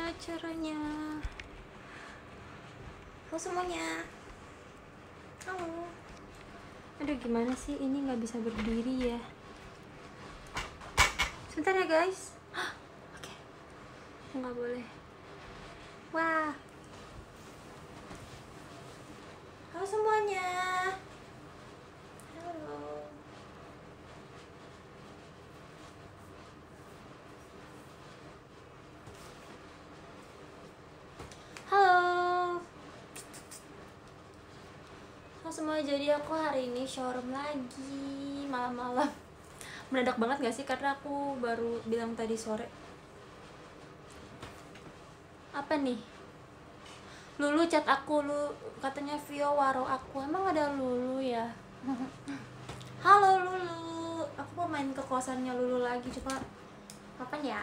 gimana caranya? Halo semuanya. Halo. Aduh gimana sih? Ini nggak bisa berdiri ya. Sebentar ya guys. Oke. Nggak boleh. Wah. Halo semuanya halo Halo. Halo semua, jadi aku hari ini showroom lagi malam-malam. Mendadak banget gak sih karena aku baru bilang tadi sore. Apa nih? Lulu chat aku lu katanya Vio waro aku. Emang ada Lulu ya? Halo Lulu. Aku mau main ke kosannya Lulu lagi coba. Kapan ya?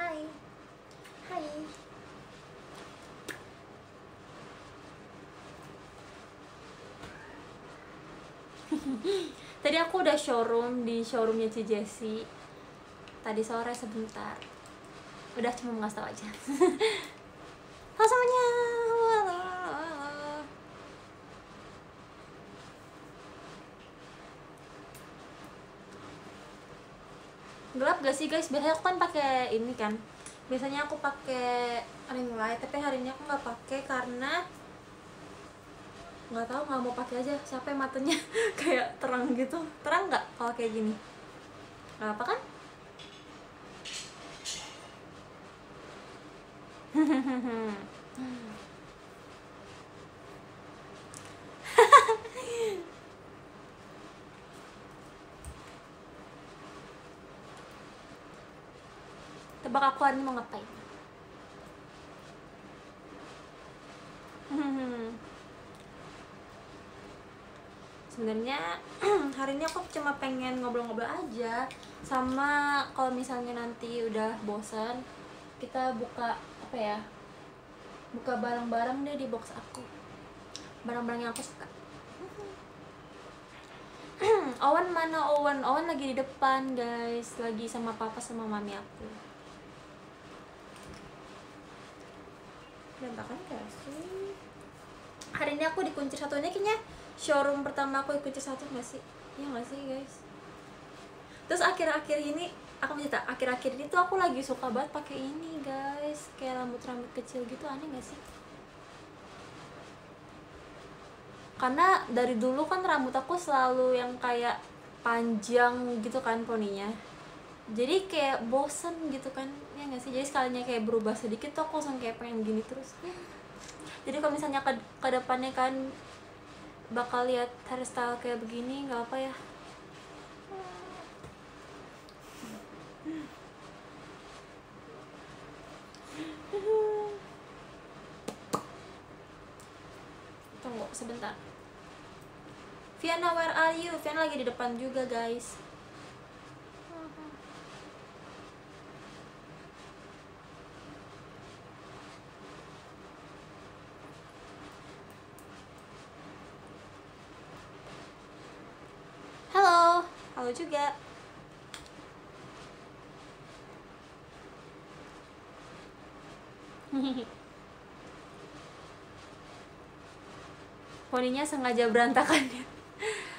Hai. Hai. Tadi aku udah showroom di showroomnya Ci Jessie. Tadi sore sebentar. Udah cuma ngasih tau aja. Halo semuanya. Gelap gak sih guys? Biasanya aku kan pakai ini kan biasanya aku pakai ring light tapi hari ini aku nggak pakai karena nggak tahu nggak mau pakai aja. Sampai matanya. Kayak terang gitu. Terang nggak kalau kayak gini? Nggak apa kan? Tebak aku hari ini mau ngapain sebenarnya hari ini aku cuma pengen ngobrol-ngobrol aja sama kalau misalnya nanti udah bosan kita buka apa ya buka barang-barang deh di box aku. Barang-barang yang aku suka. Owen mana Owen? Owen lagi di depan guys. Lagi sama papa sama mami aku. Berantakan gak sih hari ini aku dikunci satunya kayaknya showroom pertama aku dikunci satu gak sih? Iya gak sih guys? Terus akhir-akhir ini aku cerita akhir-akhir ini tuh aku lagi suka banget pakai ini guys. Kayak rambut-rambut kecil gitu aneh gak sih? Karena dari dulu kan rambut aku selalu yang kayak panjang gitu kan poninya. Jadi kayak bosen gitu kan ya nggak sih? Jadi sekalinya kayak berubah sedikit tuh aku langsung kayak pengen gini terus. Jadi kalau misalnya ke, ke depannya kan bakal lihat hairstyle kayak begini nggak apa ya? Tunggu sebentar. Viana where are you? Viana lagi di depan juga guys Halo, juga. Poninya sengaja berantakan ya.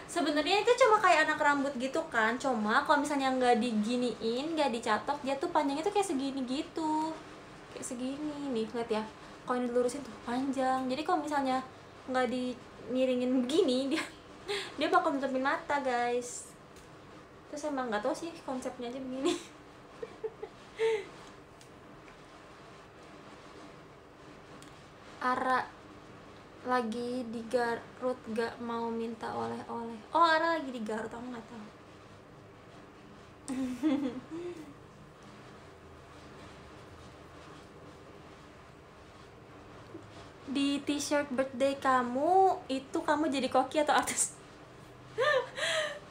Sebenarnya itu cuma kayak anak rambut gitu kan, cuma kalau misalnya nggak diginiin, nggak dicatok, dia tuh panjangnya tuh kayak segini gitu, kayak segini nih, lihat ya. Kalau ini dilurusin tuh panjang. Jadi kalau misalnya nggak di miringin begini, dia dia bakal nutupin mata guys terus emang nggak tahu sih konsepnya aja begini. Ara lagi di Garut gak mau minta oleh-oleh. Oh Ara lagi di Garut aku nggak tahu. Di t-shirt birthday kamu itu kamu jadi koki atau artis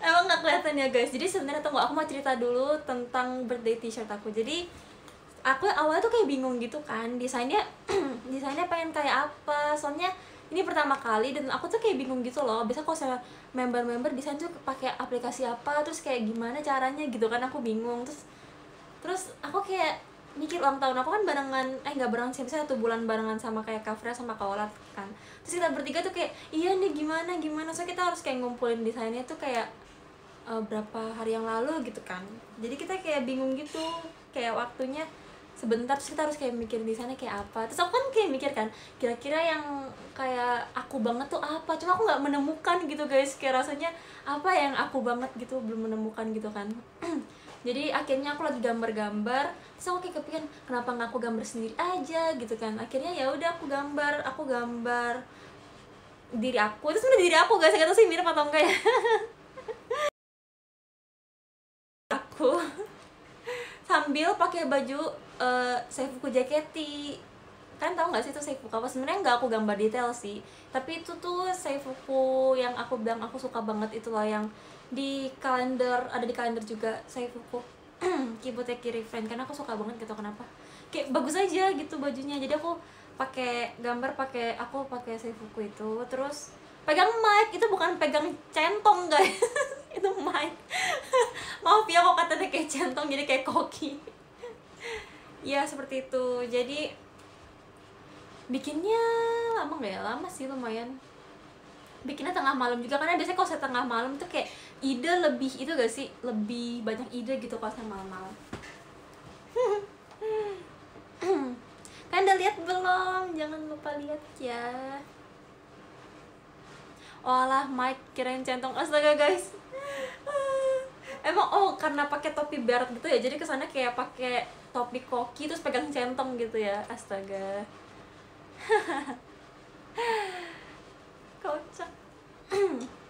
emang nggak kelihatan ya guys. Jadi sebenarnya tunggu aku mau cerita dulu tentang birthday t-shirt aku. Jadi aku awalnya tuh kayak bingung gitu kan. Desainnya desainnya pengen kayak apa? Soalnya ini pertama kali dan aku tuh kayak bingung gitu loh. Biasa kalau saya member-member desain tuh pakai aplikasi apa? Terus kayak gimana caranya gitu kan? Aku bingung. Terus terus aku kayak mikir ulang tahun aku kan barengan eh nggak barengan sih misalnya satu bulan barengan sama kayak Kak Freya sama Kak Olat kan. Terus kita bertiga tuh kayak iya nih gimana gimana? So kita harus kayak ngumpulin desainnya tuh kayak eh, berapa hari yang lalu gitu kan. Jadi kita kayak bingung gitu kayak waktunya sebentar terus kita harus kayak mikir desainnya kayak apa. Terus aku kan kayak mikir kan kira-kira yang kayak aku banget tuh apa? Cuma aku nggak menemukan gitu guys. Kayak rasanya apa yang aku banget gitu belum menemukan gitu kan jadi akhirnya aku lagi gambar-gambar terus aku kayak kepikiran kenapa nggak aku gambar sendiri aja? Gitu kan. Akhirnya ya udah aku gambar aku gambar diri aku. Itu sebenarnya diri aku guys. Saya tahu sih mirip atau enggak ya. Aku sambil pakai baju uh, Seifuku Jaketi. Kan tau nggak sih itu Seifuku? Apa sebenarnya nggak aku gambar detail sih? Tapi itu tuh Seifuku yang aku bilang aku suka banget itu loh yang di kalender ada di kalender juga Seifuku Kibuteki Revenge karena aku suka banget gitu kenapa. Kayak bagus aja gitu bajunya jadi aku pakai gambar pakai aku pakai Seifuku itu. Terus pegang mic itu bukan pegang centong guys. Itu mic. Maaf ya kok katanya kayak centong jadi kayak koki. Ya seperti itu. Jadi bikinnya lama nggak ya? Lama sih lumayan. Bikinnya tengah malam juga karena biasanya kalau saya tengah malam tuh kayak ide lebih itu gak sih? Lebih banyak ide gitu kalau saya malam-malam kan udah lihat belum? Jangan lupa lihat ya. Olah mic kirain centong. Astaga guys. Emang oh karena pakai topi barat gitu ya? Jadi kesannya kayak pakai topi koki terus pegang centong gitu ya? Astaga. Kocak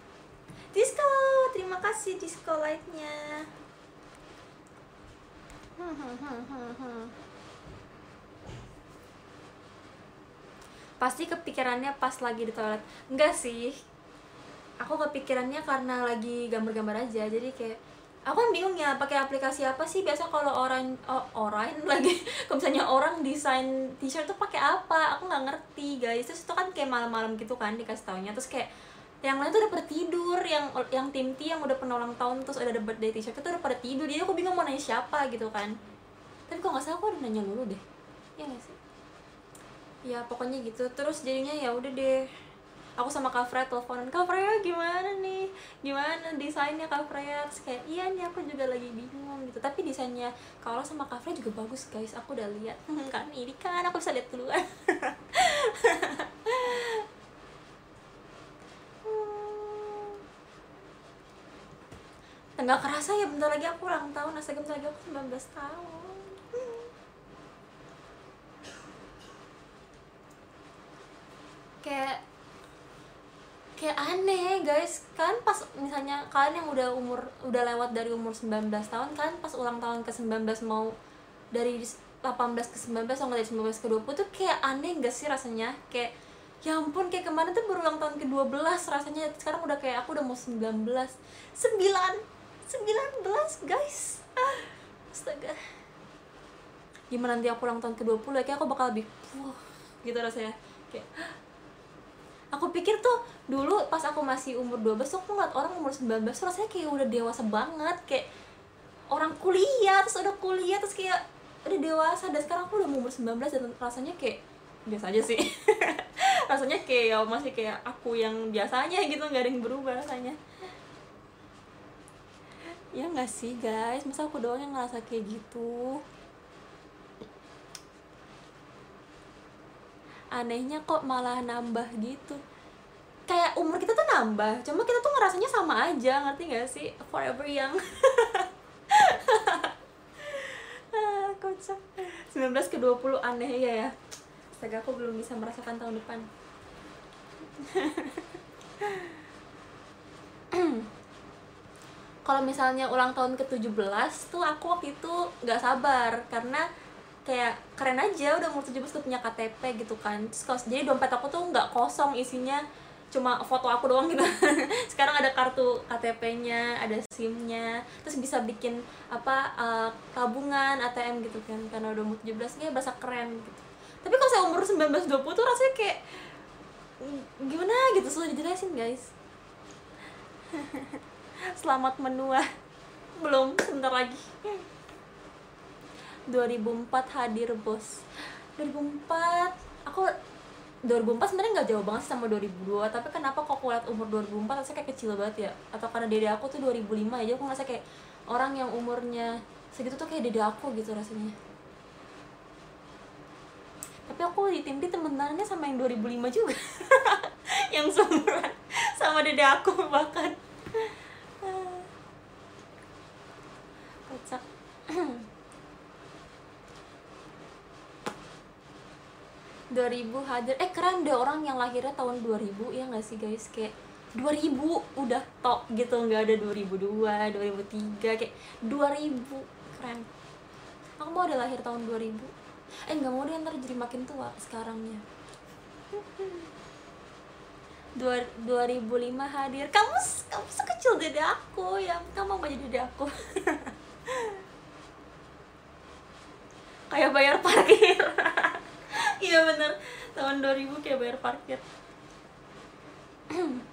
kasih disco lightnya pasti kepikirannya pas lagi di toilet. Enggak sih. Aku kepikirannya karena lagi gambar-gambar aja. Jadi kayak aku kan bingung ya pakai aplikasi apa sih? Biasa kalau orang oh, orang lagi kalau misalnya orang desain t-shirt tuh pakai apa? Aku nggak ngerti guys. Terus itu kan kayak malam-malam gitu kan dikasih taunya. Terus kayak yang lain tuh udah pada tidur yang yang tim T yang udah pernah ulang tahun terus udah ada birthday t-shirt itu udah pada tidur. Jadi aku bingung mau nanya siapa gitu kan. Tapi kok nggak salah aku udah nanya dulu deh. Ya nggak sih? Ya pokoknya gitu. Terus jadinya ya udah deh. Aku sama Kak Freya teleponan. Kak Freya gimana nih? Gimana desainnya Kak Freya terus kayak iya nih aku juga lagi bingung gitu. Tapi desainnya kalau sama Kak Freya juga bagus guys. Aku udah lihat. Kan ini kan aku bisa lihat duluan nggak kerasa ya bentar lagi aku ulang tahun. Astaga bentar lagi aku 19 tahun. Kayak kayak aneh guys. Kan pas misalnya kalian yang udah umur udah lewat dari umur 19 tahun kan pas ulang tahun ke 19 mau dari 18 ke 19 sama dari 19 ke 20 tuh kayak aneh gak sih rasanya? Kayak ya ampun kayak kemarin tuh berulang tahun ke 12 rasanya. Sekarang udah kayak aku udah mau 19 9 19 guys. Astaga. Gimana nanti aku ulang tahun ke 20 ya kayak aku bakal lebih wah gitu rasanya. Kayak aku pikir tuh dulu pas aku masih umur 12 tuh aku ngeliat orang umur 19 tuh rasanya kayak udah dewasa banget. Kayak orang kuliah terus udah kuliah terus kayak udah dewasa. Dan sekarang aku udah umur 19 dan rasanya kayak biasa aja sih. Rasanya kayak ya masih kayak aku yang biasanya gitu nggak ada yang berubah rasanya ya nggak sih guys? Masa aku doang yang ngerasa kayak gitu? Anehnya kok malah nambah gitu. Kayak umur kita tuh nambah cuma kita tuh ngerasanya sama aja ngerti gak sih? Forever young. Ah, kocak. 19 ke 20 aneh ya ya. Astaga aku belum bisa merasakan tahun depan kalau misalnya ulang tahun ke-17 tuh aku waktu itu nggak sabar karena kayak keren aja udah umur 17 tuh punya KTP gitu kan. Terus kalau jadi dompet aku tuh nggak kosong isinya cuma foto aku doang gitu. Sekarang ada kartu KTP-nya ada SIM-nya terus bisa bikin apa uh, tabungan ATM gitu kan karena udah umur 17 kayak berasa keren gitu. Tapi kalau saya umur 19 20 tuh rasanya kayak gimana? gitu sudah dijelasin guys selamat menua. Belum sebentar lagi. 2004 hadir bos. 2004 aku 2004 sebenarnya nggak jauh banget sama 2002 tapi kenapa kok aku lihat umur 2004 rasanya kayak kecil banget ya? Atau karena dede aku tuh 2005 aja aku ngerasa kayak orang yang umurnya segitu tuh kayak dede aku gitu rasanya. Tapi aku di tim di temenannya sama yang 2005 juga. Yang seumuran sama dede aku bahkan kocak 2000 hadir. Eh keren deh orang yang lahirnya tahun 2000 ya nggak sih guys? Kayak 2000 udah top gitu nggak ada 2002 2003 kayak 2000 keren. Aku mau udah lahir tahun 2000 eh nggak mau deh ntar jadi makin tua sekarangnya. 2005 hadir. Kamu kamu sekecil dede aku ya kamu mau jadi dede aku kayak bayar parkir. Iya bener. Tahun 2000 kayak bayar parkir.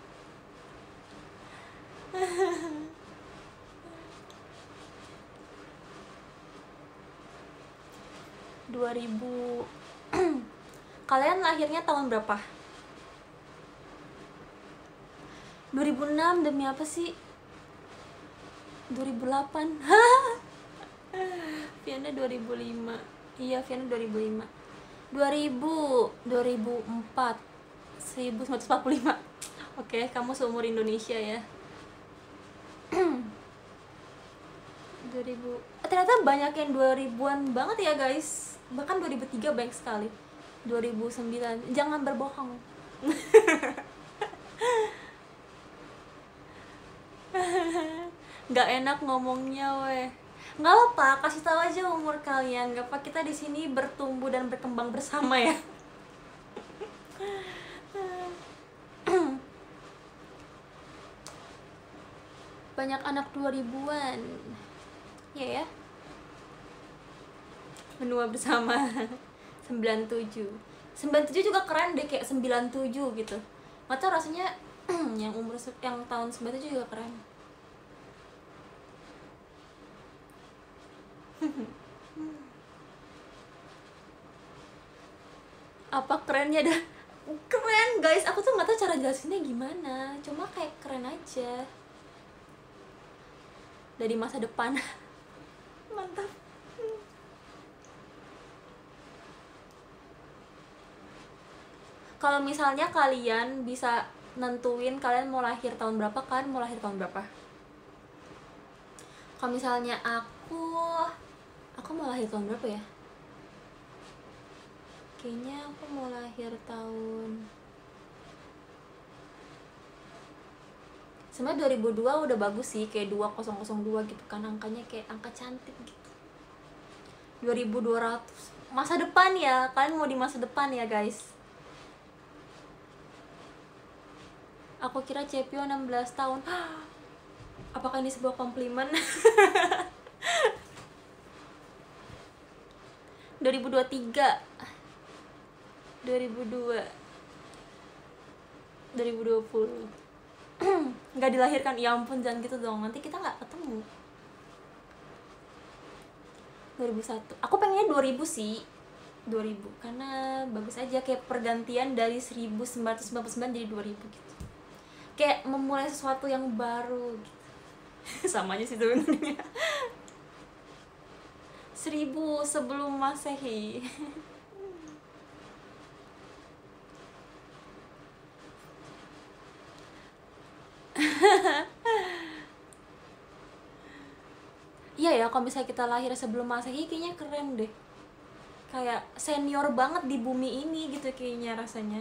dua ribu. Kalian lahirnya tahun berapa? 2006 demi apa sih 2008 Viana 2005 iya Viana 2005 2000 2004 1945 oke kamu seumur Indonesia ya. 2000 ternyata banyak yang 2000-an banget ya guys. Bahkan 2003 banyak sekali. 2009 jangan berbohong nggak enak ngomongnya weh. Nggak apa kasih tahu aja umur kalian. Nggak apa kita di sini bertumbuh dan berkembang bersama ya. Banyak anak 2000-an ya ya. Menua bersama. 97 97 juga keren deh kayak 97 gitu. Mata rasanya yang umur yang tahun 97 juga keren apa kerennya dah? Keren guys. Aku tuh nggak tahu cara jelasinnya gimana. Cuma kayak keren aja. Dari masa depan. Mantap. Kalau misalnya kalian bisa nentuin kalian mau lahir tahun berapa kan? Mau lahir tahun berapa? Kalau misalnya aku aku mau lahir tahun berapa ya? Kayaknya aku mau lahir tahun sebenarnya 2002 udah bagus sih kayak 2002 gitu kan angkanya kayak angka cantik gitu. 2200 masa depan ya kalian mau di masa depan ya guys. Aku kira Cepio 16 tahun. Apakah ini sebuah komplimen 2023 2002 2020 nggak dilahirkan ya ampun jangan gitu dong. Nanti kita nggak ketemu. 2001 aku pengennya 2000 sih. 2000 karena bagus aja kayak pergantian dari 1999 jadi 2000 gitu. Kayak memulai sesuatu yang baru gitu. Sama aja sih sebenarnya seribu sebelum masehi. Iya ya, kalau misalnya kita lahir sebelum masehi kayaknya keren deh. Kayak senior banget di bumi ini gitu kayaknya rasanya.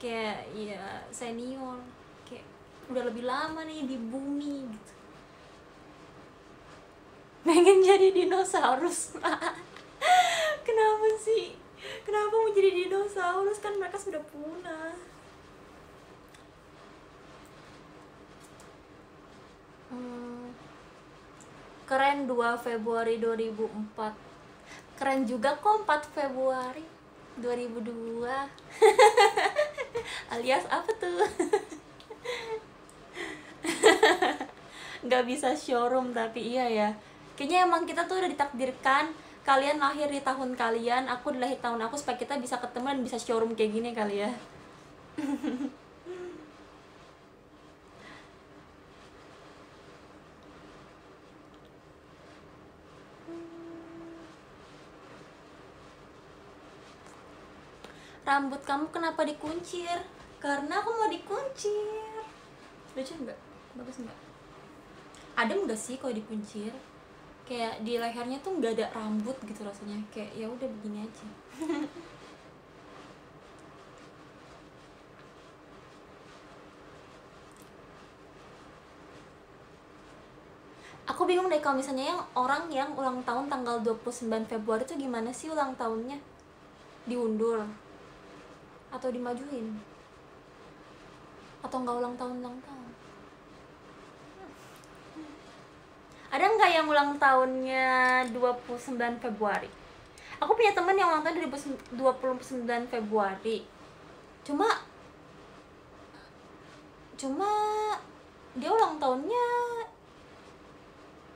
Kayak ya senior. Kayak udah lebih lama nih di bumi gitu Pengen jadi dinosaurus Kenapa sih? Kenapa mau jadi dinosaurus? Kan mereka sudah punah. Hmm, keren 2 Februari 2004 keren juga kok 4 Februari 2002 alias apa tuh? Nggak bisa showroom tapi iya ya kayaknya emang kita tuh udah ditakdirkan kalian lahir di tahun kalian aku lahir tahun aku supaya kita bisa ketemu dan bisa showroom kayak gini kali ya. Rambut kamu kenapa dikuncir? Karena aku mau dikuncir. Lucu nggak? Bagus nggak? Adem nggak sih kalau dikuncir kayak di lehernya tuh nggak ada rambut gitu rasanya. Kayak ya udah begini aja. Aku bingung deh kalau misalnya yang orang yang ulang tahun tanggal 29 Februari itu gimana sih ulang tahunnya? Diundur? Atau dimajuin? Atau nggak ulang tahun ulang tahun ada nggak yang ulang tahunnya 29 Februari? Aku punya temen yang ulang tahun 29 Februari. Cuma cuma dia ulang tahunnya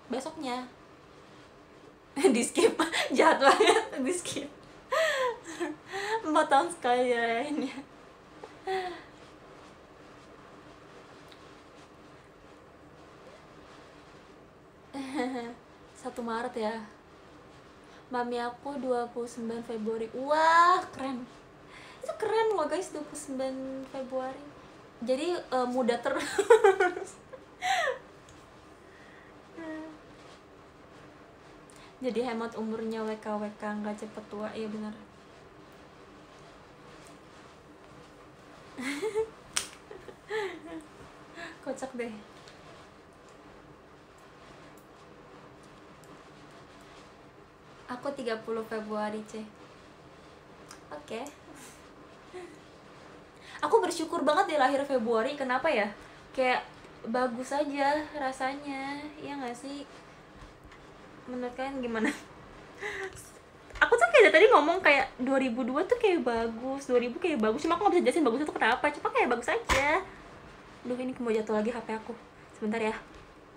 besoknya. Di skip. Jahat banget di skip. Empat tahun sekali ini satu Maret ya. Mami aku 29 Februari. Wah keren. Itu keren loh guys 29 Februari. Jadi uh, muda terus. Jadi hemat umurnya WKWK nggak cepet tua. Iya benar. Kocak deh aku 30 Februari c. Oke. Okay. aku bersyukur banget di lahir Februari kenapa ya? Kayak bagus aja rasanya ya nggak sih? Menurut kalian gimana? Aku tuh kayak tadi ngomong kayak 2002 tuh kayak bagus 2000 kayak bagus cuma aku gak bisa jelasin bagus itu kenapa cuma kayak bagus aja. Duh ini mau jatuh lagi HP aku. Sebentar ya.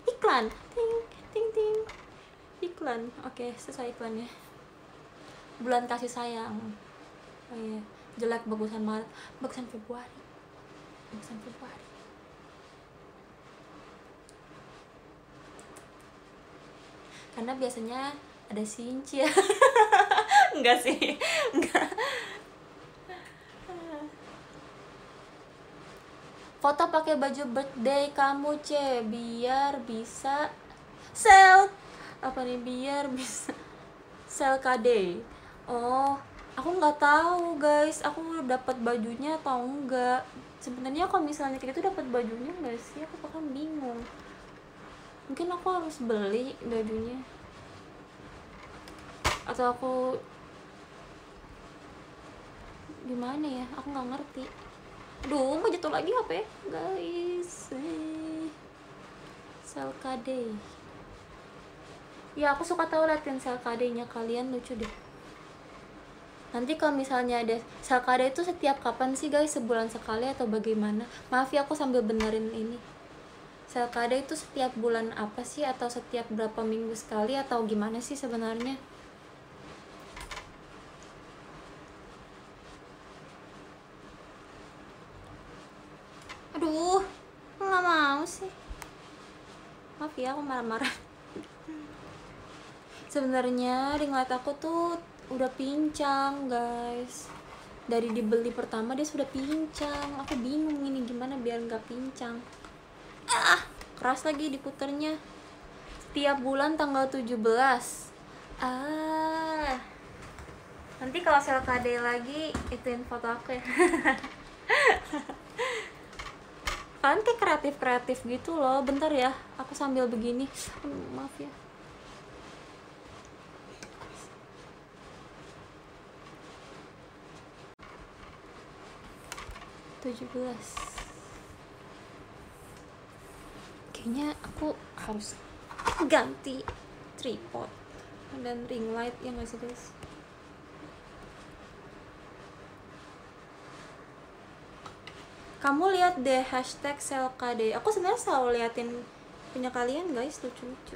Iklan. Ting ting ting iklan. Oke selesai iklannya. Bulan kasih sayang. Oh iya jelek bagusan Maret bagusan Februari. Bagusan Februari. Karena biasanya ada sincia enggak sih enggak. Foto pakai baju birthday kamu c biar bisa sel apa nih biar bisa sel KD oh aku nggak tahu guys. Aku dapat bajunya atau enggak sebenarnya kalau misalnya kayak gitu dapat bajunya enggak sih? Aku bahkan bingung. Mungkin aku harus beli bajunya. Atau aku gimana ya? Aku nggak ngerti. Duh, mau jatuh lagi HP guys sel KD ya aku suka tahu latihan sel nya kalian lucu deh. Nanti kalau misalnya ada sel itu setiap kapan sih guys? Sebulan sekali atau bagaimana? Maaf ya aku sambil benerin ini. Sel itu setiap bulan apa sih? Atau setiap berapa minggu sekali? Atau gimana sih sebenarnya? Aduh nggak mau sih. Maaf ya aku marah-marah sebenarnya ring light aku tuh udah pincang guys. Dari dibeli pertama dia sudah pincang. Aku bingung ini gimana biar nggak pincang. Ah keras lagi diputernya. Setiap bulan tanggal 17 ah. Nanti kalau sel KD lagi ituin foto aku ya. Kalian kayak kreatif kreatif gitu loh. Bentar ya aku sambil begini. Maaf ya tujuh belas. Kayaknya aku harus ganti tripod dan ring light ya nggak sih guys? Kamu lihat deh hashtag selkd aku sebenarnya selalu liatin punya kalian guys lucu-lucu.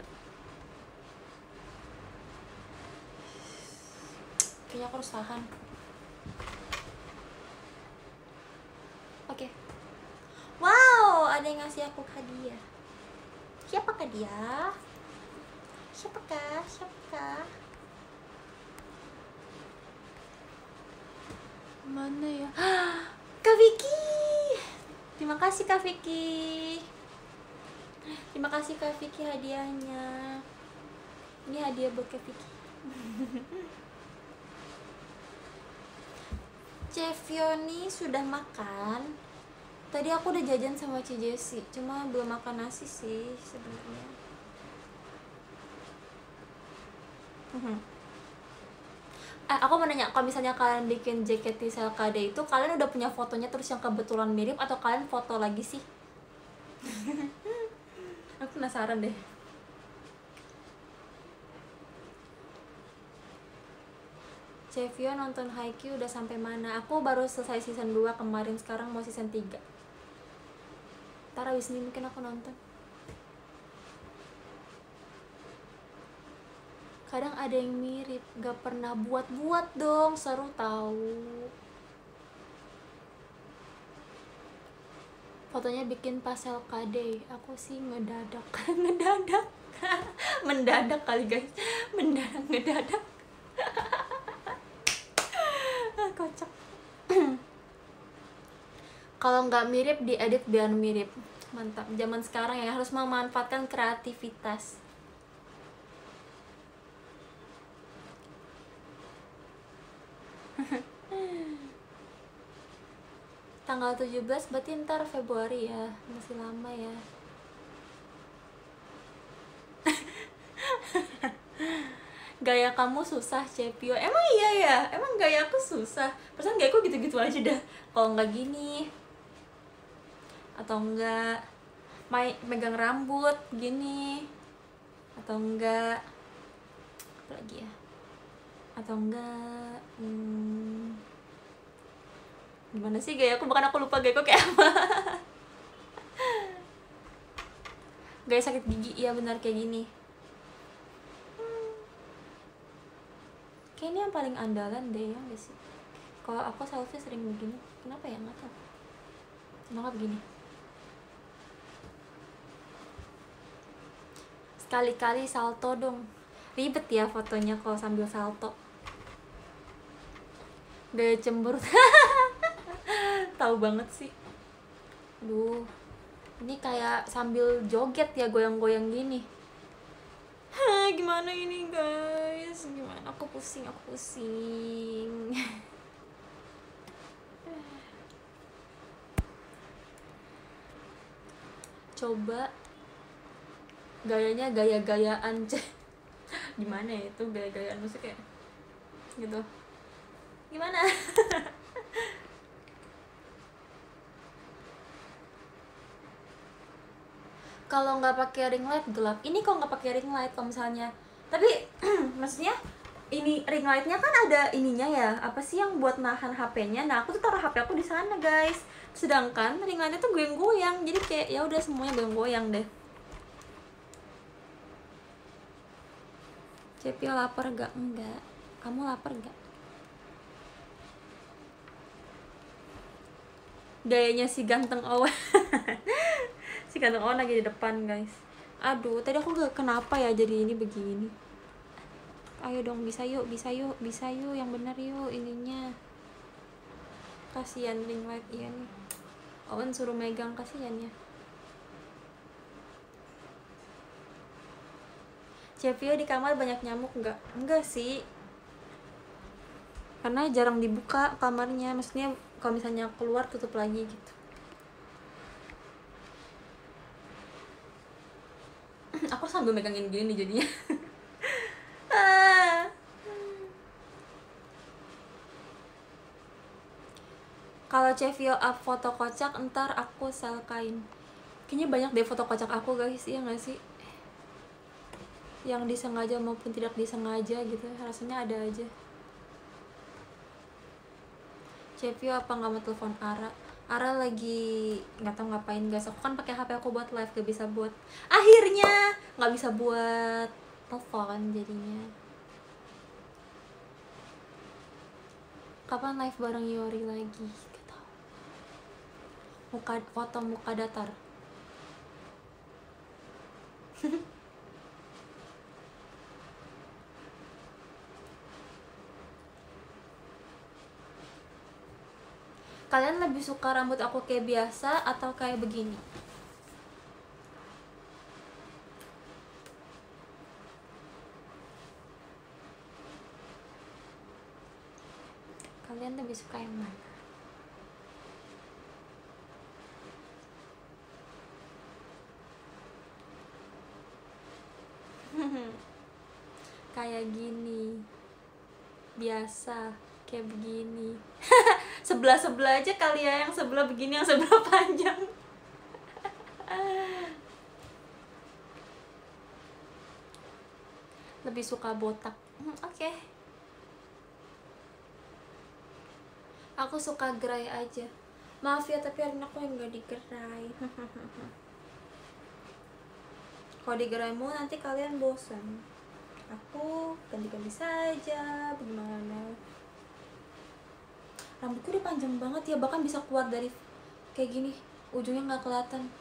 Kayaknya aku harus tahan oke. Wow ada yang ngasih aku hadiah. Siapakah dia? Siapakah? Siapakah? Mana ya? Kak Vicky! Terima kasih Kak Vicky. Terima kasih Kak Vicky hadiahnya. Ini hadiah buat Kak Vicky Chef Yoni sudah makan. Tadi aku udah jajan sama Ci Jessi cuma belum makan nasi sih sebenarnya. Mhm. eh aku mau nanya kalau misalnya kalian bikin JKT Selkade itu kalian udah punya fotonya terus yang kebetulan mirip atau kalian foto lagi sih? Aku penasaran deh Cevio nonton Haikyuu udah sampai mana? Aku baru selesai season 2 kemarin, sekarang mau season 3 Ntar abis ini mungkin aku nonton. Kadang ada yang mirip, gak pernah buat-buat dong, seru tahu Fotonya bikin pas LKD, aku sih ngedadak, ngedadak. Mendadak kali guys, mendadak, ngedadak Ah, kocak kalau nggak mirip diedit biar mirip. Mantap. Zaman sekarang ya harus memanfaatkan kreativitas. Tanggal 17 berarti ntar Februari ya. Masih lama ya. Gaya kamu susah Cepio. Emang iya ya? Emang gaya aku susah? Perasaan gaya aku gitu-gitu aja dah. Kalau nggak gini atau enggak main megang rambut gini. Atau enggak apa lagi ya? Atau enggak hmm, gimana sih gaya aku? Bahkan aku lupa gaya aku kayak apa. Gaya sakit gigi iya benar kayak gini. Kayaknya yang paling andalan deh ya nggak sih? Kalau aku selfie sering begini kenapa ya? Nggak tahu. Kenapa begini sekali-kali salto dong. Ribet ya fotonya kalau sambil salto. Gaya cemburu. Tahu banget sih. Duh ini kayak sambil joget ya goyang-goyang gini. Gimana ini guys? Gimana? Aku pusing aku pusing. Coba gayanya gaya-gayaan ceh. Gimana ya itu gaya-gayaan maksudnya kayak gitu. Gimana? Kalau nggak pakai ring light gelap. Ini kok nggak pakai ring light kalau misalnya? Tapi maksudnya ini ring lightnya kan ada ininya ya. Apa sih yang buat nahan HP-nya nah aku tuh taruh HP aku di sana guys. Sedangkan ring lightnya tuh goyang-goyang. Jadi kayak ya udah semuanya goyang-goyang deh Cepi lapar gak? Enggak. Kamu lapar gak? Gayanya si ganteng Owen. Si ganteng Owen lagi di depan guys. Aduh, tadi aku gak kenapa ya jadi ini begini. Ayo dong, bisa yuk, bisa yuk, bisa yuk Yang bener yuk ininya. Kasian ring light iya nih. Owen suruh megang, kasian ya Cevio di kamar banyak nyamuk? Nggak? Enggak sih. Karena jarang dibuka kamarnya. Maksudnya kalau misalnya keluar tutup lagi gitu. Aku sambil megangin gini nih jadinya. Ah. Kalau Cevio up foto kocak ntar aku selkain Kayaknya banyak deh foto kocak aku guys, iya gak sih? Yang disengaja maupun tidak disengaja gitu. Rasanya ada aja. Cevio apa nggak mau telepon Ara? Ara lagi nggak tahu ngapain guys. Aku kan pakai HP aku buat live gak bisa buat. Akhirnya nggak bisa buat telepon jadinya. Kapan live bareng Yori lagi? Gak tahu. Muka foto muka datar kalian lebih suka rambut aku kayak biasa atau kayak begini? Kalian lebih suka yang mana? Kayak gini biasa kayak begini. Sebelah sebelah aja kali ya yang sebelah begini yang sebelah panjang. Lebih suka botak. Hmm, oke. Aku suka gerai aja. Maaf ya tapi hari aku yang gak digerai. Kalau digerai mau nanti kalian bosan aku ganti-ganti saja bagaimana rambutku udah panjang banget ya bahkan bisa keluar dari kayak gini ujungnya nggak kelihatan.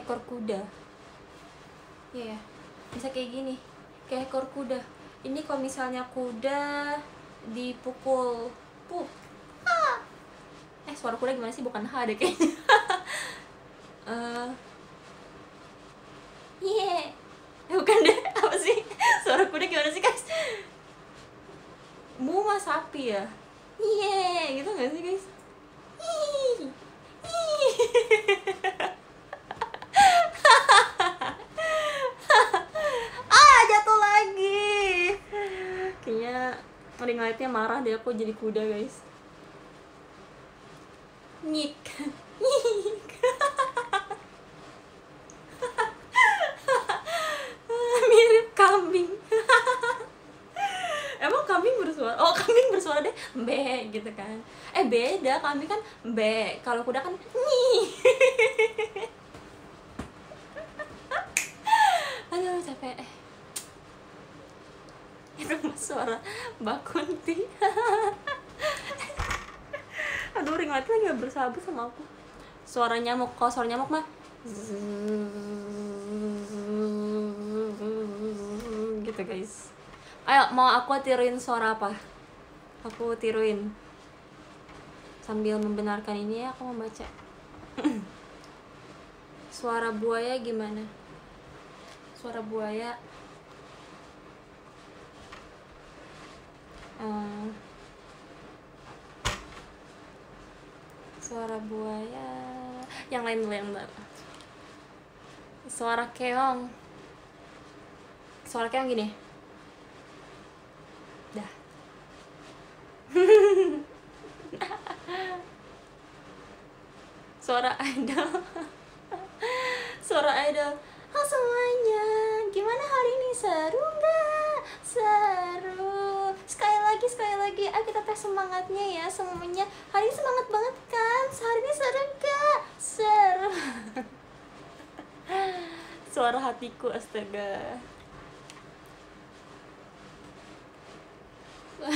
Ekor kuda. Iya, bisa kayak gini kayak ekor kuda. Ini kalau misalnya kuda dipukul. Pup ah. eh suara kuda gimana sih? Bukan ha deh kayaknya. Eh, yeah Eh, bukan deh. Apa sih? Suara kuda gimana sih guys? Mu mah sapi ya? Yeah gitu gak sih guys. ah jatuh lagi lightnya marah deh aku jadi kuda guys. Nyik. Nyik. Mirip kambing. Emang kambing bersuara? Oh kambing bersuara deh? Be gitu kan. Eh beda. Kambing kan be kalau kuda kan nyi aduh capek itu suara Mbak Kunti aduh ring light lagi bersahabat sama aku. Suara nyamuk kalau suara nyamuk mah gitu guys. Ayo mau aku tiruin suara apa? Aku tiruin. Sambil membenarkan ini ya aku mau baca. Suara buaya gimana? Suara buaya Eh, suara buaya. Yang lain dulu yang lain suara keong. Suara keong gini. Dah. Suara idol suara idol Halo semuanya gimana hari ini seru nggak seru sekali lagi sekali lagi ayo kita tes semangatnya ya semuanya hari ini semangat banget kan hari ini seru nggak seru suara hatiku astaga.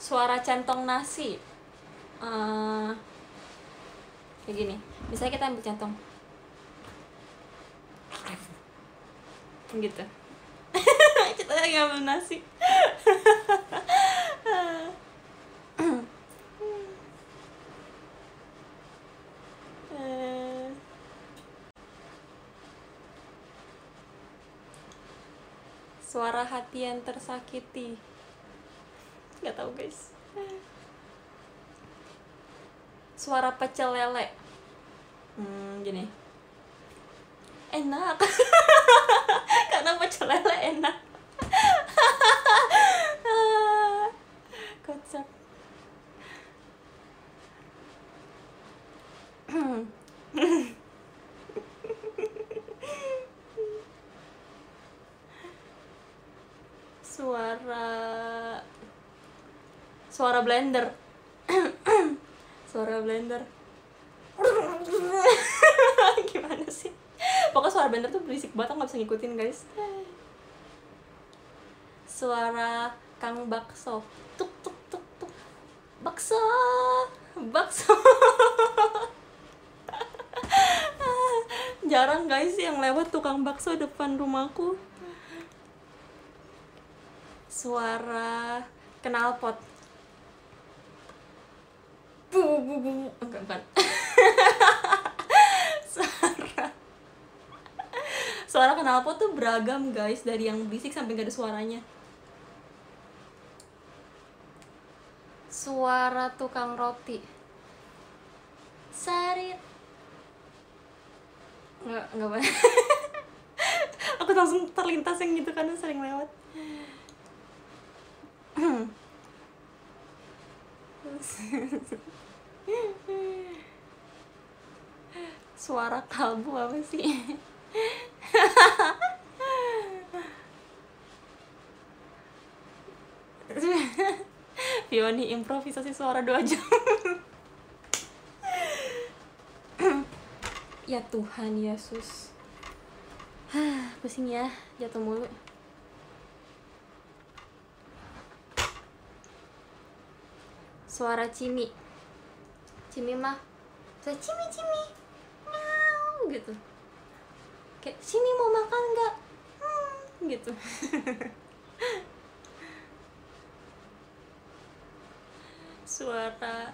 Suara centong nasi. Eh, kayak gini. Misalnya kita ambil centong. Gitu. Kita lagi ngambil nasi Eh, yang tersakiti. Nggak tahu guys. Suara pecel lele. Hmm gini. Enak. Karena pecel lele enak blender. Suara blender. Gimana sih? Pokoknya suara blender tuh berisik banget nggak bisa ngikutin guys. Suara kang bakso. Tuk tuk tuk tuk. Bakso. Bakso. Jarang guys yang lewat tukang bakso depan rumahku. Suara knalpot bu bu bu. Enggak bukan suara. Suara knalpot tuh beragam guys. Dari yang berisik sampai gak ada suaranya. Suara tukang roti. Sari. Nggak nggak banyak aku langsung terlintas yang gitu karena sering lewat suara kalbu apa sih? Fioni improvisasi suara dua jam. Ya Tuhan Yesus. Pusing ya jatuh mulu. Suara cimi cimi mah saya cimi cimi miau gitu. Kayak sini mau makan nggak? Hmm, gitu. Suara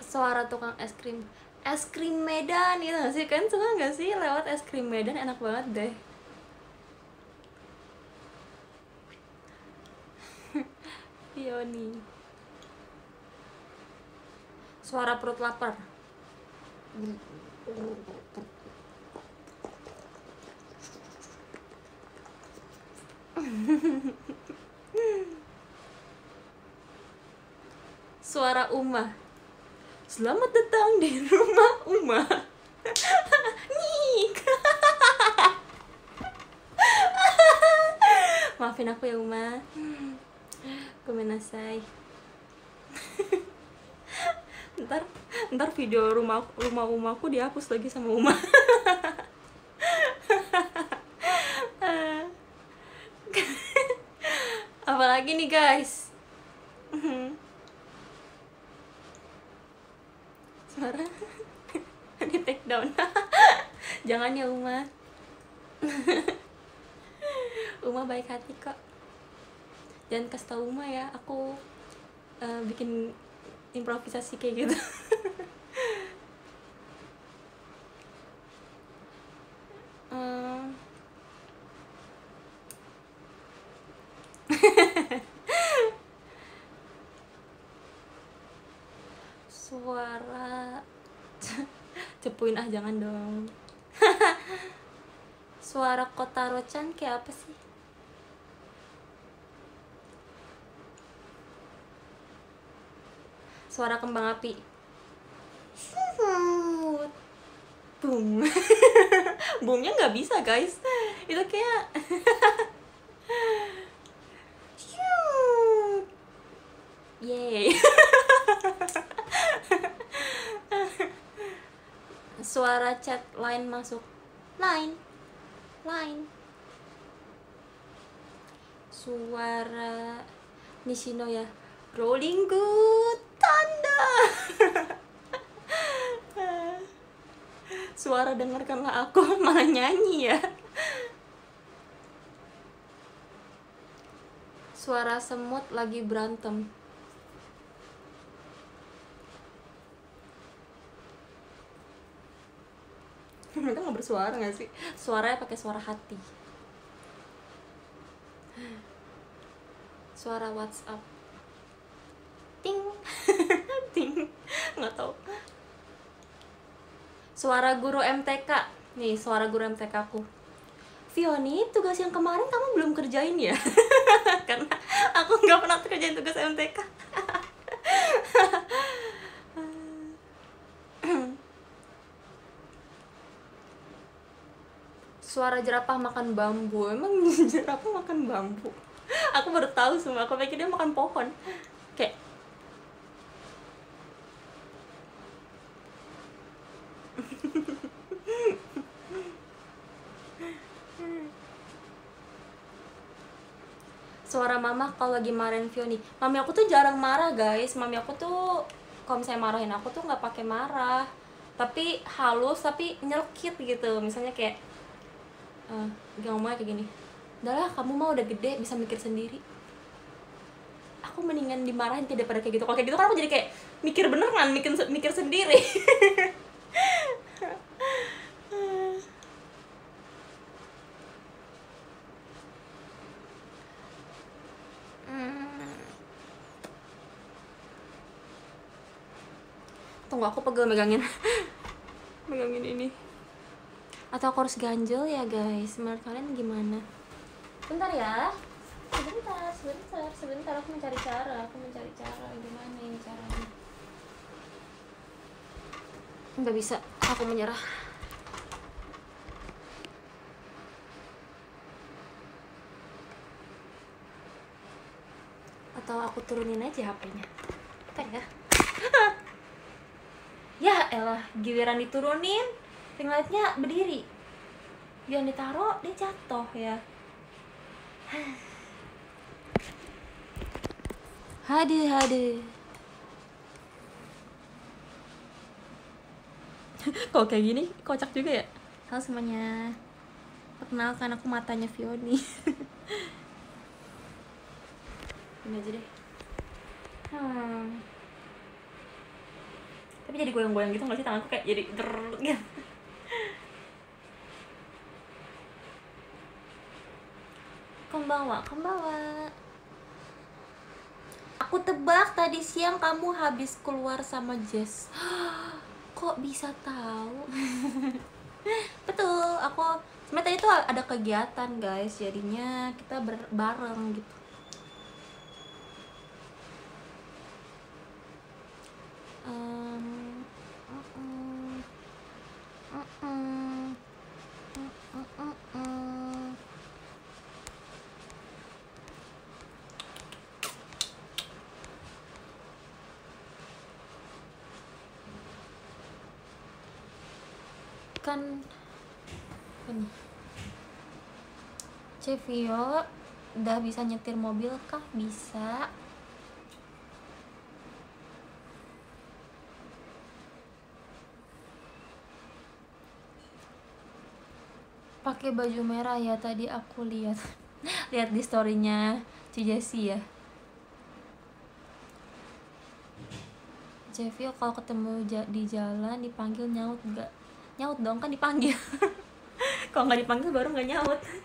suara tukang es krim es krim Medan gitu gak sih? Kan suka nggak sih lewat es krim Medan? Enak banget deh Pioni suara perut lapar. Suara Uma. Selamat datang di rumah Uma. Nyik Maafin aku ya Uma Kumenasai ntar ntar video rumah rumah umaku dihapus lagi sama Uma. Apalagi nih guys? Suara di take down. Jangan ya Uma. Uma baik hati kok jangan kasih tau Uma ya aku uh, bikin improvisasi kayak gitu. Um, suara. Cepuin ah jangan dong. Suara kota rocan kayak apa sih suara kembang api. Boom boomnya nggak bisa guys. Itu kayak Yeay Suara chat line masuk. Line Line Suara Nishino ya. Rolling good Thunder Suara dengarkanlah aku malah nyanyi ya. Suara semut lagi berantem. Mereka nggak bersuara nggak sih? Suaranya pakai suara hati. Suara WhatsApp ting ting nggak tahu. Suara guru MTK nih suara guru MTK aku. Fioni tugas yang kemarin kamu belum kerjain ya? Karena aku nggak pernah kerjain tugas MTK suara jerapah makan bambu. Emang jerapah makan bambu? Aku baru tahu semua. Aku pikir dia makan pohon kayak suara mama kalau lagi marahin Vio nih mami aku tuh jarang marah guys. Mami aku tuh kalau misalnya marahin aku tuh nggak pakai marah. Tapi halus tapi nyelkit gitu. Misalnya kayak uh, ngomongnya kayak gini udahlah kamu mah udah gede bisa mikir sendiri. Aku mendingan dimarahin tidak pada kayak gitu. Kalau kayak gitu kan aku jadi kayak mikir beneran mikir mikir sendiri tunggu aku pegel megangin megangin ini. Atau aku harus ganjel ya guys. Menurut kalian gimana? Bentar ya. Sebentar sebentar sebentar. Aku mencari cara aku mencari cara. Gimana ini caranya? Nggak bisa. Aku menyerah atau aku turunin aja HP-nya bentar ya ya elah giliran diturunin ring lightnya berdiri. Dia ditaruh dia jatuh ya. Hadir hadir kok kayak gini? Kocak juga ya? Halo semuanya. Perkenalkan aku matanya Fioni. Ini aja deh. Hmm tapi jadi goyang-goyang gitu nggak sih tanganku kayak jadi ter gitu Kembawa, kembawa. Aku tebak tadi siang kamu habis keluar sama Jess. Kok bisa tahu? Betul, aku sebenarnya tuh ada kegiatan guys, jadinya kita bareng gitu. Kan ini. Cevio udah bisa nyetir mobil kah? Bisa pakai baju merah ya tadi aku lihat. Lihat di storynya Cijesi ya. Cevio kalau ketemu di jalan dipanggil nyaut gak nyaut dong kan dipanggil. Kalau nggak dipanggil baru nggak nyaut hmm.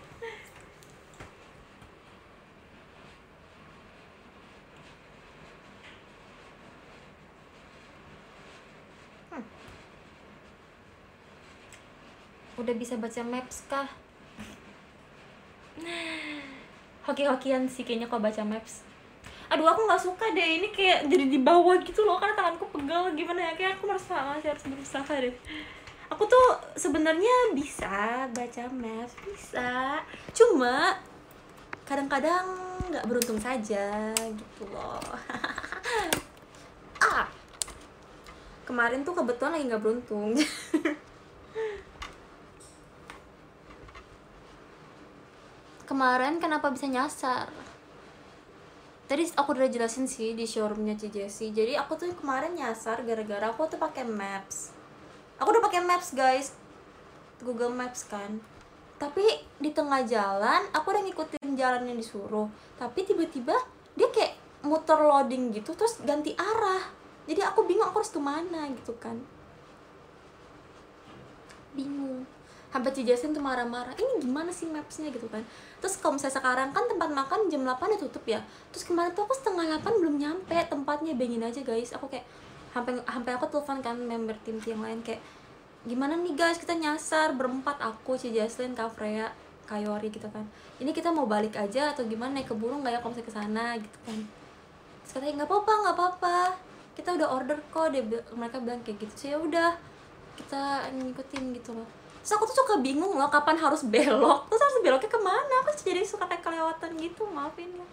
Udah bisa baca maps kah? Hoki-hokian sih kayaknya kok baca maps. Aduh aku nggak suka deh. Ini kayak jadi di bawah gitu loh karena tanganku pegal. Gimana ya? Kayak aku merasa masih harus berusaha deh. Aku tuh sebenarnya bisa baca maps bisa. Cuma kadang-kadang nggak beruntung saja gitu loh. Ah! Kemarin tuh kebetulan lagi nggak beruntung kemarin kenapa bisa nyasar? Tadi aku udah jelasin sih di showroomnya Cijesi jadi aku tuh kemarin nyasar gara-gara aku tuh pakai maps. Aku udah pakai maps guys. Google Maps kan. Tapi di tengah jalan aku udah ngikutin jalan yang disuruh. Tapi tiba-tiba dia kayak muter loading gitu terus ganti arah. Jadi aku bingung aku harus ke mana gitu kan. Bingung sampai Cijasin tuh marah-marah ini gimana sih mapsnya? gitu kan. Terus kalau misalnya sekarang kan tempat makan jam 8 udah tutup ya. Terus kemarin tuh aku setengah 8 belum nyampe tempatnya bengin aja guys. Aku kayak sampai sampai aku telepon kan member tim yang lain kayak gimana nih guys kita nyasar berempat aku si Jaslyn Kak Freya Kayori gitu kan. Ini kita mau balik aja atau gimana? Naik ke burung nggak ya kalau misalnya ke sana? gitu kan. Terus katanya nggak apa-apa nggak apa-apa. Kita udah order kok dia mereka bilang kayak gitu. Sih ya udah kita ngikutin gitu loh terus aku tuh suka bingung loh kapan harus belok. Terus harus beloknya ke mana? Aku jadi suka kayak kelewatan gitu maafin ya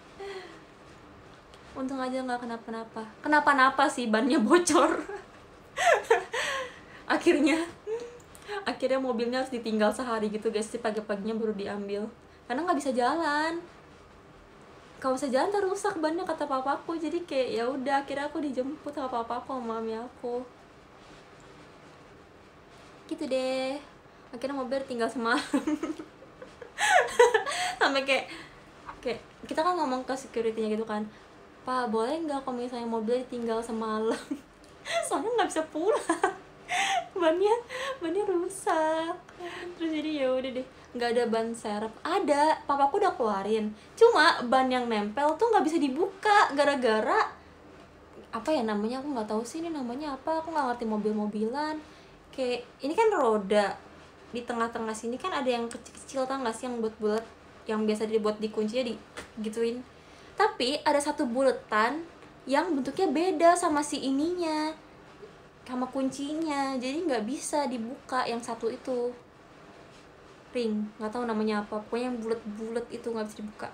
untung aja nggak kenapa-napa. Kenapa-napa sih bannya bocor. Akhirnya akhirnya mobilnya harus ditinggal sehari gitu guys sih pagi-paginya baru diambil. Karena nggak bisa jalan. Kalau bisa jalan terus rusak bannya kata papaku. Jadi kayak ya udah akhirnya aku dijemput sama papaku sama mami aku. Gitu deh akhirnya mobil tinggal semalam. Sampai kayak kayak kita kan ngomong ke securitynya gitu kan pak boleh nggak kalau misalnya mobil tinggal semalam? Soalnya nggak bisa pulang. Bannya bannya rusak. Terus jadi ya udah deh nggak ada ban serep. Ada papaku udah keluarin. Cuma ban yang nempel tuh nggak bisa dibuka gara-gara apa ya namanya aku nggak tahu sih ini namanya apa aku nggak ngerti mobil-mobilan. Kayak ini kan roda di tengah-tengah sini kan ada yang kecil-kecil tau gak sih yang buat-bulat yang biasa dibuat di kuncinya di gituin tapi ada satu buletan yang bentuknya beda sama si ininya sama kuncinya. Jadi nggak bisa dibuka yang satu itu. Ring nggak tahu namanya apa. Pokoknya yang bulat-bulat itu nggak bisa dibuka.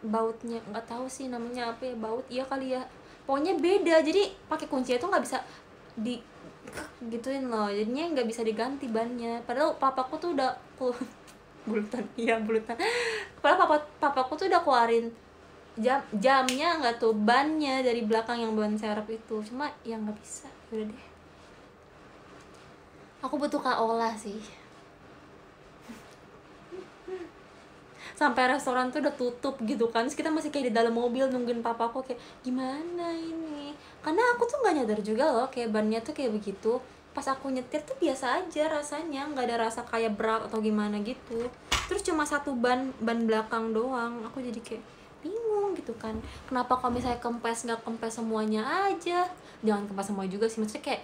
Bautnya nggak tahu sih namanya apa ya baut. Iya kali ya. Pokoknya beda. Jadi pakai kunci itu nggak bisa di gituin loh. Jadinya nggak bisa diganti bannya. Padahal papaku tuh udah bulutan. Iya bulutan. Padahal papa papaku tuh udah keluarin jam jamnya nggak tuh bannya dari belakang yang ban serep itu. Cuma ya nggak bisa. Udah deh. Aku butuh kak olah sih. Sampai restoran tuh udah tutup gitu kan. Terus kita masih kayak di dalam mobil nungguin papaku kayak gimana ini karena aku tuh nggak nyadar juga loh kayak bannya tuh kayak begitu. Pas aku nyetir tuh biasa aja rasanya nggak ada rasa kayak berat atau gimana gitu. Terus cuma satu ban ban belakang doang. Aku jadi kayak bingung gitu kan. Kenapa kalau misalnya kempes nggak kempes semuanya aja? Jangan kempes semua juga sih maksudnya kayak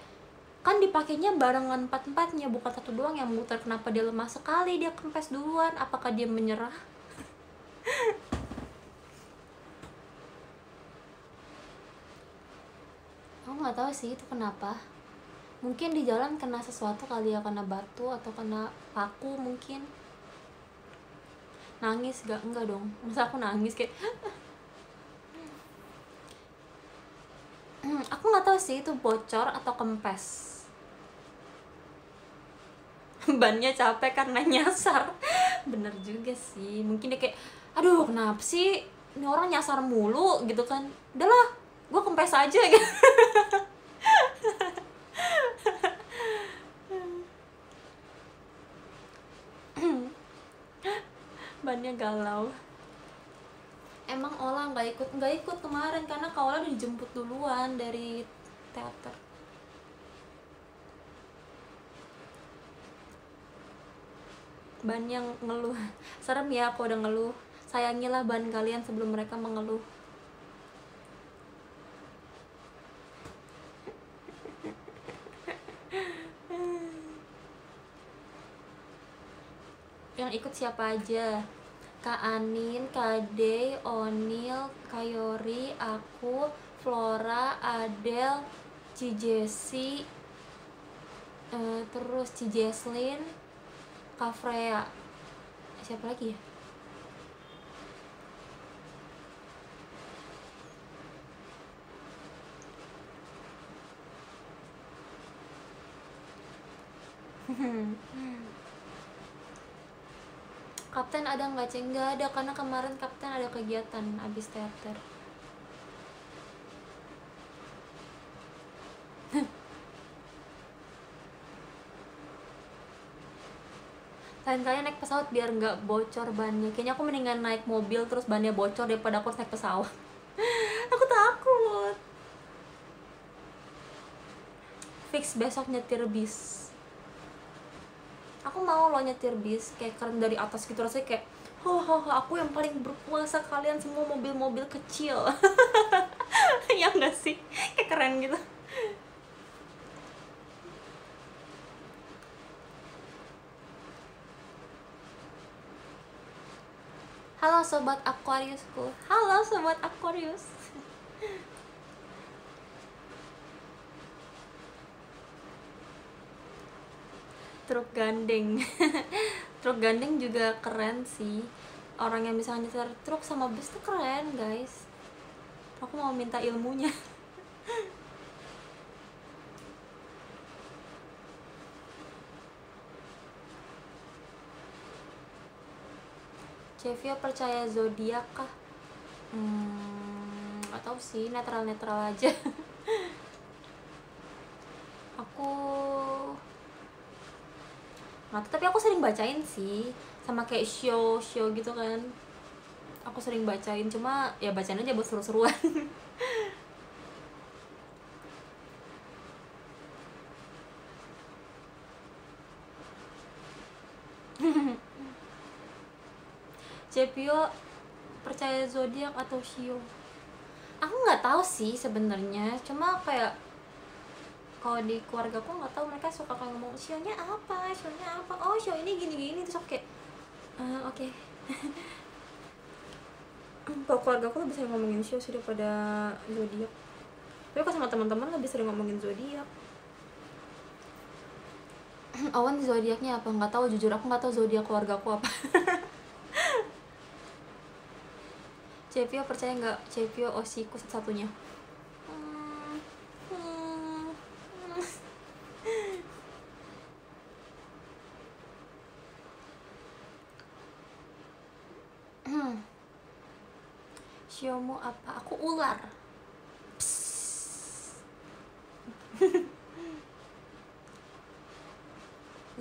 kan dipakainya barengan empat empatnya bukan satu doang yang muter kenapa dia lemah sekali dia kempes duluan. Apakah dia menyerah aku nggak tahu sih itu kenapa. Mungkin di jalan kena sesuatu kali ya kena batu atau kena paku mungkin. Nangis gak enggak dong. Masa aku nangis kayak? Aku nggak tahu sih itu bocor atau kempes. Bannya capek karena nyasar. Bener juga sih. Mungkin dia kayak aduh kenapa sih? Ini orang nyasar mulu gitu kan. Udahlah gue kempes aja gitu. Bannya galau. Emang Ola nggak ikut nggak ikut kemarin karena udah dijemput duluan dari teater. Ban yang ngeluh. Serem ya aku udah ngeluh. Sayangilah ban kalian sebelum mereka mengeluh yang ikut siapa aja Kak Anin, Kade, Onil, Kayori, aku, Flora, Adel, Cijesi, uh, terus Cijeslin, Kak Freya, siapa lagi ya? Kapten ada nggak ceng? Nggak ada karena kemarin kapten ada kegiatan abis teater. lain kali naik pesawat biar nggak bocor bannya kayaknya aku mendingan naik mobil terus bannya bocor daripada aku naik pesawat aku takut fix besok nyetir bis aku mau lo nyetir bis kayak keren dari atas gitu rasanya kayak oh, oh, aku yang paling berkuasa kalian semua mobil-mobil kecil ya enggak sih kayak keren gitu Halo sobat Aquariusku. Halo sobat Aquarius. Truk gandeng truk gandeng juga keren sih orang yang bisa nyetir truk sama bus tuh keren guys aku mau minta ilmunya Cevia percaya zodiak kah? Hmm, gak tahu sih, netral-netral aja. aku nggak tapi aku sering bacain sih sama kayak show show gitu kan. Aku sering bacain cuma ya bacain aja buat seru-seruan. Cepio percaya zodiak atau shio? Aku nggak tahu sih sebenarnya cuma kayak kalau di keluarga aku nggak tahu mereka suka kayak ngomong sionya apa? Sionya apa? Oh show ini gini gini terus oke uh, oke. Okay. kalau keluarga aku lebih sering ngomongin show sih daripada zodiak tapi kalau sama teman-teman lebih sering ngomongin zodiak Awan zodiaknya apa? Nggak tahu jujur aku nggak tahu zodiak keluarga aku apa. Cepio percaya nggak? Cepio osiku satu-satunya Siomu apa? Aku ular.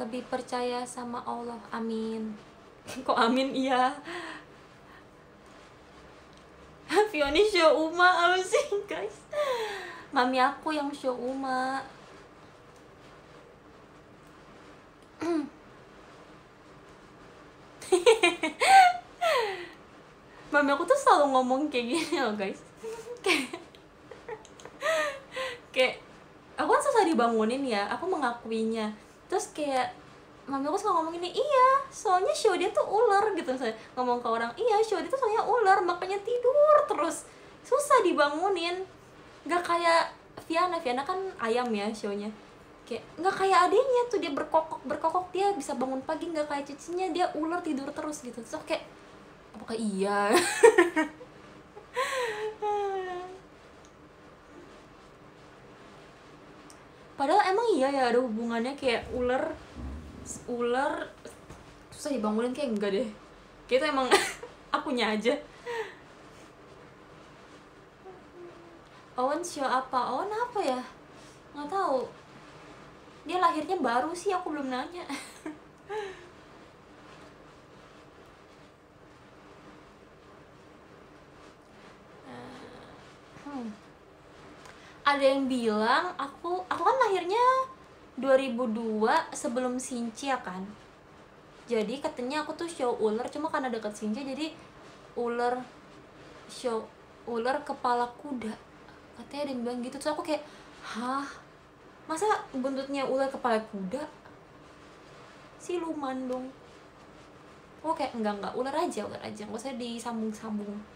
Lebih percaya sama Allah. Amin. Kok amin iya? Fioni show Uma apa sih guys? Mami aku yang show Uma. mami aku tuh selalu ngomong kayak gini loh guys. Kayak kayak aku kan susah dibangunin ya aku mengakuinya. Terus kayak mami aku suka ngomong ini iya soalnya show dia tuh ular gitu saya ngomong ke orang iya show dia tuh soalnya ular makanya tidur terus. Susah dibangunin. Nggak kayak Viana Viana kan ayam ya shownya. Kayak nggak kayak adiknya tuh dia berkokok berkokok dia bisa bangun pagi nggak kayak cucinya dia ular tidur terus gitu. Terus kayak apakah iya? Padahal emang iya ya ada hubungannya kayak ular ular susah dibangunin kayak enggak deh. Kita emang akunya aja. Owen show apa? Owen apa ya? Nggak tahu. Dia lahirnya baru sih aku belum nanya hmm. ada yang bilang aku aku kan lahirnya 2002 sebelum Sincia kan? Jadi katanya aku tuh show ular cuma karena deket Sincia jadi ular show ular kepala kuda. Katanya ada yang bilang gitu. Terus aku kayak hah? Masa buntutnya ular kepala kuda? Siluman dong. Kayak enggak enggak. Ular aja ular aja. Nggak usah disambung-sambung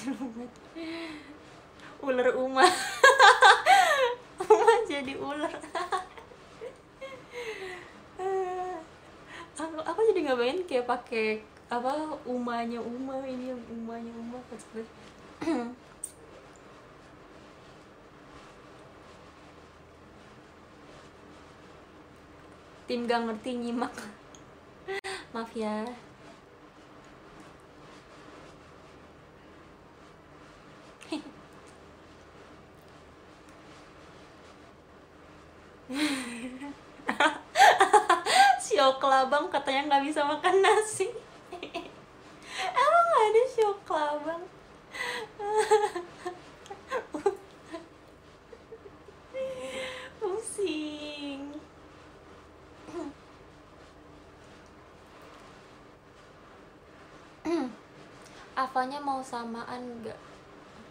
siluman ular uma. Uma jadi ular. Aku aku jadi nggak bayangin kayak pakai apa umanya uma ini yang umanya uma tim gak ngerti nyimak. Maaf ya. Sio kelabang katanya nggak bisa makan nasi. Emang ada sio kelabang pusing mukanya mau samaan nggak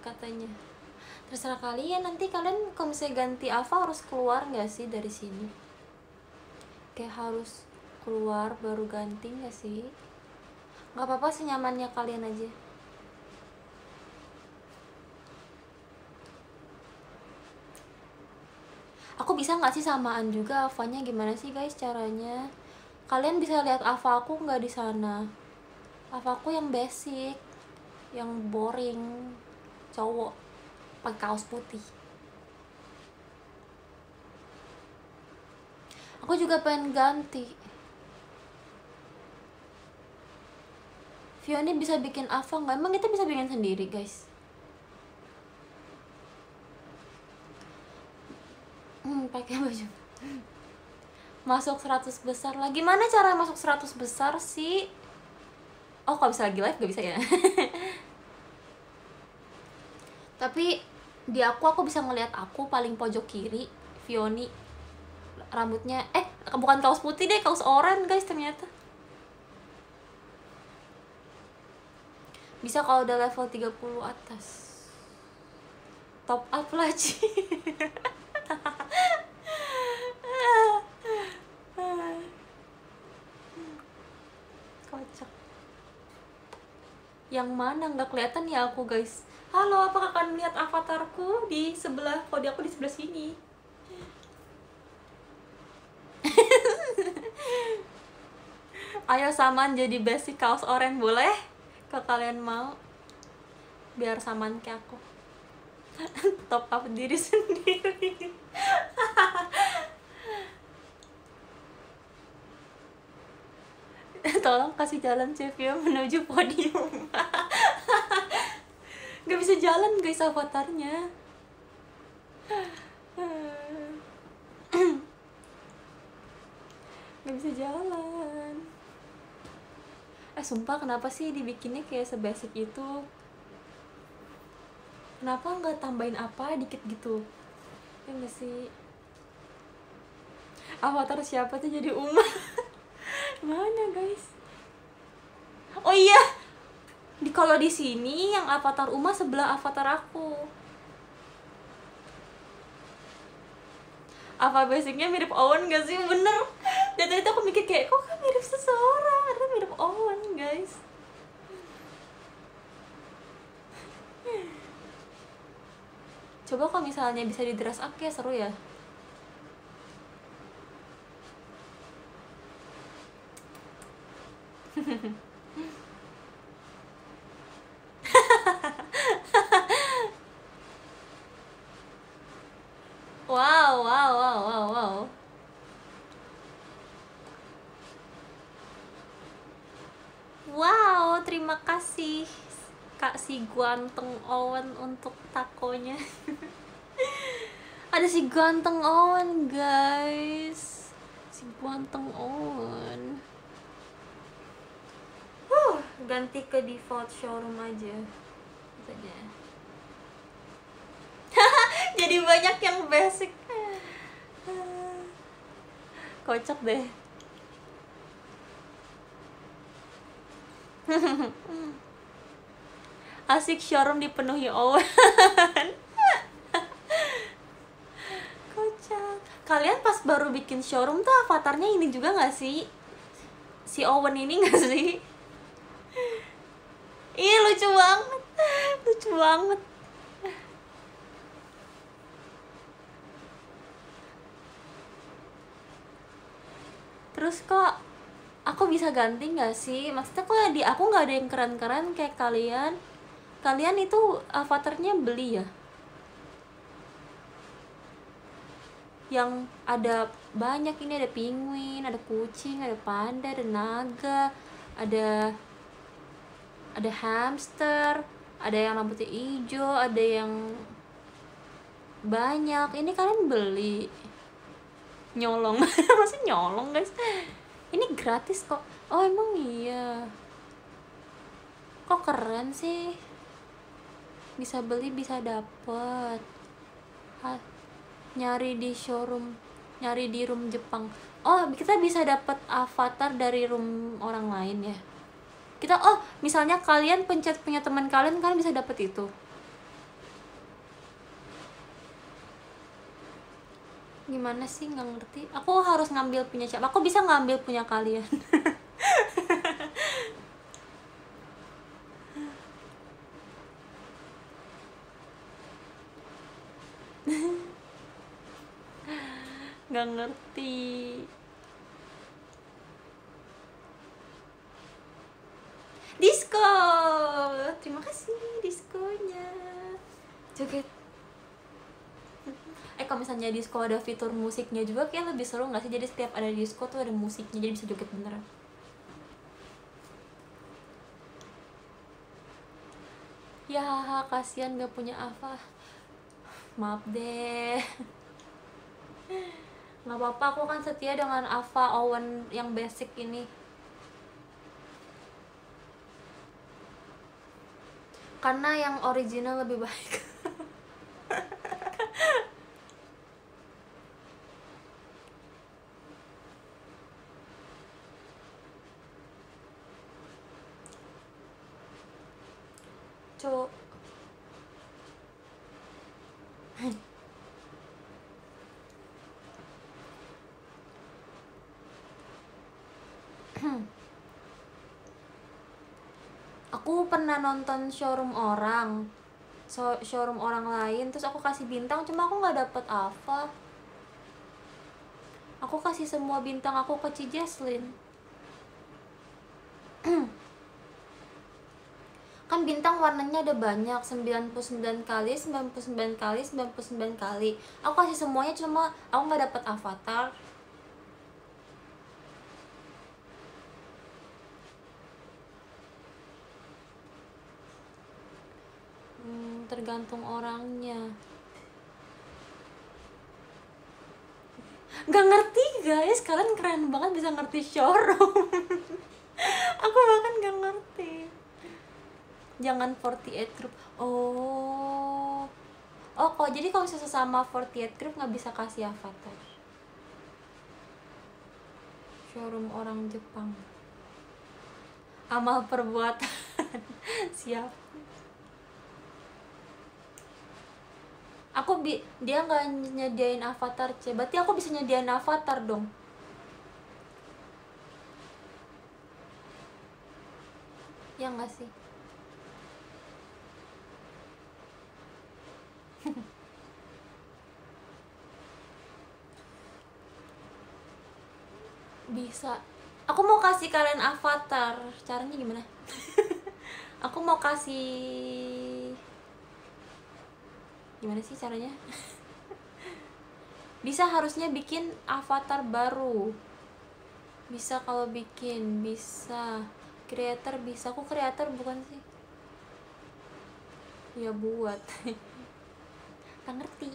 katanya. Terserah kalian nanti kalian kalau misalnya ganti Ava harus keluar nggak sih dari sini? Kayak harus keluar baru ganti nggak sih? Nggak apa-apa senyamannya kalian aja. Aku bisa nggak sih samaan juga Avanya? Gimana sih guys caranya? Kalian bisa lihat Ava aku nggak di sana. Ava aku yang basic yang boring cowok pakai kaos putih. Aku juga pengen ganti. Fioni bisa bikin Ava nggak? Emang kita bisa bikin sendiri guys? Hmm, pakai baju. Masuk 100 besar lah. Gimana cara masuk 100 besar sih oh kalau bisa lagi live gak bisa ya? Tapi di aku aku bisa ngeliat aku paling pojok kiri Fioni. Rambutnya eh bukan kaos putih deh kaos oranye guys ternyata. Bisa kalau udah level 30 atas. Top up lagi kocak yang mana nggak kelihatan ya aku guys. Halo apakah kalian melihat avatarku di sebelah kode aku di sebelah sini? Ayo saman jadi basic kaos oranye boleh? Kalau kalian mau. Biar saman kayak aku. Top up diri sendiri tolong kasih jalan Cevia menuju podium. Nggak bisa jalan guys avatarnya. Nggak bisa jalan. Eh sumpah kenapa sih dibikinnya kayak sebasic itu? Kenapa nggak tambahin apa dikit gitu? Ya nggak sih? Avatar siapa tuh jadi Uma mana guys? Oh iya. Di kalau di sini yang avatar Uma sebelah avatar aku. Apa basicnya mirip Owen gak sih? Bener. Dan tadi aku mikir kayak kok kan mirip seseorang? Ada mirip Owen guys. Coba kalau misalnya bisa di dress up kayak seru ya wow wow wow wow wow. Wow terima kasih kak si ganteng Owen untuk takonya. Ada si ganteng Owen guys. Si ganteng Owen ganti ke default showroom aja. Saja jadi banyak yang basic. Kocak deh. Asik showroom dipenuhi Owen kocak. Kalian pas baru bikin showroom tuh avatarnya ini juga gak sih? Si Owen ini gak sih Ih lucu banget. Lucu banget. Terus kok aku bisa ganti nggak sih? Maksudnya kok di aku nggak ada yang keren-keren kayak kalian? Kalian itu avatarnya beli ya? Yang ada banyak ini ada penguin ada kucing ada panda ada naga ada ada hamster ada yang rambutnya hijau ada yang banyak. Ini kalian beli? Nyolong. Masih nyolong guys? Ini gratis kok. Oh emang iya. Kok keren sih? Bisa beli bisa dapet. Ha, nyari di showroom nyari di room Jepang. Oh kita bisa dapet avatar dari room orang lain ya kita oh misalnya kalian pencet punya teman kalian kalian bisa dapet itu. Gimana sih? Nggak ngerti. Aku harus ngambil punya siapa? Aku bisa ngambil punya kalian. Nggak ngerti disco. Terima kasih diskonya. Joget. Eh kalau misalnya disco ada fitur musiknya juga kayak lebih seru nggak sih? Jadi setiap ada disco tuh ada musiknya jadi bisa joget beneran. Ya kasihan gak punya apa maaf deh. Nggak apa-apa aku kan setia dengan Ava Owen yang basic ini karena yang original lebih baik. Cowok aku pernah nonton showroom orang so, showroom orang lain terus aku kasih bintang cuma aku nggak dapet apa. Aku kasih semua bintang aku ke Ci Jesslyn kan bintang warnanya ada banyak 99 kali 99 kali 99 kali. Aku kasih semuanya cuma aku nggak dapet avatar Hmm, tergantung orangnya. Nggak ngerti guys. Kalian keren banget bisa ngerti showroom. Aku bahkan nggak ngerti. Jangan 48 group. Oh. Oh kok jadi kalau misalnya sama 48 group nggak bisa kasih avatar? Showroom orang Jepang. Amal perbuatan. Siap aku bi dia nggak nyediain avatar c berarti aku bisa nyediain avatar dong? Ya nggak sih? Bisa. Aku mau kasih kalian avatar. Caranya gimana? Aku mau kasih gimana sih caranya? Bisa harusnya bikin avatar baru. Bisa kalau bikin bisa. Creator bisa. Aku creator bukan sih? Ya buat. Nggak ngerti.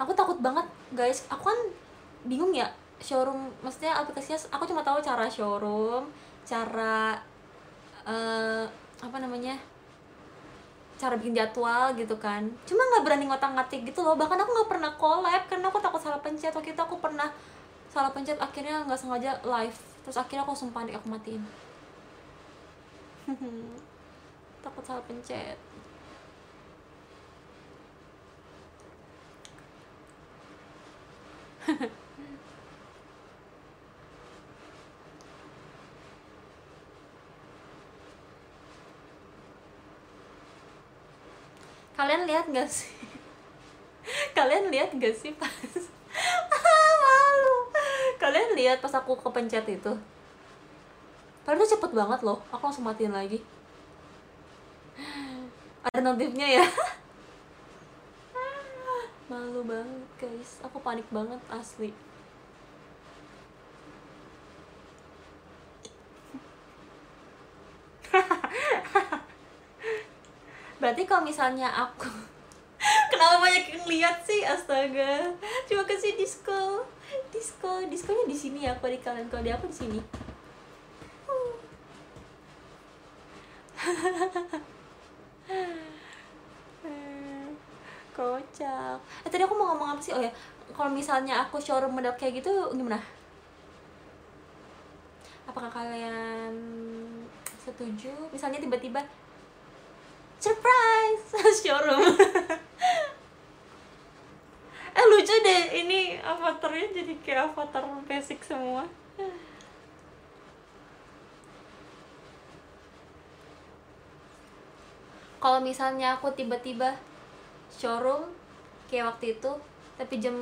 Aku takut banget guys. Aku kan bingung ya showroom maksudnya aplikasinya aku cuma tahu cara showroom cara uh, apa namanya cara bikin jadwal gitu kan. Cuma nggak berani ngotak ngatik gitu loh. Bahkan aku nggak pernah collab karena aku takut salah pencet. Waktu itu aku pernah salah pencet akhirnya nggak sengaja live. Terus akhirnya aku sumpah aku matiin. Takut salah pencet kalian lihat gak sih? Kalian lihat gak sih pas malu. Kalian lihat pas aku kepencet itu? Padahal itu cepet banget loh aku langsung matiin lagi. Ada notifnya ya? Malu banget guys. Aku panik banget asli berarti kalau misalnya aku kenapa banyak yang lihat sih? Astaga. Cuma kasih disco. Disco. Diskonya di sini ya kalau di kalian kalau di aku di sini. Kocak. Eh tadi aku mau ngomong apa sih? Oh ya kalau misalnya aku showroom model kayak gitu gimana? Apakah kalian setuju? Misalnya tiba-tiba surprise! Showroom. Eh lucu deh. Ini avatarnya jadi kayak avatar basic semua. Kalau misalnya aku tiba-tiba showroom kayak waktu itu tapi jam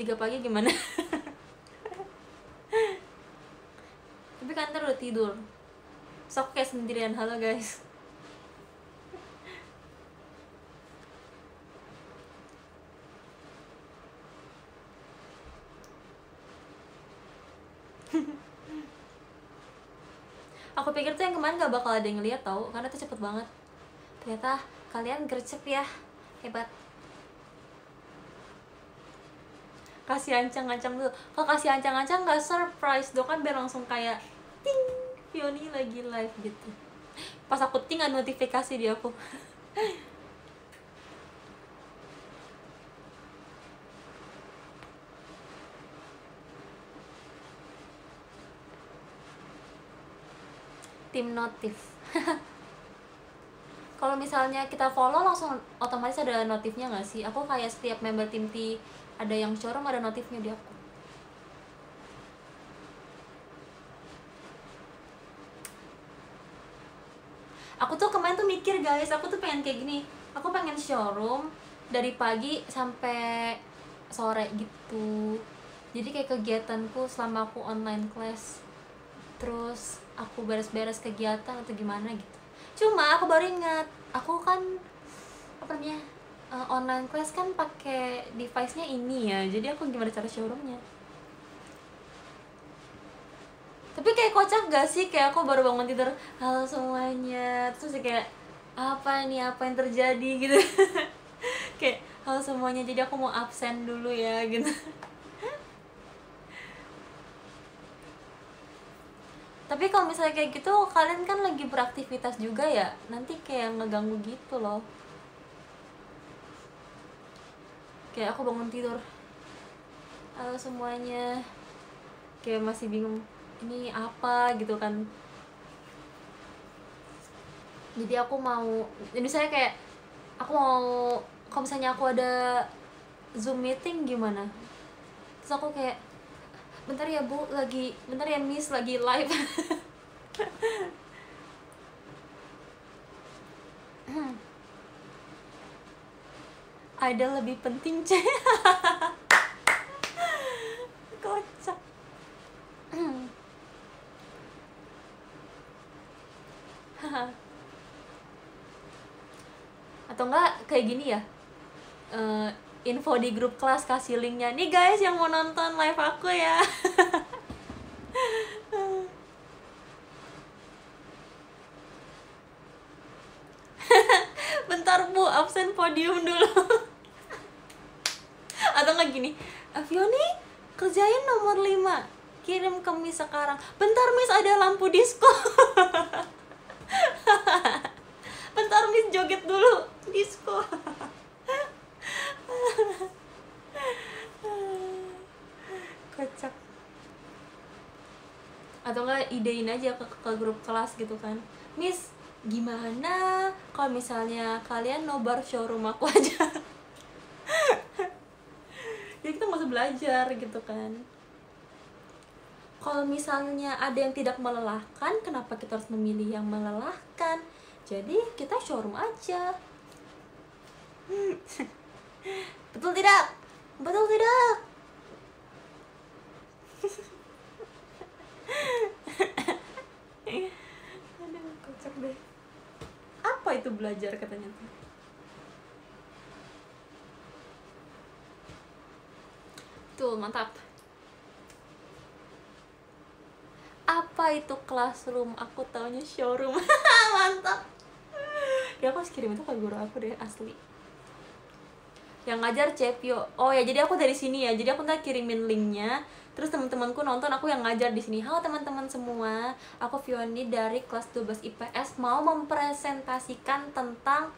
3 pagi gimana? Tapi kan udah tidur. Sok kayak sendirian. Halo guys aku pikir tuh yang kemarin gak bakal ada yang ngeliat tau karena tuh cepet banget. Ternyata kalian gercep ya hebat. Kasih ancang-ancang dulu. Kalau kasih ancang-ancang nggak surprise dong kan biar langsung kayak ting Fioni lagi live gitu. Pas aku ting notifikasi di aku tim notif. Kalau misalnya kita follow langsung otomatis ada notifnya nggak sih? Aku kayak setiap member tim T ada yang showroom ada notifnya di aku. Aku tuh kemarin tuh mikir guys aku tuh pengen kayak gini. Aku pengen showroom dari pagi sampai sore gitu. Jadi kayak kegiatanku selama aku online class. Terus aku beres-beres kegiatan atau gimana gitu. Cuma aku baru ingat aku kan apa namanya uh, online class kan pakai device-nya ini ya jadi aku gimana cara showroomnya? Tapi kayak kocak gak sih? Kayak aku baru bangun tidur halo semuanya terus kayak apa nih apa yang terjadi? Gitu. Kayak halo semuanya jadi aku mau absen dulu ya gitu tapi kalau misalnya kayak gitu kalian kan lagi beraktivitas juga ya? Nanti kayak ngeganggu gitu loh. Kayak aku bangun tidur. Halo semuanya. Kayak masih bingung ini apa? gitu kan. Jadi aku mau jadi saya kayak aku mau kalau misalnya aku ada zoom meeting gimana? Terus aku kayak bentar ya bu. Lagi bentar ya miss. Lagi live. Ada lebih penting cek. Kocak. Atau enggak kayak gini ya. Uh, info di grup kelas kasih linknya. Nih guys yang mau nonton live aku ya. Bentar bu absen podium dulu. Atau nggak gini Avioni kerjain nomor 5 kirim ke Miss sekarang. Bentar Miss ada lampu disco. Bentar Miss joget dulu disco kocak. Atau enggak idein aja ke, ke grup kelas gitu kan. Miss gimana kalau misalnya kalian nobar showroom aku aja? Jadi kita nggak usah belajar gitu kan. Kalau misalnya ada yang tidak melelahkan kenapa kita harus memilih yang melelahkan? Jadi kita showroom aja betul tidak? Betul tidak? Aduh kocak deh. Apa itu belajar katanya tuh? Tuh mantap. Apa itu classroom? Aku taunya showroom. Mantap. Ya aku harus kirim itu ke guru aku deh asli yang ngajar Cepio. Oh ya jadi aku dari sini ya. Jadi aku ntar kirimin linknya. Terus teman-temanku nonton aku yang ngajar di sini. Halo teman-teman semua. Aku Fioni dari kelas 12 IPS mau mempresentasikan tentang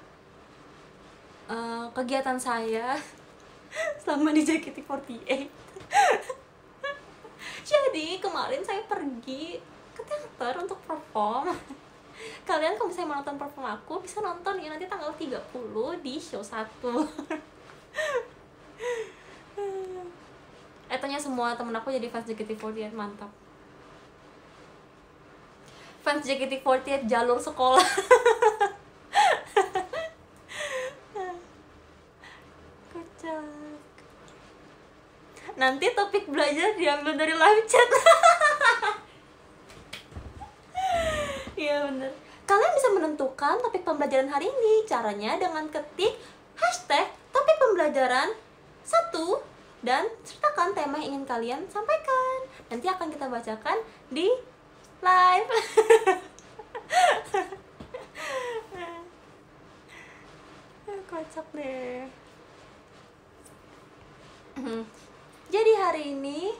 uh, kegiatan saya selama di JKT48 jadi kemarin saya pergi ke teater untuk perform. Kalian kalau misalnya mau nonton perform aku bisa nonton ya nanti tanggal 30 di show 1 Etanya semua temen aku jadi fans JKT48 mantap. Fans JKT48 jalur sekolah. Kocak. Nanti topik belajar diambil dari live chat. Iya bener. Kalian bisa menentukan topik pembelajaran hari ini. Caranya dengan ketik hashtag topik pembelajaran satu dan sertakan tema yang ingin kalian sampaikan. Nanti akan kita bacakan di live. Kocak deh. Jadi hari ini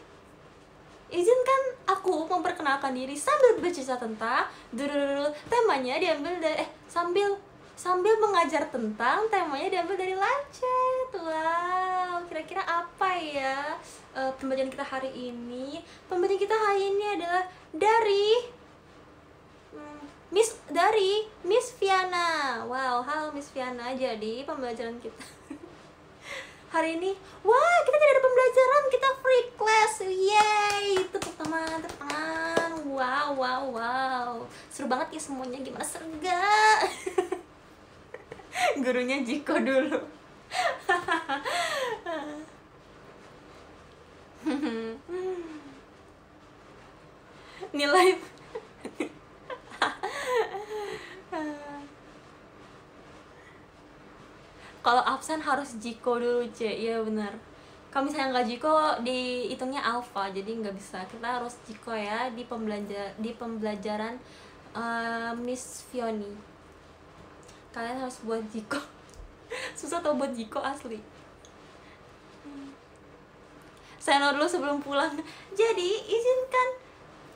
izinkan aku memperkenalkan diri sambil bercerita tentang dulu temanya diambil dari eh sambil sambil mengajar tentang temanya diambil dari chat wow kira-kira apa ya uh, pembelajaran kita hari ini? Pembelajaran kita hari ini adalah dari hmm, Miss dari Miss Viana. Wow halo Miss Viana jadi pembelajaran kita hari ini wah kita tidak ada pembelajaran kita free class. Yay tepuk tangan tepuk tangan. Wow wow wow. Seru banget ya semuanya gimana? Seru gak gurunya Jiko dulu. Nilai kalau absen harus Jiko dulu C iya benar. Kalau misalnya nggak Jiko dihitungnya alpha. Jadi nggak bisa. Kita harus Jiko ya di pembelajar di pembelajaran uh, Miss Fioni kalian harus buat jiko. Susah tau buat jiko asli. Saya no dulu sebelum pulang. Jadi izinkan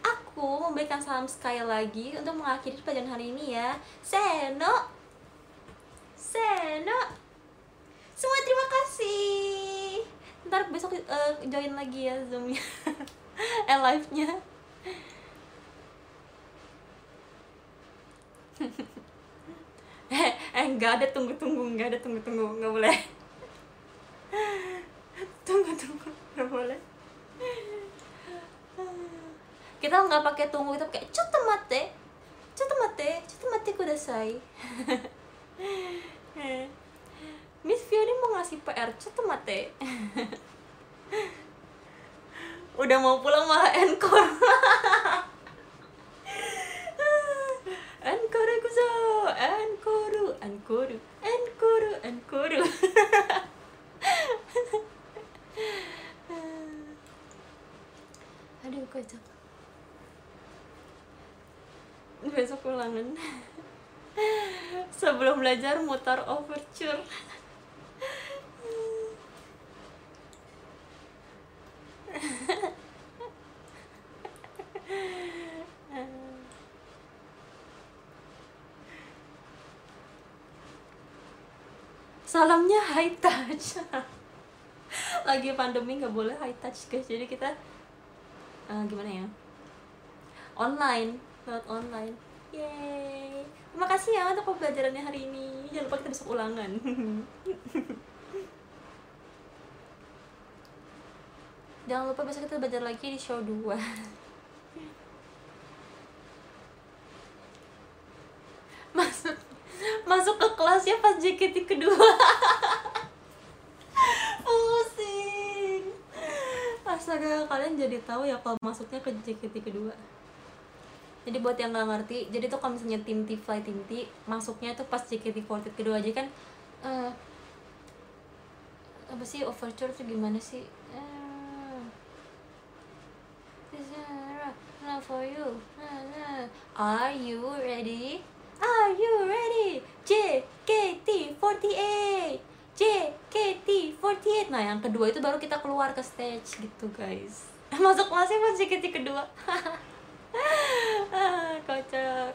aku memberikan salam sekali lagi untuk mengakhiri pelajaran hari ini ya. Seno Seno semua terima kasih. Ntar besok uh, join lagi ya zoomnya. Eh live nya eh eh nggak ada tunggu tunggu nggak ada tunggu tunggu nggak boleh. Tunggu tunggu nggak boleh. Kita nggak pakai tunggu kita pakai coto mate coto mate coto mate kudasai. Miss Fioni mau ngasih PR coto mate. Udah mau pulang malah encore encore kuzo encore encore encore encore aduh kocak besok ulangan. Sebelum belajar mutar overture salamnya high touch. Lagi pandemi nggak boleh high touch guys. Jadi kita uh, gimana ya? Online lewat online. Yay terima kasih ya untuk pembelajarannya hari ini. Jangan lupa kita besok ulangan. Jangan lupa besok kita belajar lagi di show 2 masuk masuk ke kelasnya pas JKT kedua. Pusing. Astaga kalian jadi tahu ya kalau masuknya ke JKT kedua. Jadi buat yang nggak ngerti jadi tuh kalau misalnya tim T Fly tim T masuknya tuh pas JKT48 kedua aja kan uh, apa sih overture tuh gimana sih? Uh, not for you. Are you ready Are you ready? JKT48 JKT48 Nah yang kedua itu baru kita keluar ke stage gitu guys. Masuk kelasnya pas JKT kedua. Kocak.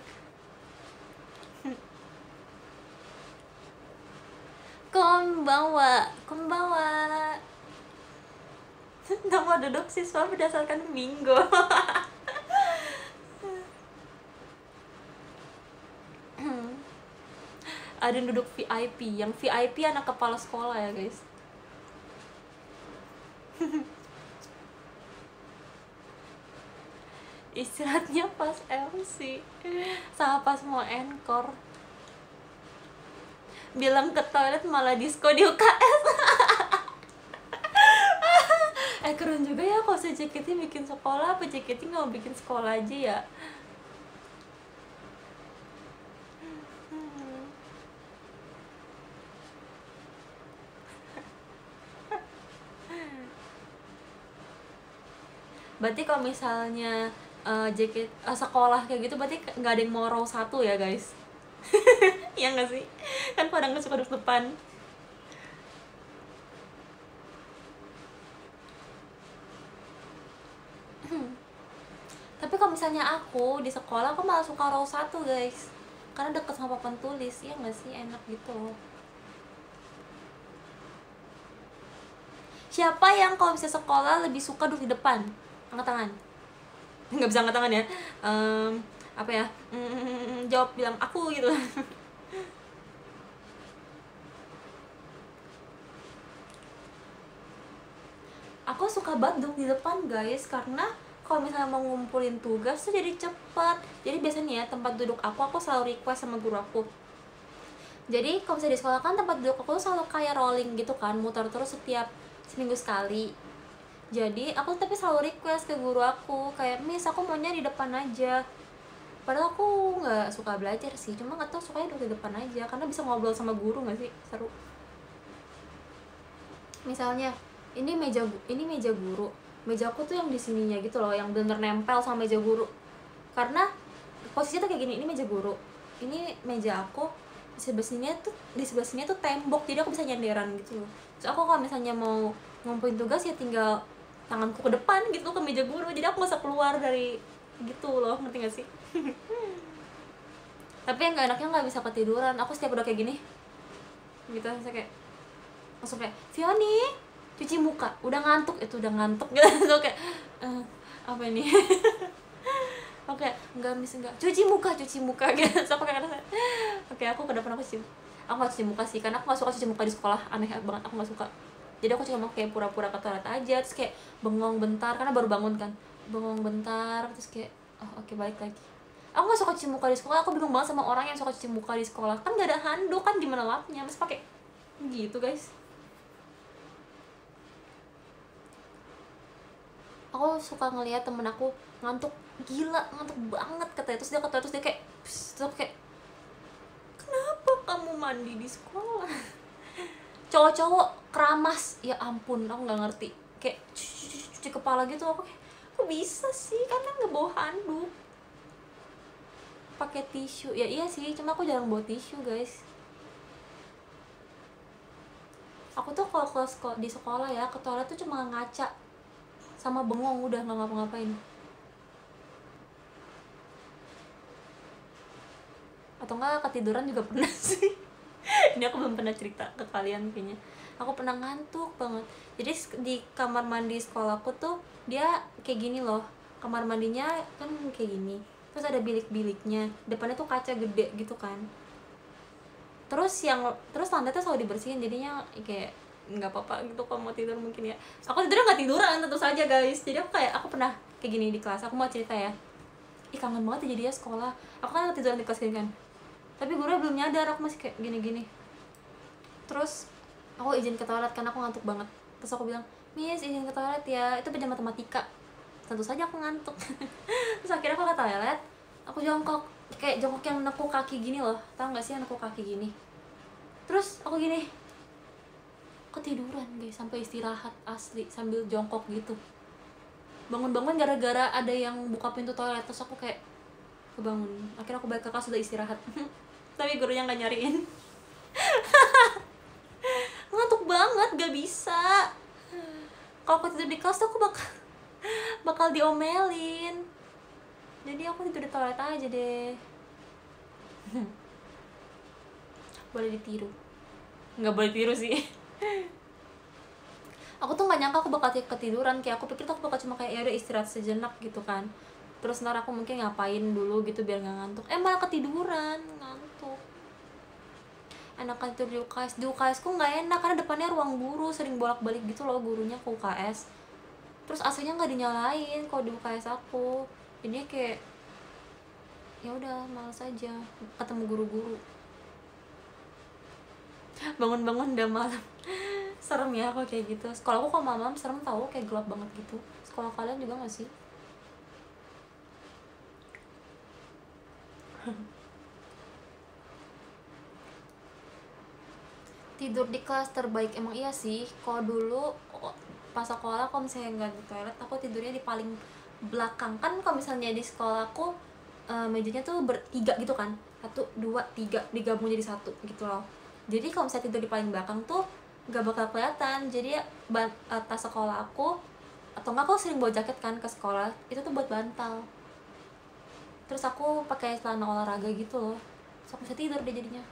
Konbawa Konbawa Nama duduk siswa berdasarkan minggu Hmm. ada yang duduk VIP yang VIP anak kepala sekolah ya guys. Istirahatnya pas MC sama pas mau encore. Bilang ke toilet malah disco di UKS eh keren juga ya kalau si JKT bikin sekolah apa JKT nggak mau bikin sekolah aja ya? Berarti kalau misalnya uh, JKT uh, sekolah kayak gitu berarti nggak ada yang mau row satu ya guys? Iya nggak sih? Kan pada nggak suka duduk depan. Tapi kalau misalnya aku di sekolah aku malah suka row satu guys. Karena deket sama papan tulis. Ya nggak sih? Enak gitu siapa yang kalau bisa sekolah lebih suka duduk di depan angkat tangan. Nggak bisa angkat tangan ya. Um, apa ya? Mm, jawab bilang aku gitu. Aku suka banget di depan guys karena kalau misalnya mau ngumpulin tugas tuh jadi cepet. Jadi biasanya ya tempat duduk aku aku selalu request sama guru aku. Jadi kalau misalnya di sekolah kan tempat duduk aku selalu kayak rolling gitu kan muter terus setiap seminggu sekali jadi aku tapi selalu request ke guru aku kayak miss aku maunya di depan aja. Padahal aku nggak suka belajar sih cuma nggak tahu sukanya di depan aja karena bisa ngobrol sama guru nggak sih? Seru. Misalnya ini meja ini meja guru. Meja aku tuh yang di sininya gitu loh yang bener nempel sama meja guru. Karena posisinya tuh kayak gini ini meja guru. Ini meja aku di sebelah sini tuh di sebelah sini tuh tembok jadi aku bisa nyenderan gitu loh. So aku kalau misalnya mau ngumpulin tugas ya tinggal tanganku ke depan gitu ke meja guru. Jadi aku nggak usah keluar dari gitu loh ngerti gak sih? Tapi yang gak enaknya nggak bisa ketiduran. Aku setiap udah kayak gini gitu. Saya kayak langsung kayak Fioni cuci muka. Udah ngantuk itu udah ngantuk. Gitu kayak uh, apa ini? Oke mis enggak cuci muka cuci muka. Gitu. So kayak oke aku ke depan aku cuci aku gak cuci muka sih. Karena aku gak suka cuci muka di sekolah. Aneh banget aku gak suka jadi aku cuma kayak pura-pura ke toilet aja terus kayak bengong bentar karena baru bangun kan. Bengong bentar terus kayak oh oke okay, balik lagi. Aku gak suka cuci muka di sekolah aku bingung banget sama orang yang suka cuci muka di sekolah. Kan gak ada handuk kan gimana lapnya? Terus pakai gitu guys. Aku suka ngeliat temen aku ngantuk gila ngantuk banget katanya. Terus dia kata terus dia kayak terus kayak kenapa kamu mandi di sekolah cowok-cowok keramas. Ya ampun aku nggak ngerti. Kayak cuci, kepala gitu aku kayak kok bisa sih? Karena nggak bawa handuk. Pakai tisu. Ya iya sih cuma aku jarang bawa tisu guys. Aku tuh kalau ke di sekolah ya ke toilet tuh cuma ngaca sama bengong udah nggak ngapa-ngapain. Atau enggak ketiduran juga pernah sih ini aku belum pernah cerita ke kalian kayaknya. Aku pernah ngantuk banget. Jadi di kamar mandi sekolahku tuh dia kayak gini loh. Kamar mandinya kan kayak gini. Terus ada bilik-biliknya. Depannya tuh kaca gede gitu kan. Terus yang terus lantai tuh selalu dibersihin. Jadinya kayak nggak apa-apa gitu kalau mau tidur mungkin ya. Aku tidur nggak tiduran tentu saja guys. Jadi aku kayak aku pernah kayak gini di kelas. Aku mau cerita ya. Ih kangen banget ya jadi ya sekolah. Aku kan tiduran di kelas kan tapi gurunya belum nyadar aku masih kayak gini-gini. Terus aku izin ke toilet karena aku ngantuk banget. Terus aku bilang miss izin ke toilet ya. Itu pelajaran matematika. Tentu saja aku ngantuk. Terus akhirnya aku ke toilet aku jongkok. Kayak jongkok yang nekuk kaki gini loh. Tau gak sih yang nekuk kaki gini? Terus aku gini ketiduran guys sampai istirahat asli sambil jongkok gitu. Bangun-bangun gara-gara ada yang buka pintu toilet. Terus aku kayak kebangun akhirnya aku balik ke kelas udah istirahat. Tapi gurunya nggak nyariin. Ngantuk banget gak bisa. Kalau aku tidur di kelas tuh aku bakal bakal diomelin. Jadi aku tidur di toilet aja deh. Boleh ditiru. Nggak boleh tiru sih. Aku tuh nggak nyangka aku bakal ketiduran. Kayak aku pikir tuh aku bakal cuma kayak ya udah istirahat sejenak gitu kan terus ntar aku mungkin ngapain dulu gitu biar nggak ngantuk. Eh malah ketiduran ngantuk. Enakan tidur di UKS di UKS ku nggak enak karena depannya ruang guru sering bolak balik gitu loh gurunya ke UKS terus AC-nya nggak dinyalain kalau di UKS aku. Ini kayak ya udah malas aja ketemu guru-guru. Bangun-bangun udah malam. Serem ya kalau kayak gitu. Sekolah aku kalau malam serem tau kayak gelap banget gitu. Sekolah kalian juga gak sih tidur di kelas terbaik emang iya sih. Kalau dulu pas sekolah kalau misalnya nggak di toilet aku tidurnya di paling belakang. Kan kalau misalnya di sekolahku uh, mejanya tuh bertiga gitu kan. Satu dua tiga digabung jadi satu gitu loh. Jadi kalau misalnya tidur di paling belakang tuh nggak bakal kelihatan. Jadi atas sekolah aku atau nggak aku sering bawa jaket kan ke sekolah itu tuh buat bantal terus aku pakai celana olahraga gitu loh. So aku bisa tidur deh jadinya.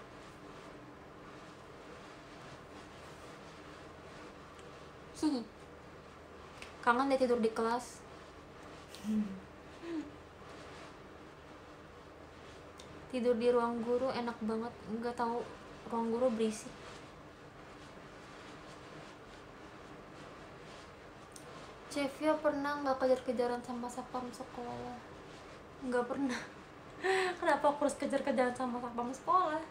Hihi kangen deh tidur di kelas. Tidur di ruang guru enak banget. Nggak tahu ruang guru berisik. Cevia pernah nggak kejar-kejaran sama sapam sekolah? Nggak pernah. Kenapa aku harus kejar-kejaran sama sapam sekolah?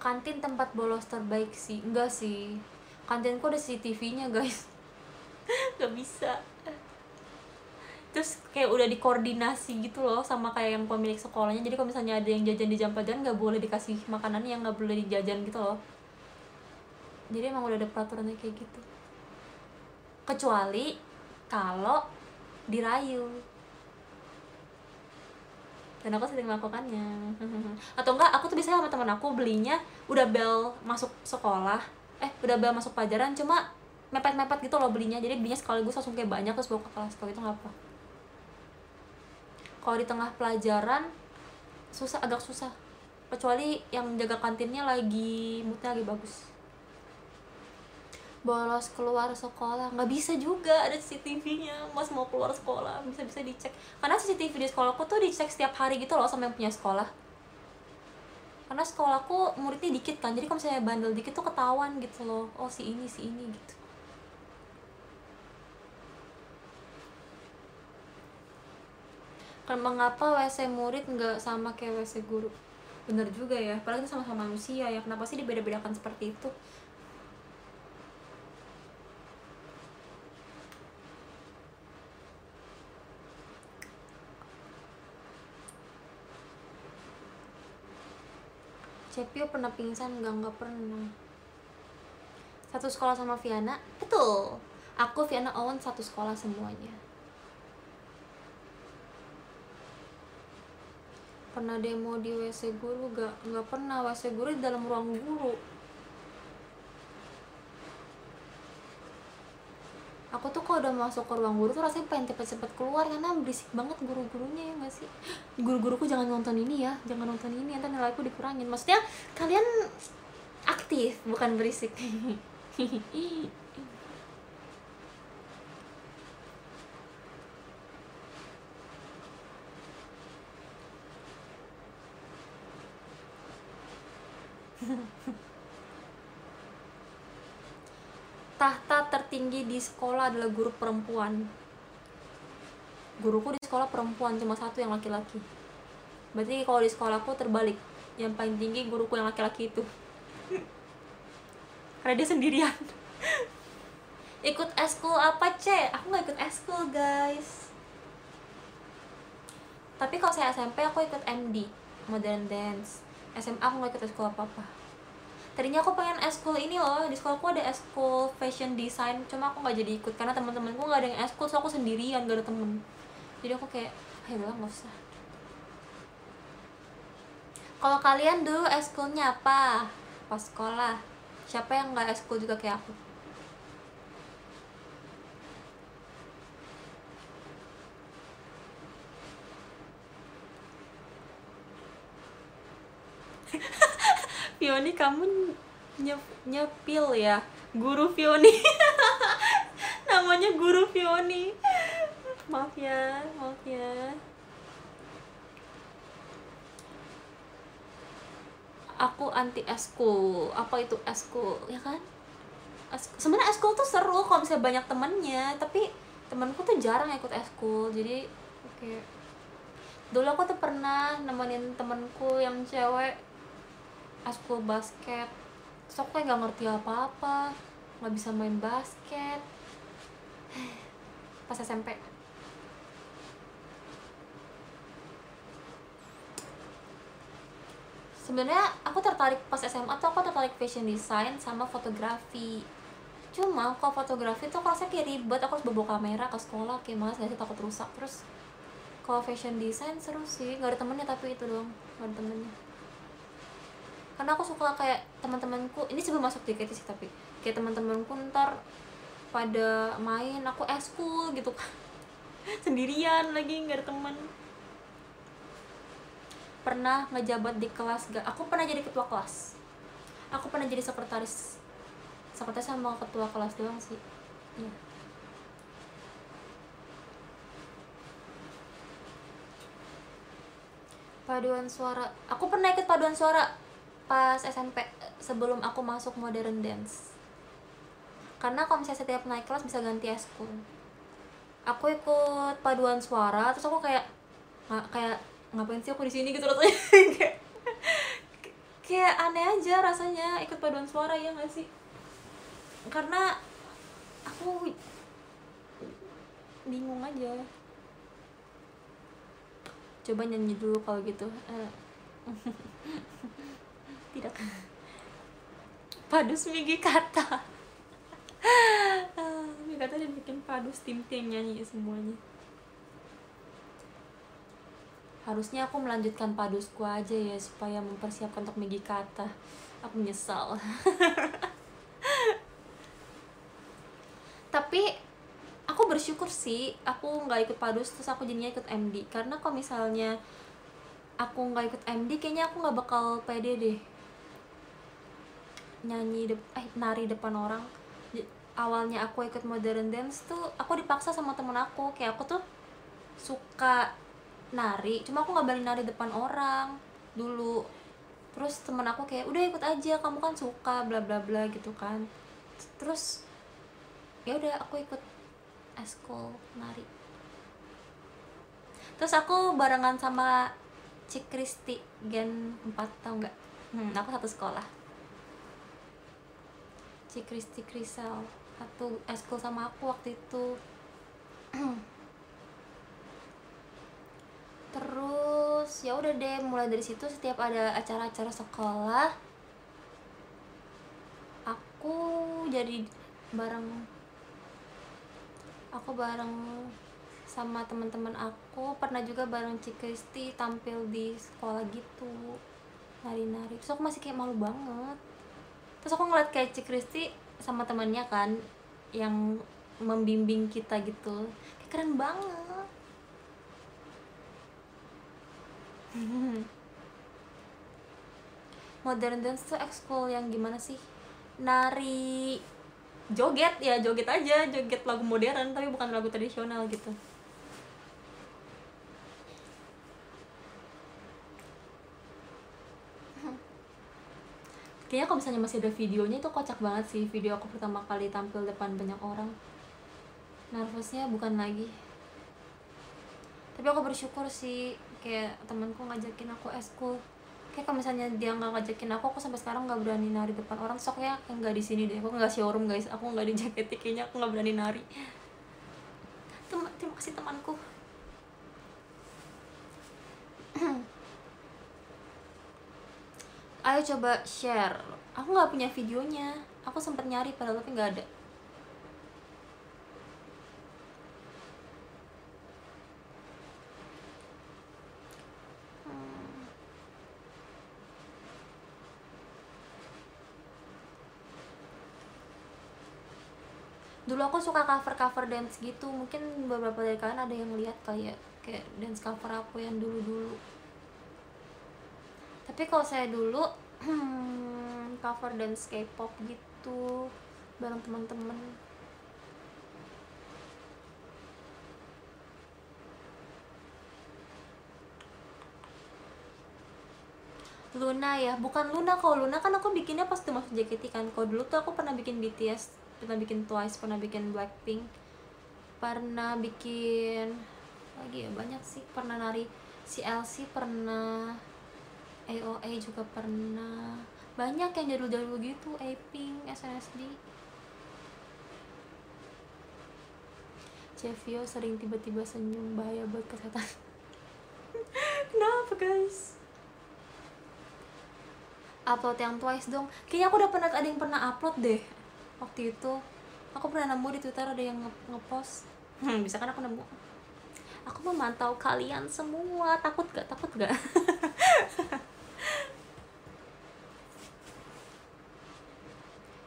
Kantin tempat bolos terbaik sih, enggak sih. Kantinku ada CCTV-nya guys. Gak bisa terus kayak udah dikoordinasi gitu loh sama kayak yang pemilik sekolahnya jadi kalau misalnya ada yang jajan di jam pelajaran nggak boleh dikasih makanan yang nggak boleh dijajan gitu loh jadi emang udah ada peraturannya kayak gitu. Kecuali kalau dirayu dan aku sering melakukannya. Atau enggak aku tuh biasanya sama teman aku belinya udah bel masuk sekolah. Eh udah bel masuk pelajaran cuma mepet-mepet gitu loh belinya. Jadi belinya sekaligus langsung kayak banyak terus bawa ke kelas kalau itu nggak apa. Kalau di tengah pelajaran susah agak susah. Kecuali yang jaga kantinnya lagi moodnya lagi bagus bolos keluar sekolah. Nggak bisa juga ada CCTV-nya mas mau keluar sekolah bisa bisa dicek. Karena CCTV di sekolahku tuh dicek setiap hari gitu loh sama yang punya sekolah. Karena sekolahku muridnya dikit kan jadi kalau misalnya bandel dikit tuh ketahuan gitu loh. Oh si ini si ini gitu. Kan mengapa WC murid nggak sama kayak WC guru? Bener juga ya padahal sama-sama manusia ya. Kenapa sih dibeda-bedakan seperti itu Cepio pernah pingsan? Nggak nggak pernah. Satu sekolah sama Viana? Betul. Aku Viana Owen satu sekolah semuanya. Pernah demo di WC guru? Gak nggak pernah. WC guru di dalam ruang guru aku tuh kalau udah masuk ke ruang guru tuh rasanya pengen cepet-cepet keluar karena berisik banget guru-gurunya ya gak sih? Guru-guruku jangan nonton ini ya jangan nonton ini nanti nilaiku dikurangin. Maksudnya kalian aktif bukan berisik. tahta tertinggi di sekolah adalah guru perempuan. Guruku di sekolah perempuan cuma satu yang laki-laki. Berarti kalau di sekolahku terbalik. Yang paling tinggi guruku yang laki-laki itu. Karena dia sendirian. Ikut eskul apa cek aku nggak ikut eskul guys. Tapi kalau saya SMP aku ikut MD modern dance. SMA aku nggak ikut eskul apa apa tadinya aku pengen eskul ini loh di sekolahku ada eskul fashion design cuma aku nggak jadi ikut karena teman-temanku nggak ada yang eskul so aku sendirian gak ada temen. Jadi aku kayak ayo lah nggak usah. Kalau kalian dulu eskulnya apa? Pas sekolah. Siapa yang nggak eskul juga kayak aku Fioni kamu nyep nyepil ya? Guru Fioni. Namanya guru Fioni. Maaf ya maaf ya. Aku anti eskul. Apa itu eskul? Ya kan? Sebenarnya eskul tuh seru kalau misalnya banyak temennya tapi temanku tuh jarang ikut eskul. Jadi oke. okay dulu aku tuh pernah nemenin temenku yang cewek askul basket. Terus aku kayak gak ngerti apa-apa nggak bisa main basket. Pas SMP sebenarnya aku tertarik pas SMA tuh aku tertarik fashion design sama fotografi. Cuma kalau fotografi tuh aku rasa kayak ribet aku harus bawa kamera ke sekolah kayak malas gak sih takut rusak. Terus kalau fashion design seru sih gak ada temennya tapi itu doang gak ada temennya karena aku suka kayak teman-temanku ini sebelum masuk JKT sih tapi kayak teman-temanku ntar pada main aku eskul gitu kan. Sendirian lagi nggak ada teman. Pernah ngejabat di kelas gak aku pernah jadi ketua kelas. Aku pernah jadi sekretaris sekretaris sama ketua kelas doang sih. Iya. Paduan suara aku pernah ikut paduan suara pas SMP sebelum aku masuk modern dance. Karena kalau misalnya setiap naik kelas bisa ganti eskul aku ikut paduan suara terus aku kayak nggak kayak ngapain sih aku di sini? gitu rasanya. Kayak kayak aneh aja rasanya ikut paduan suara ya nggak sih? Karena aku bingung aja. Coba nyanyi dulu kalau gitu. Uh. tidak. Padus migi kata. Migi kata dia bikin padus tim tim nyanyi semuanya. Harusnya aku melanjutkan padusku aja ya supaya mempersiapkan untuk migi kata. Aku menyesal tapi aku bersyukur sih aku nggak ikut padus terus aku jadinya ikut MD karena kalau misalnya aku nggak ikut MD kayaknya aku nggak bakal pede deh nyanyi de eh nari depan orang. Awalnya aku ikut modern dance tuh aku dipaksa sama temen aku. Kayak aku tuh suka nari cuma aku nggak berani nari depan orang dulu. Terus temen aku kayak udah ikut aja kamu kan suka bla bla bla gitu kan. Terus ya udah aku ikut eskul nari. Terus aku barengan sama Cik Kristi gen 4 tau nggak? Hmm, aku satu sekolah Cik Kristi Krisel satu eskul sama aku waktu itu. Terus ya udah deh mulai dari situ setiap ada acara-acara sekolah aku jadi bareng aku bareng sama teman-teman aku pernah juga bareng Cik Kristi tampil di sekolah gitu nari-nari. Terus aku masih kayak malu banget terus aku ngeliat kayak Cik Kristi sama temannya kan yang membimbing kita gitu. Kayak keren banget. Modern dance tuh ekskul yang gimana sih? Nari joget ya joget aja joget lagu modern tapi bukan lagu tradisional gitu kayaknya kalau misalnya masih ada videonya itu kocak banget sih video aku pertama kali tampil depan banyak orang. Nervousnya bukan lagi. Tapi aku bersyukur sih kayak temanku ngajakin aku eskul kayak kalau misalnya dia nggak ngajakin aku aku sampai sekarang nggak berani nari depan orang. Soknya nggak di sini deh aku nggak showroom guys. Aku nggak di jaket kayaknya aku nggak berani nari. Tem terima kasih temanku ayo coba share. Aku nggak punya videonya. Aku sempat nyari padahal tapi nggak ada. Dulu aku suka cover cover dance gitu. Mungkin beberapa dari kalian ada yang lihat kayak kayak dance cover aku yang dulu dulu tapi kalau saya dulu cover dance K-pop gitu bareng teman-teman. Luna ya bukan Luna. Kalau Luna kan aku bikinnya pas tuh masuk JKT kan. Kalau dulu tuh aku pernah bikin BTS pernah bikin Twice pernah bikin Blackpink pernah bikin lagi ya banyak sih. Pernah nari si Elsie pernah AOA juga pernah. Banyak yang jadul-jadul gitu Aping SNSD Chevio sering tiba-tiba senyum bahaya buat kesehatan. Kenapa guys? Upload yang twice dong. Kayaknya aku udah pernah ada yang pernah upload deh waktu itu. Aku pernah nemu di twitter ada yang nge- ngepost. Hmm, bisa kan aku nemu? Aku memantau kalian semua. Takut gak takut gak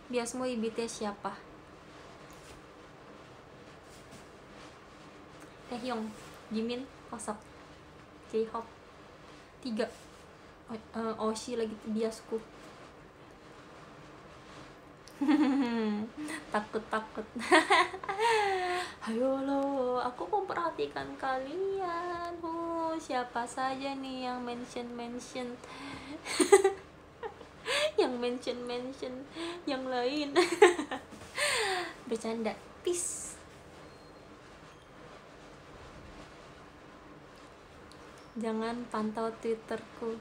biasmu ibite siapa? Taehyung Jimin kosok J-Hope. Tiga. O- eh, Oshi lagi biasku. Takut takut. Ayo lo aku memperhatikan kalian. Oh siapa saja nih yang mention mention yang mention mention yang lain. Bercanda. Peace. Jangan pantau twitterku.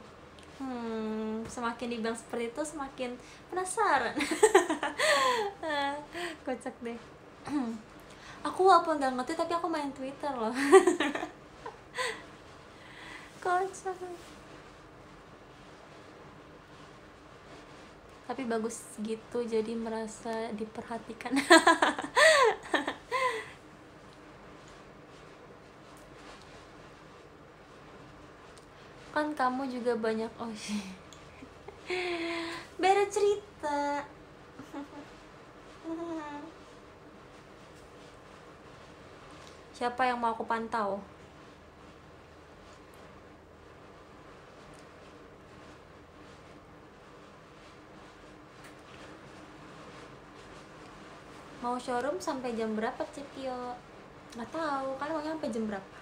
Hmm semakin dibilang seperti itu semakin penasaran. Kocak deh. Aku walaupun nggak ngerti tapi aku main twitter loh. Kocak tapi bagus gitu jadi merasa diperhatikan. Kan kamu juga banyak oh beda cerita. Siapa yang mau aku pantau mau showroom sampai jam berapa Cepio nggak tahu. Kalian maunya sampai jam berapa?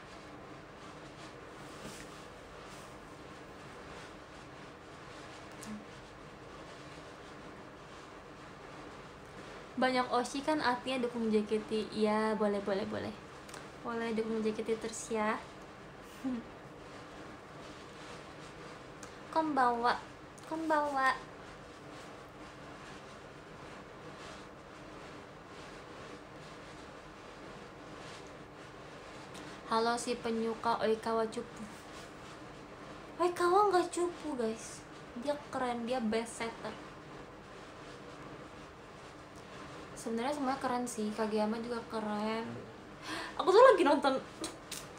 Banyak oshi kan artinya dukung JKT iya boleh boleh boleh. Boleh dukung JKT terus ya. Konbawa konbawa halo si penyuka Oikawa cupu. Oikawa nggak cupu guys. Dia keren dia best setter. Sebenarnya semuanya keren sih. Kageyama juga keren. Aku tuh lagi nonton.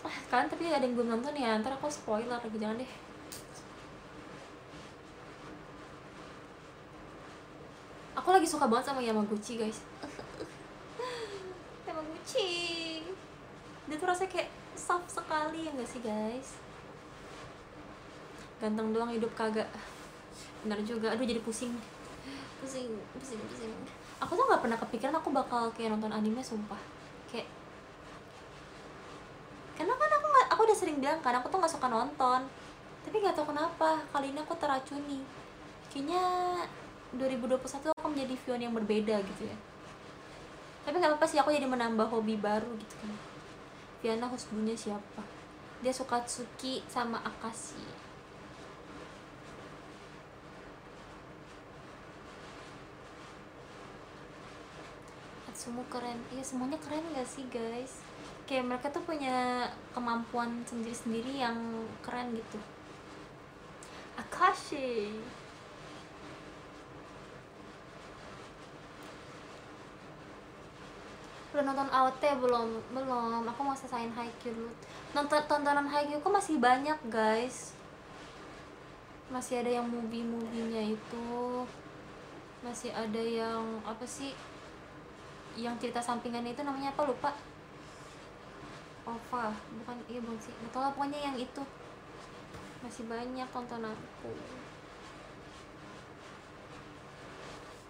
Ah, kalian tapi ada yang belum nonton ya. Ntar aku spoiler lagi jangan deh. Aku lagi suka banget sama Yamaguchi guys. Yamaguchi dia tuh rasanya kayak soft sekali ya gak sih guys? Ganteng doang hidup kagak. Benar juga. Aduh jadi pusing. Pusing pusing pusing. Aku tuh nggak pernah kepikiran aku bakal kayak nonton anime sumpah. Kayak karena kan aku nggak aku udah sering bilang kan aku tuh nggak suka nonton. Tapi nggak tahu kenapa kali ini aku teracuni. Kayaknya 2021 aku menjadi Vion yang berbeda gitu ya. Tapi nggak apa-apa sih aku jadi menambah hobi baru gitu kan Viana Husbunya siapa? Dia suka Tsuki sama Akashi. Atsumu keren. Iya semuanya keren gak sih guys? Kayak mereka tuh punya kemampuan sendiri-sendiri yang keren gitu. Akashi udah nonton AOT belum belum. Aku mau selesaiin Haikyuu dulu. Nonton tontonan Haikyuu kok masih banyak guys. Masih ada yang movie movienya itu. Masih ada yang apa sih yang cerita sampingan itu namanya apa? Lupa. Ova. Bukan iya bukan sih. Lah, pokoknya yang itu. Masih banyak tontonanku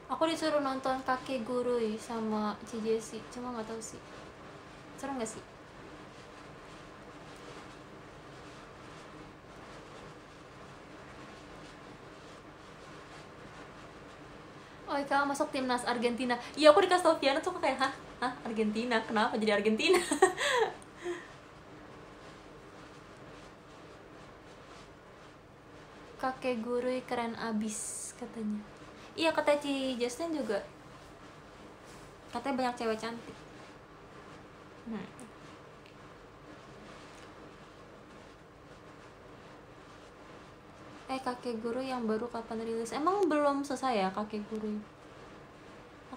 aku disuruh nonton kakek gurui sama Cijesi cuma nggak tahu sih seru nggak sih Oh, kamu masuk timnas Argentina. Iya, aku dikasih tau Viana tuh kayak, hah? Hah? Argentina? Kenapa jadi Argentina? kakek guru keren abis katanya iya kata Ci Justin juga. Katanya banyak cewek cantik. Hmm. eh kakek guru yang baru kapan rilis? Emang belum selesai ya kakek guru?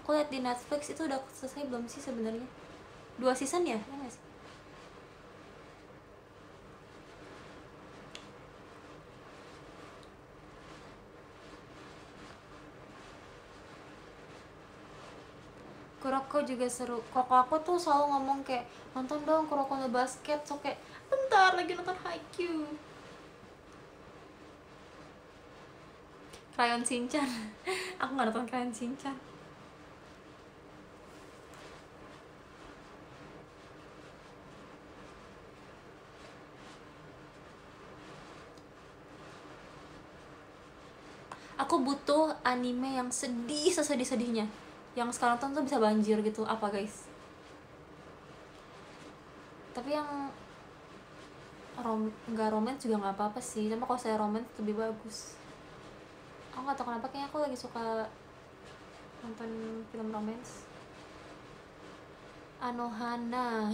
Aku lihat di Netflix itu udah selesai belum sih sebenarnya? Dua season ya ya Kuroko juga seru. Koko aku tuh selalu ngomong kayak nonton dong Kuroko no basket. So kayak bentar lagi nonton Haikyuu. Crayon Shinchan. aku nggak nonton Crayon Shinchan. Aku butuh anime yang sedih sesedih-sedihnya yang sekarang tuh bisa banjir gitu. Apa guys? Tapi yang rom nggak romance juga nggak apa-apa sih. Cuma kalau saya romance lebih bagus. Aku nggak tahu kenapa kayaknya aku lagi suka nonton film romance. Anohana.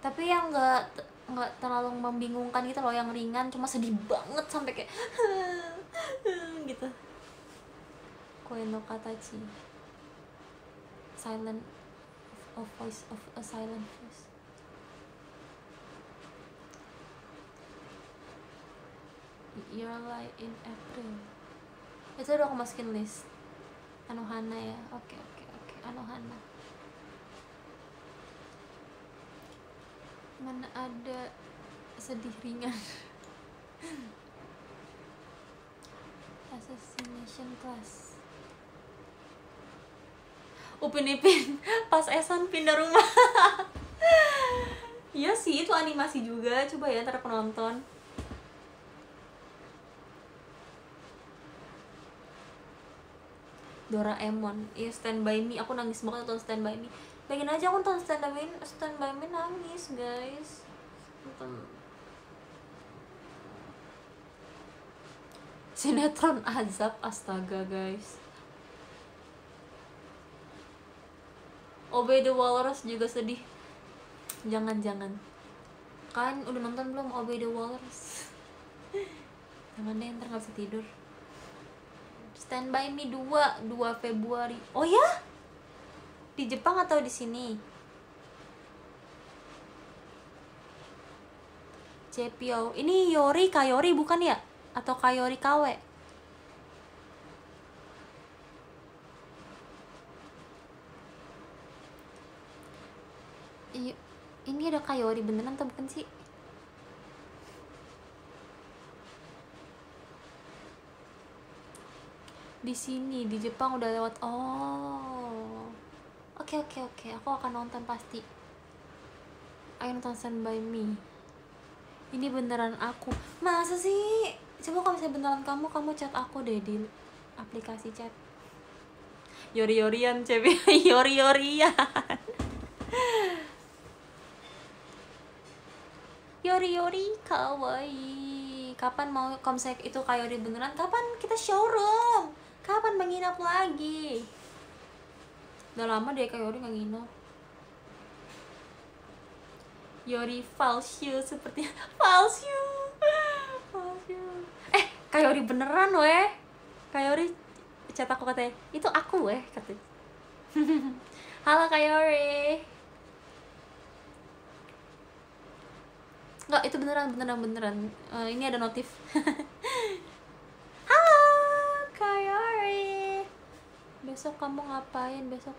Tapi yang nggak nggak terlalu membingungkan gitu loh yang ringan cuma sedih banget sampai kayak gitu Koe no Katachi Silent of voice of a silent voice. Your Light in April. Itu udah aku masukin list. Anohana ya. Oke oke oke. Anohana mana ada sedih ringan? Assassination class Upin Ipin pas Esan pindah rumah. Iya sih itu animasi juga. Coba ya ntar penonton Doraemon. Iya Stand By Me. Aku nangis banget nonton Stand By Me. Pengen aja aku nonton Stand By Me Stand By Me nangis guys. Nonton. Sinetron azab astaga guys Obey the Walrus juga sedih. Jangan-jangan. Kalian udah nonton belum? Obey the Walrus. Jangan deh ntar gak bisa tidur. Stand By Me 2 2 Februari. Oh ya? Di Jepang atau di sini? Cepio. Ini Yori Kayori bukan ya? Atau Kayori Kawe Iya, ini ada Kayori beneran atau bukan sih? Di sini di Jepang udah lewat. Oh. Oke oke oke, aku akan nonton pasti. Ayo nonton Stand By Me. Ini beneran aku. Masa sih? Coba kalau misalnya beneran kamu, kamu chat aku deh di aplikasi chat. Yori-yorian, cewek. Yori-yorian. Yori Yori kawaii. Kapan mau komsek itu Kayori beneran? Kapan kita showroom? Kapan menginap lagi? Udah lama deh Kayori nggak nginap Yori falsu seperti falsu falsu eh Kayori beneran weh. Kayori chat aku katanya itu aku weh katanya. Halo Kayori Enggak, itu beneran beneran beneran. Uh, ini ada notif. Halo, Kayori. Besok kamu ngapain besok?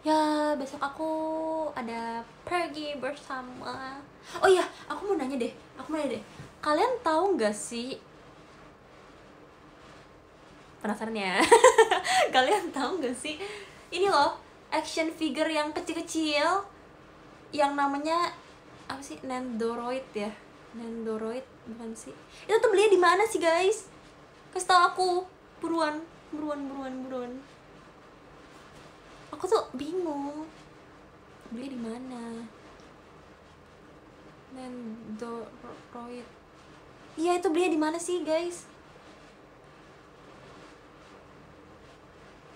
Ya, besok aku ada pergi bersama. Oh iya, aku mau nanya deh. Aku mau nanya deh. Kalian tahu nggak sih? Penasaran ya? Kalian tahu nggak sih? Ini loh, action figure yang kecil-kecil yang namanya apa sih? Nendoroid ya? Nendoroid bukan sih? Itu tuh belinya di mana sih guys? Kasih tau aku buruan buruan buruan buruan. Aku tuh bingung beli di mana? Nendoroid. Iya itu belinya di mana sih guys?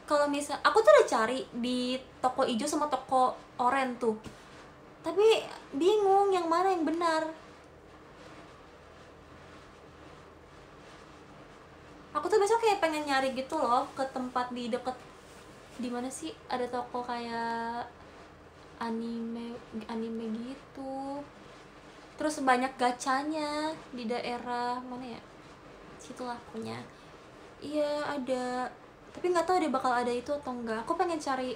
Kalau misal aku tuh udah cari di toko hijau sama toko oren tuh tapi bingung yang mana yang benar. Aku tuh besok kayak pengen nyari gitu loh ke tempat di deket di mana sih? Ada toko kayak anime anime gitu. Terus banyak gacanya di daerah mana ya? Situlah punya iya ada. Tapi nggak tahu deh bakal ada itu atau enggak aku pengen cari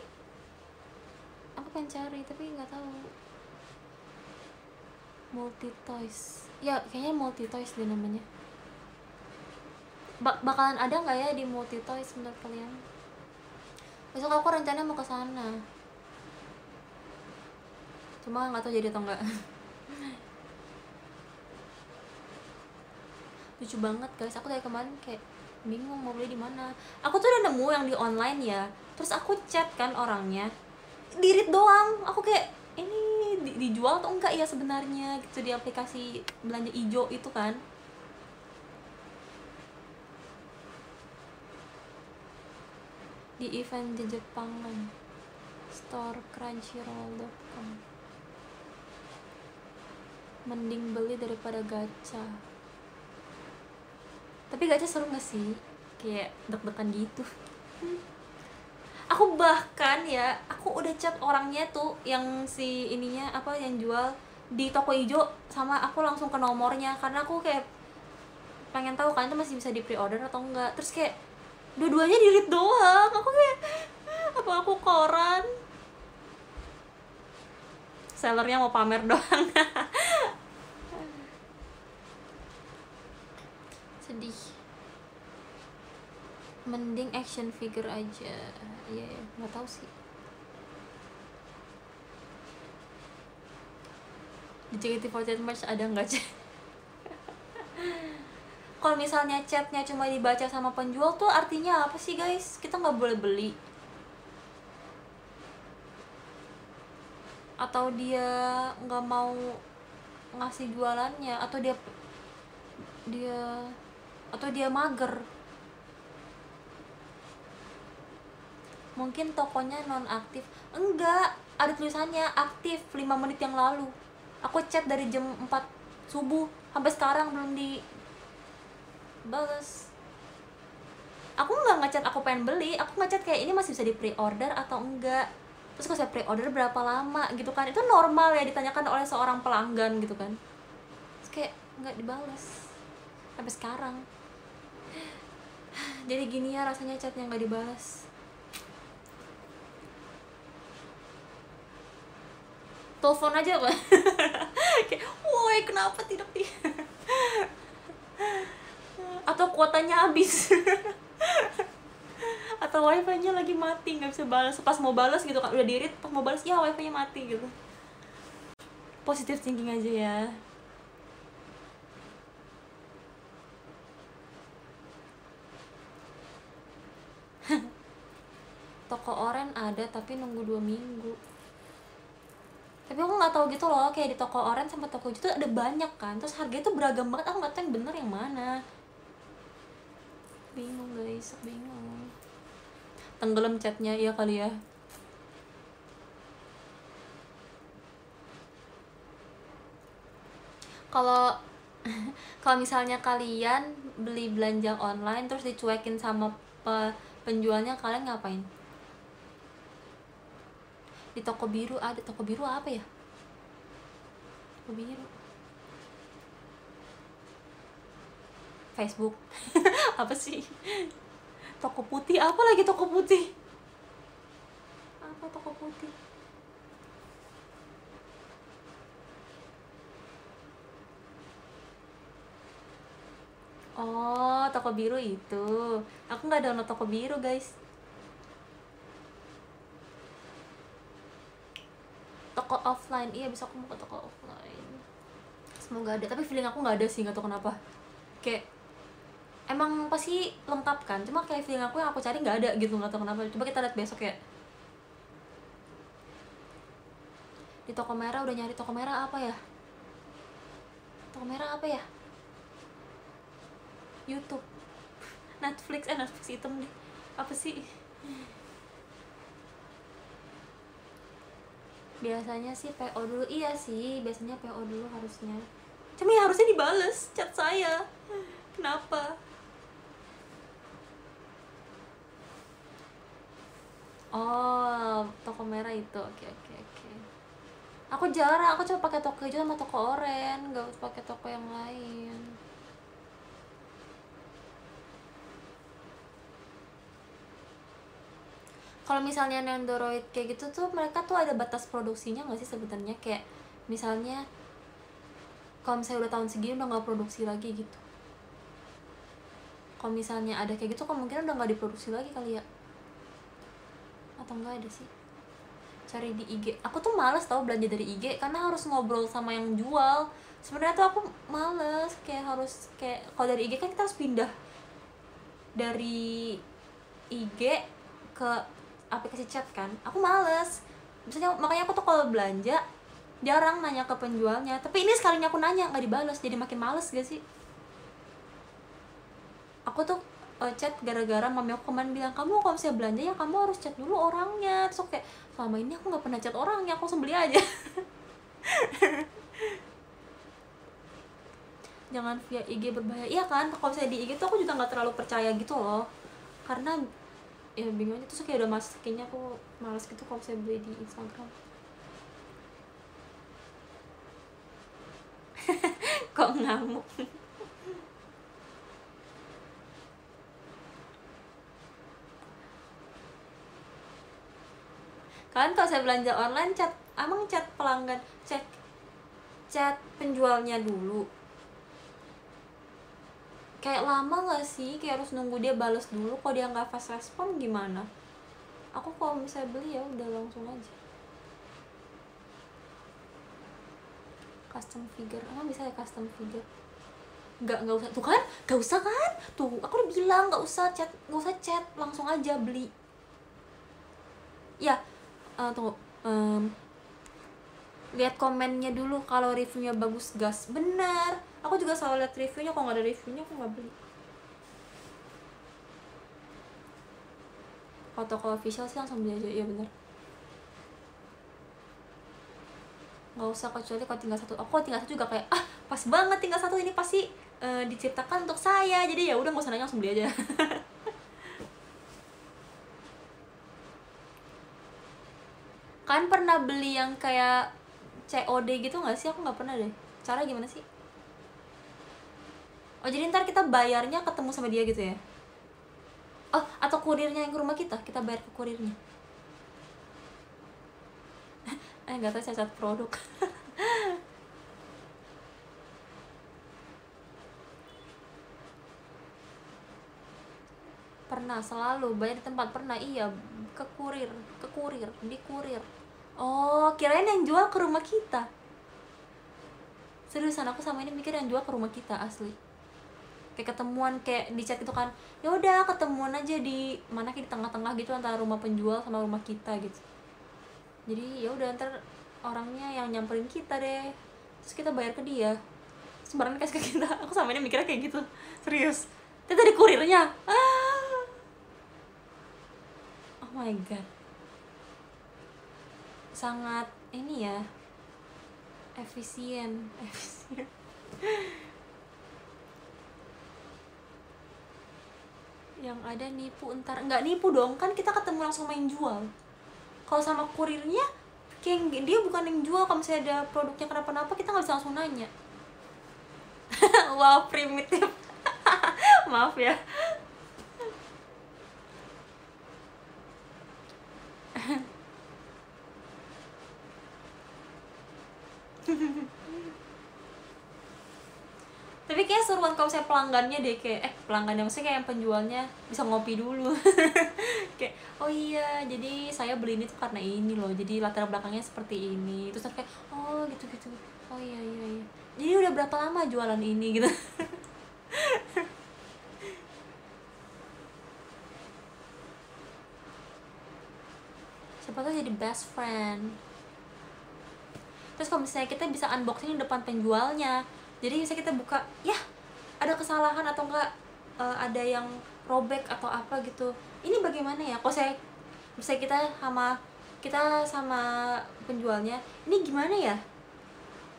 aku pengen cari tapi nggak tahu multi toys ya kayaknya multi toys deh namanya. Ba bakalan ada nggak ya di multi toys menurut kalian? Besok aku rencana mau ke sana. Cuma nggak tahu jadi atau enggak lucu banget guys. Aku dari kemarin kayak bingung mau beli di mana. Aku tuh udah nemu yang di online ya. Terus aku chat kan orangnya. Dirit doang. Aku kayak ini di dijual atau enggak ya sebenarnya? Gitu di aplikasi belanja ijo itu kan. Di event di Jepang store crunchyroll.com mending beli daripada gacha. Tapi gacha seru gak sih? Kayak deg-degan gitu aku bahkan ya aku udah chat orangnya tuh yang si ininya apa yang jual di toko hijau sama aku langsung ke nomornya. Karena aku kayak pengen tahu kan itu masih bisa di pre-order atau enggak. Terus kayak dua-duanya di doang. Aku kayak apa aku koran? Sellernya mau pamer doang. Sedih mending action figure aja. Ya yeah, nggak tahu sih. Di JKT48 March ada nggak chat kalau misalnya chatnya cuma dibaca sama penjual tuh artinya apa sih guys? Kita nggak boleh beli. Atau dia nggak mau ngasih jualannya atau dia dia atau dia mager mungkin tokonya non aktif enggak ada tulisannya aktif 5 menit yang lalu. Aku chat dari jam 4 subuh sampai sekarang belum di balas aku nggak ngechat aku pengen beli. Aku ngechat kayak ini masih bisa di pre-order atau enggak? Terus kalau saya pre-order berapa lama gitu kan? Itu normal ya ditanyakan oleh seorang pelanggan gitu kan? Terus kayak nggak dibalas sampai sekarang. Jadi gini ya rasanya chatnya nggak dibalas telepon aja pak. Kayak woi kenapa tidak di atau kuotanya habis. Atau wifi nya lagi mati nggak bisa balas. Pas mau balas gitu kan udah dirit pas mau balas ya wifi nya mati gitu. Positif thinking aja ya. Toko oren ada tapi nunggu dua minggu tapi aku nggak tahu gitu loh kayak di toko oren sama toko itu ada banyak kan. Terus harganya tuh beragam banget aku nggak tahu yang bener yang mana. Bingung guys bingung. Tenggelam chatnya ya kali ya. Kalau kalau misalnya kalian beli belanja online terus dicuekin sama pe penjualnya kalian ngapain di toko biru ada toko biru apa ya? Toko biru Facebook. Apa sih? Toko putih apa lagi toko putih? Apa toko putih? Oh, toko biru itu. Aku nggak download toko biru, guys. Toko offline. Iya, bisa aku mau ke toko offline. Semoga ada. Tapi feeling aku nggak ada sih, nggak tahu kenapa. Kayak emang pasti lengkap kan. Cuma kayak feeling aku yang aku cari nggak ada gitu, nggak tahu kenapa. Coba kita lihat besok ya. Di toko merah udah nyari toko merah apa ya? Toko merah apa ya? YouTube Netflix eh Netflix hitam deh apa sih biasanya sih PO dulu. Iya sih biasanya PO dulu harusnya. Cuma ya harusnya dibales chat saya. Kenapa? Oh toko merah itu. Oke oke oke. Aku jarang. Aku cuma pakai toko hijau sama toko oranye. Nggak pakai toko yang lain kalau misalnya Nendoroid kayak gitu tuh mereka tuh ada batas produksinya nggak sih sebenarnya? Kayak misalnya kalau misalnya udah tahun segini udah nggak produksi lagi gitu. Kalau misalnya ada kayak gitu kemungkinan udah nggak diproduksi lagi kali ya. Atau enggak ada sih? Cari di IG aku tuh males tau belanja dari IG karena harus ngobrol sama yang jual. Sebenarnya tuh aku males kayak harus kayak kalau dari IG kan kita harus pindah dari IG ke aplikasi chat kan aku males. Misalnya makanya aku tuh kalau belanja jarang nanya ke penjualnya. Tapi ini sekalinya aku nanya nggak dibalas jadi makin males gak sih? Aku tuh uh, chat gara-gara mami aku kemarin bilang kamu kalau misalnya belanja ya kamu harus chat dulu orangnya. Terus kayak selama ini aku nggak pernah chat orangnya aku langsung beli aja. Jangan via IG berbahaya. Iya kan kalau misalnya di IG tuh aku juga nggak terlalu percaya gitu loh. Karena ya bingung aja terus kayak udah mas kayaknya aku males gitu kalau saya beli di Instagram. Kok ngamuk? Kalian kalau saya belanja online chat emang chat pelanggan chat chat penjualnya dulu kayak lama gak sih? Kayak harus nunggu dia balas dulu. Kalau dia nggak fast respon gimana? Aku kalau misalnya beli ya udah langsung aja. Custom figure. Emang bisa ya custom figure? Nggak nggak usah. Tuh kan? Nggak usah kan? Tuh aku udah bilang nggak usah chat nggak usah chat. Langsung aja beli. Ya uh, tunggu. Um, lihat komennya dulu kalau reviewnya bagus gas. Benar aku juga selalu lihat reviewnya kalau nggak ada reviewnya aku nggak beli. Kalau toko official sih langsung beli aja iya benar nggak usah kecuali kalau tinggal satu aku tinggal satu juga kayak ah pas banget tinggal satu ini pasti uh, diciptakan untuk saya. Jadi ya udah nggak usah nanya langsung beli aja. Kan pernah beli yang kayak COD gitu nggak sih? Aku nggak pernah deh. Cara gimana sih oh jadi ntar kita bayarnya ketemu sama dia gitu ya? Oh atau kurirnya yang ke rumah kita? Kita bayar ke kurirnya. Eh nggak tahu cacat produk. Pernah selalu. Bayar di tempat pernah. Iya ke kurir. Ke kurir. Di kurir. Oh kirain yang jual ke rumah kita? Seriusan aku sama ini mikir yang jual ke rumah kita asli kayak ketemuan kayak di chat gitu kan ya udah ketemuan aja di mana kayak di tengah-tengah gitu antara rumah penjual sama rumah kita gitu. Jadi ya udah ntar orangnya yang nyamperin kita deh. Terus kita bayar ke dia. Sembarangan kasih ke kita. Aku sama ini mikirnya kayak gitu. Serius. Itu dari kurirnya. Ah. oh my god. Sangat ini ya efisien. Efisien yang ada nipu entar nggak nipu dong. Kan kita ketemu langsung main jual. Kalau sama kurirnya kayak dia bukan yang jual. Kalau misalnya ada produknya kenapa-napa kita nggak bisa langsung nanya. Wow primitif. Maaf ya tapi kayak seruan kalau saya pelanggannya deh kayak eh pelanggannya maksudnya kayak yang penjualnya bisa ngopi dulu. Kayak oh iya jadi saya beli ini tuh karena ini loh jadi latar belakangnya seperti ini. Terus kayak oh gitu gitu. Oh iya iya iya. Jadi udah berapa lama jualan ini? Gitu. Siapa tuh jadi best friend. Terus kalau misalnya kita bisa unboxing depan penjualnya jadi misalnya kita buka ya ada kesalahan atau enggak eh, ada yang robek atau apa gitu. Ini bagaimana ya? Kok saya misalnya kita sama kita sama penjualnya ini gimana ya?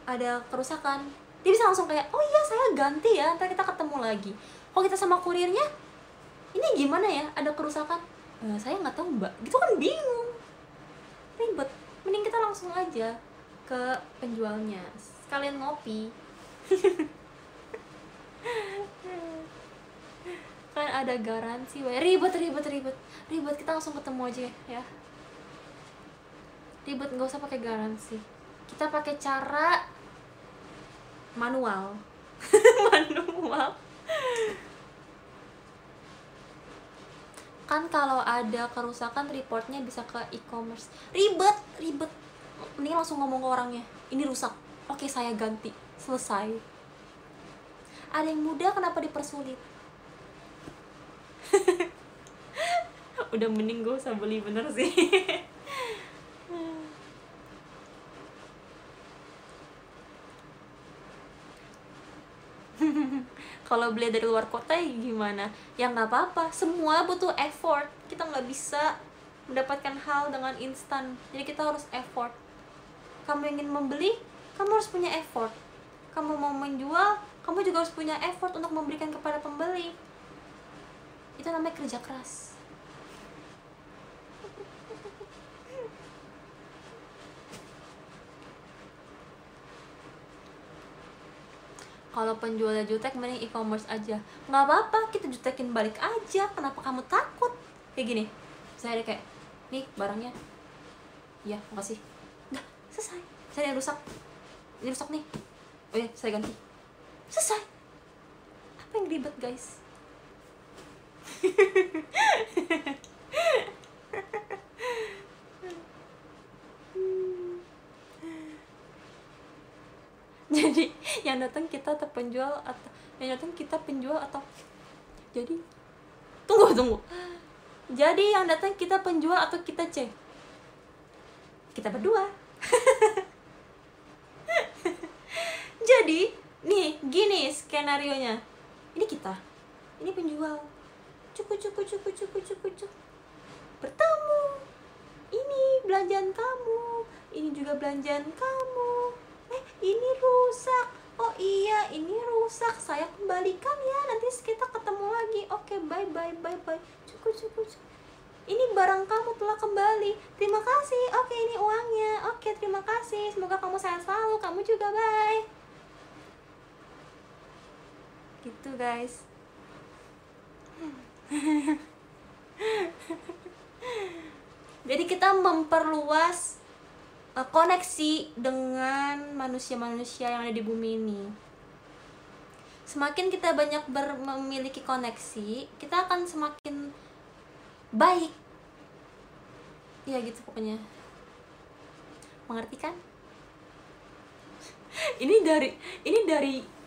Ada kerusakan. Dia bisa langsung kayak oh iya saya ganti ya ntar kita ketemu lagi. Kalau kita sama kurirnya ini gimana ya? Ada kerusakan? "Eh, saya nggak tahu mbak. Gitu kan bingung. Ribet. Mending kita langsung aja ke penjualnya. Sekalian ngopi kan ada garansi Wah, ribet ribet ribet. Ribet kita langsung ketemu aja ya. Ribet nggak usah pakai garansi. Kita pakai cara manual. Manual. Kan kalau ada kerusakan reportnya bisa ke e-commerce. Ribet ribet. Ini langsung ngomong ke orangnya. Ini rusak. Oke saya ganti selesai. Ada yang mudah kenapa dipersulit? Udah mending gue usah beli bener sih. Kalau beli dari luar kota ya gimana? Ya nggak apa-apa. Semua butuh effort. Kita nggak bisa mendapatkan hal dengan instan. Jadi kita harus effort. Kamu ingin membeli kamu harus punya effort kamu mau menjual kamu juga harus punya effort untuk memberikan kepada pembeli. Itu namanya kerja keras. Kalau penjualnya jutek mending e-commerce aja. Nggak apa-apa kita jutekin balik aja. Kenapa kamu takut? Kayak gini. Saya ada kayak nih barangnya. Iya makasih. Udah selesai. Saya yang rusak. Ini rusak nih oh iya saya ganti. Selesai. Apa yang ribet guys? Jadi yang datang kita atau penjual atau yang datang kita penjual atau jadi tunggu tunggu. Jadi yang datang kita penjual atau kita cek kita berdua jadi nih gini skenario nya ini kita. Ini penjual. Cukup cukup cukup cukup cukup cukup. Bertemu ini belanjaan kamu ini juga belanjaan kamu. Eh ini rusak. Oh iya ini rusak. Saya kembalikan ya. Nanti kita ketemu lagi. Oke bye bye bye bye. Cukup cukup cukup. Ini barang kamu telah kembali. Terima kasih. Oke ini uangnya. Oke terima kasih. Semoga kamu sehat selalu. Kamu juga bye gitu guys. Jadi kita memperluas uh, koneksi dengan manusia-manusia yang ada di bumi ini. Semakin kita banyak ber- memiliki koneksi kita akan semakin baik. Ya gitu pokoknya. Mengerti kan? Ini dari ini dari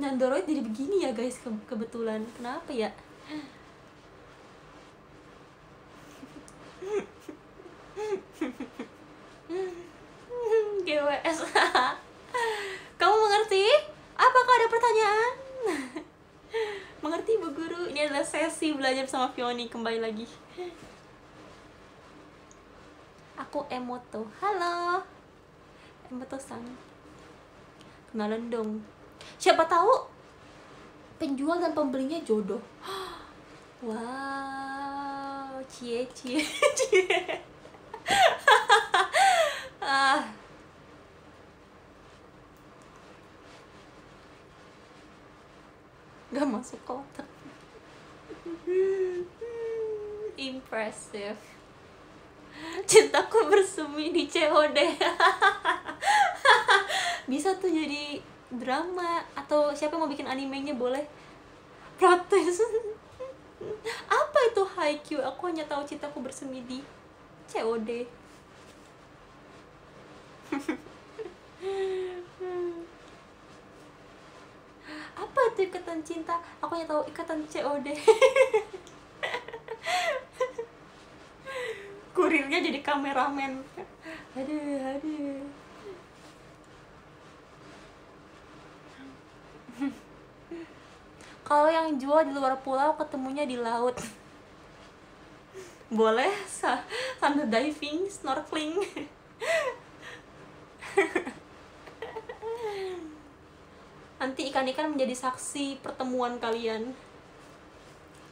Nandoroid jadi begini ya guys ke- kebetulan. Kenapa ya? GWS kamu mengerti? Apakah ada pertanyaan? Mengerti bu guru? Ini adalah sesi belajar sama Fioni kembali lagi. Aku Emoto. Halo. Emoto san kenalan dong siapa tahu penjual dan pembelinya jodoh. Wow cie cie cie. Ah. Gak masuk kotak. Impressive. Cintaku bersemi di COD bisa tuh jadi drama atau siapa yang mau bikin animenya boleh. Protes. Apa itu Haikyuu? Aku hanya tahu cintaku bersemi di COD apa itu ikatan cinta? Aku hanya tahu ikatan COD kurirnya jadi kameramen. Aduh aduh kalau yang jual di luar pulau ketemunya di laut. Boleh sa sambil diving snorkeling. Nanti ikan-ikan menjadi saksi pertemuan kalian.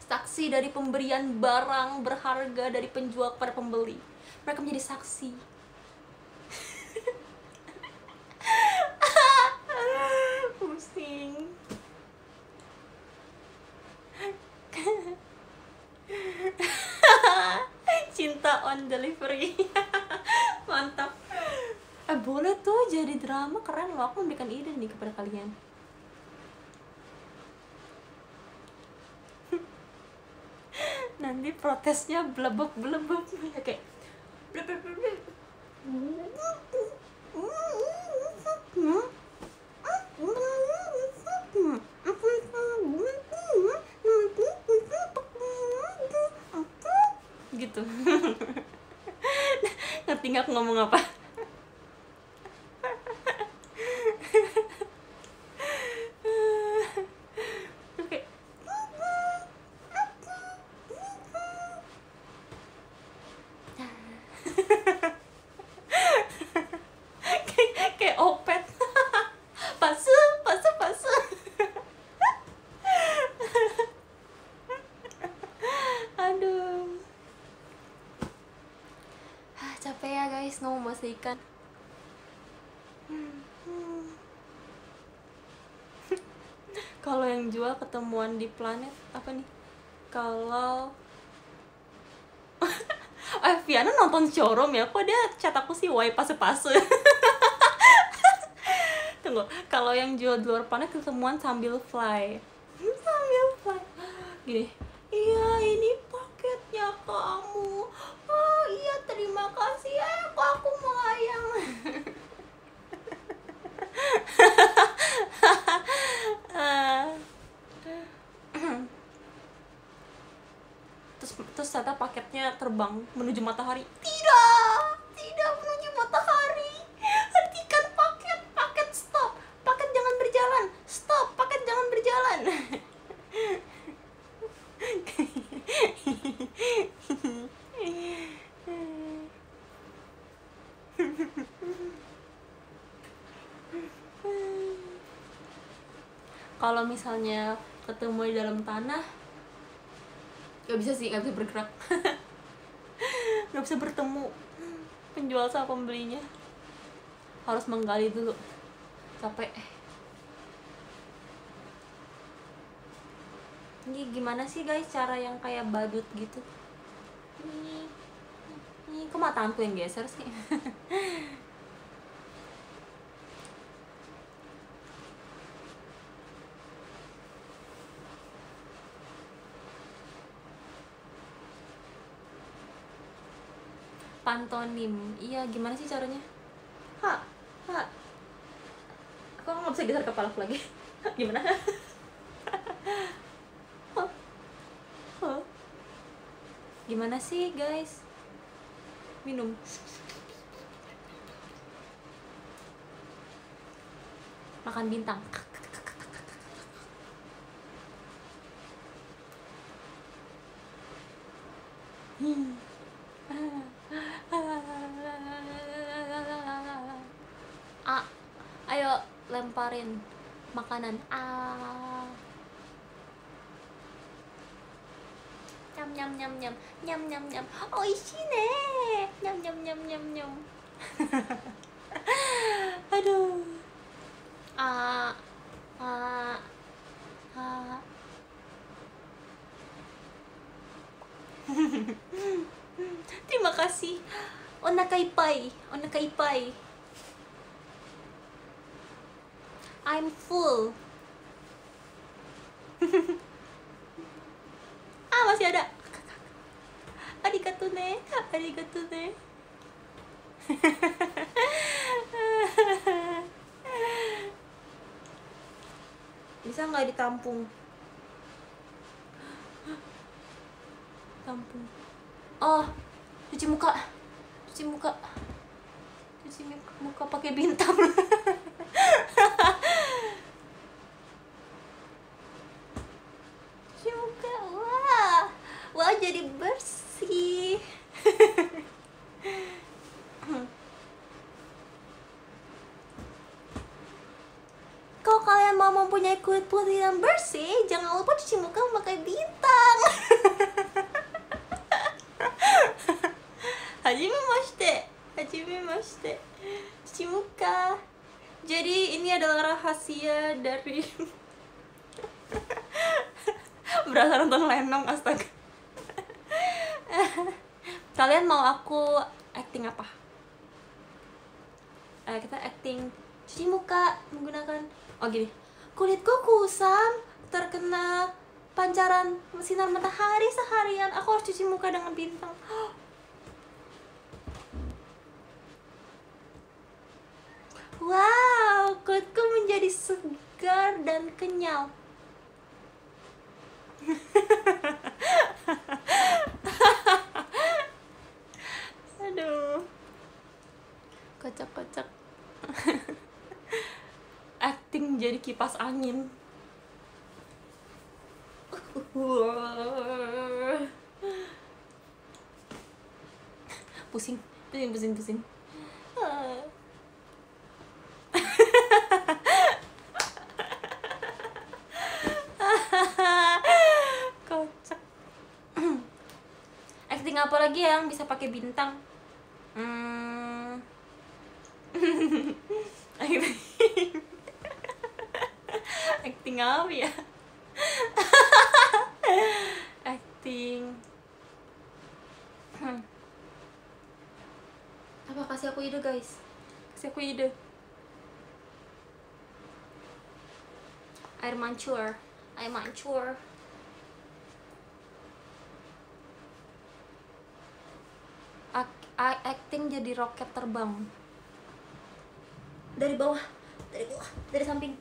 Saksi dari pemberian barang berharga dari penjual kepada pembeli. Mereka menjadi saksi. Pusing cinta on delivery. Mantap. Eh boleh tuh jadi drama. Keren loh aku memberikan ide nih kepada kalian. Nanti protesnya blebeb blebeb kayak blebeb blebeb gitu. Ngerti nggak ngomong apa Oke. kayak kayak opet pasu pasu pasu aduh Ah, capek ya guys ngomong bahasa ikan kalau yang jual ketemuan di planet apa nih? Kalau eh Viana nonton showroom ya? Kok dia chat aku sih why pase-pase. Tunggu kalau yang jual di luar planet ketemuan sambil fly. Sambil fly. Gini iya ini paketnya kamu oh iya terima kasih ya kok aku melayang Ah. Terus ternyata paketnya terbang menuju matahari. Tidak! Tidak menuju matahari. Hentikan paket. Paket stop. Paket jangan berjalan. Stop. Paket jangan berjalan. Kalau misalnya ketemu di dalam tanah nggak bisa sih nggak bisa bergerak. Nggak bisa bertemu penjual sama pembelinya. Harus menggali dulu. Capek. Ini gimana sih guys cara yang kayak badut gitu? Ini ini kok mataanku yang geser sih pantonim. Iya gimana sih caranya? Ha ha. Aku nggak bisa geser kepala aku lagi? Gimana? Hah? Hah? gimana sih guys? Minum. Makan bintang. Hmm. Lemparin makanan. A. Nyam nyam nyam nyam nyam nyam nyam. Oishine. Nyam nyam nyam nyam nyam. Aduh. A. A. A. Terima kasih. Onaka ippai. Onaka ippai. I'm full. ah, masih ada. Arigato ne. Arigato ne. Bisa nggak ditampung? Tampung. Oh, cuci muka. Cuci muka. Cuci muka pakai bintang. wah jadi bersih. Kalau kalian mau mempunyai kulit putih dan bersih jangan lupa cuci muka memakai bintang. Hajime mashite Hajime mashite Cuci muka. Jadi ini adalah rahasia dari Berasa nonton Lenong astaga Kalian mau aku acting apa? Eh, kita acting cuci muka menggunakan Oh gini Kulitku kusam terkena pancaran sinar matahari seharian Aku harus cuci muka dengan bintang Wow, kulitku menjadi segar dan kenyal. Aduh. Kocak-kocak. Acting jadi kipas angin. Pusing, pusing, pusing, pusing. Kocak. Acting apa lagi yang bisa pakai bintang? Hmm. Acting. Acting apa ya? Acting. Hmm. Apa kasih aku ide guys? Kasih aku ide. air mancur air mancur Ak- a- acting jadi roket terbang. Dari bawah dari bawah dari samping.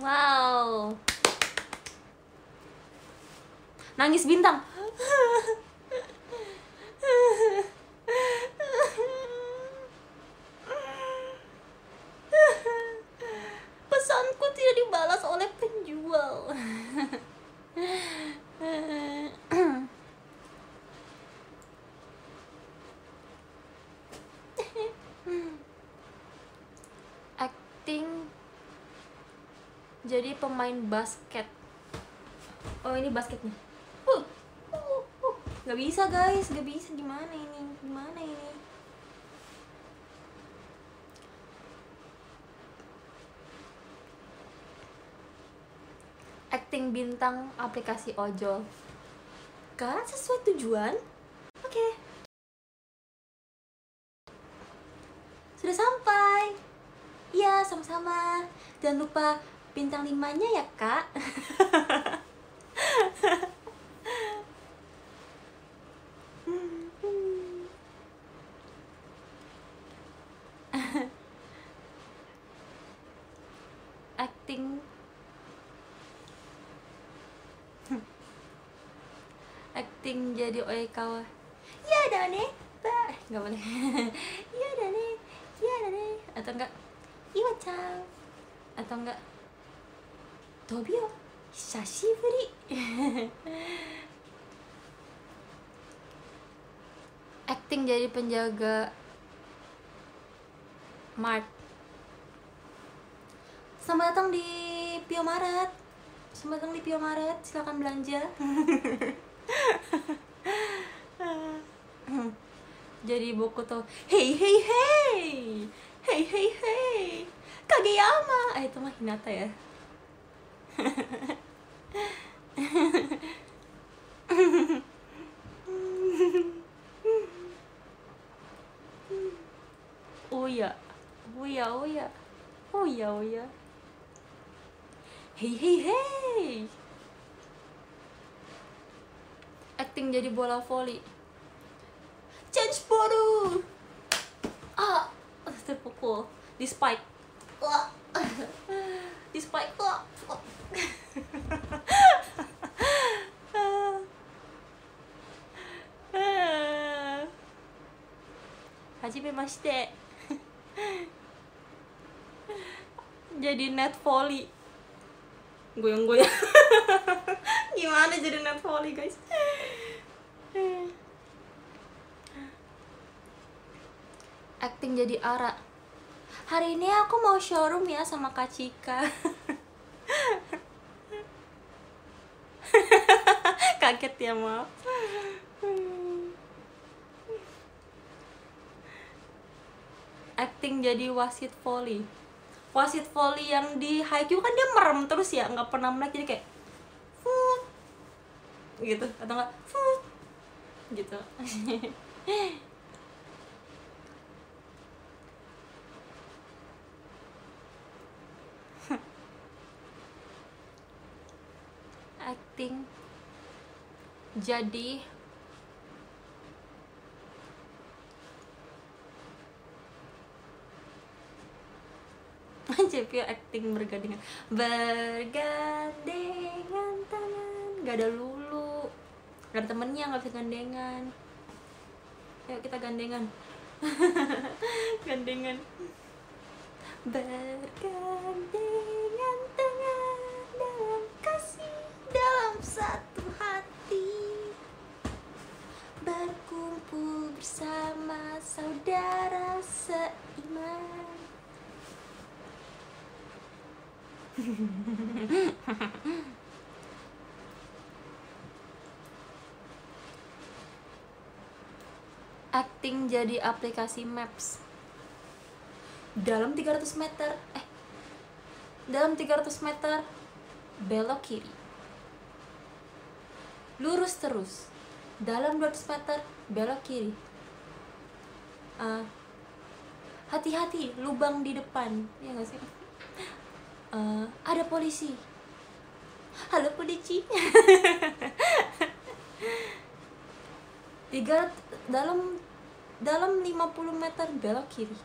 Wow. Nangis bintang. Pesanku tidak dibalas oleh penjual acting jadi pemain basket. Oh ini basketnya. Uh, nggak bisa guys. Nggak bisa. Gimana ini? Gimana ini acting bintang aplikasi ojol. Kan sesuai tujuan. Oke. Sudah sampai. Ya sama-sama. Jangan lupa bintang limanya ya kak acting acting jadi oikawa ya dane ba eh, nggak boleh. Ya dane ya dane atau enggak iwa chan atau enggak tobio hisashiburi acting jadi penjaga mart Selamat datang di Pio Maret. Selamat datang di Pio Maret. Silakan belanja. Jadi buku tuh Hey hey hey Hey hey hey Kageyama. Eh itu mah Hinata ya. Oh ya Oh ya oh ya Oh ya oh ya Hey hey hey Acting jadi bola voli Change boru Ah Terpukul. Di spike Wah. Di spike Wah. Hajime mashite Jadi net volley. Goyang-goyang. Gimana jadi net volley guys acting jadi Ara. Hari ini aku mau showroom ya sama Kak Cika. Kaget ya maaf acting jadi wasit volley. Wasit volley yang di Haikyuu kan dia merem terus ya nggak pernah melek jadi kayak gitu atau enggak gitu acting jadi Cepio acting bergandengan bergandengan tangan. Gak ada lulu. Gak ada temennya gak bisa gandengan. Yuk kita gandengan. Gandengan. Bergandengan dalam satu hati. Berkumpul bersama saudara seiman. Acting jadi aplikasi maps. Dalam 300 meter eh dalam 300 meter belok kiri lurus terus. Dalam 200 meter belok kiri. Ah, hati-hati lubang di depan. Ya nggak sih? Eh, ada polisi. Halo polisi. Tiga dalam dalam 50 meter belok kiri.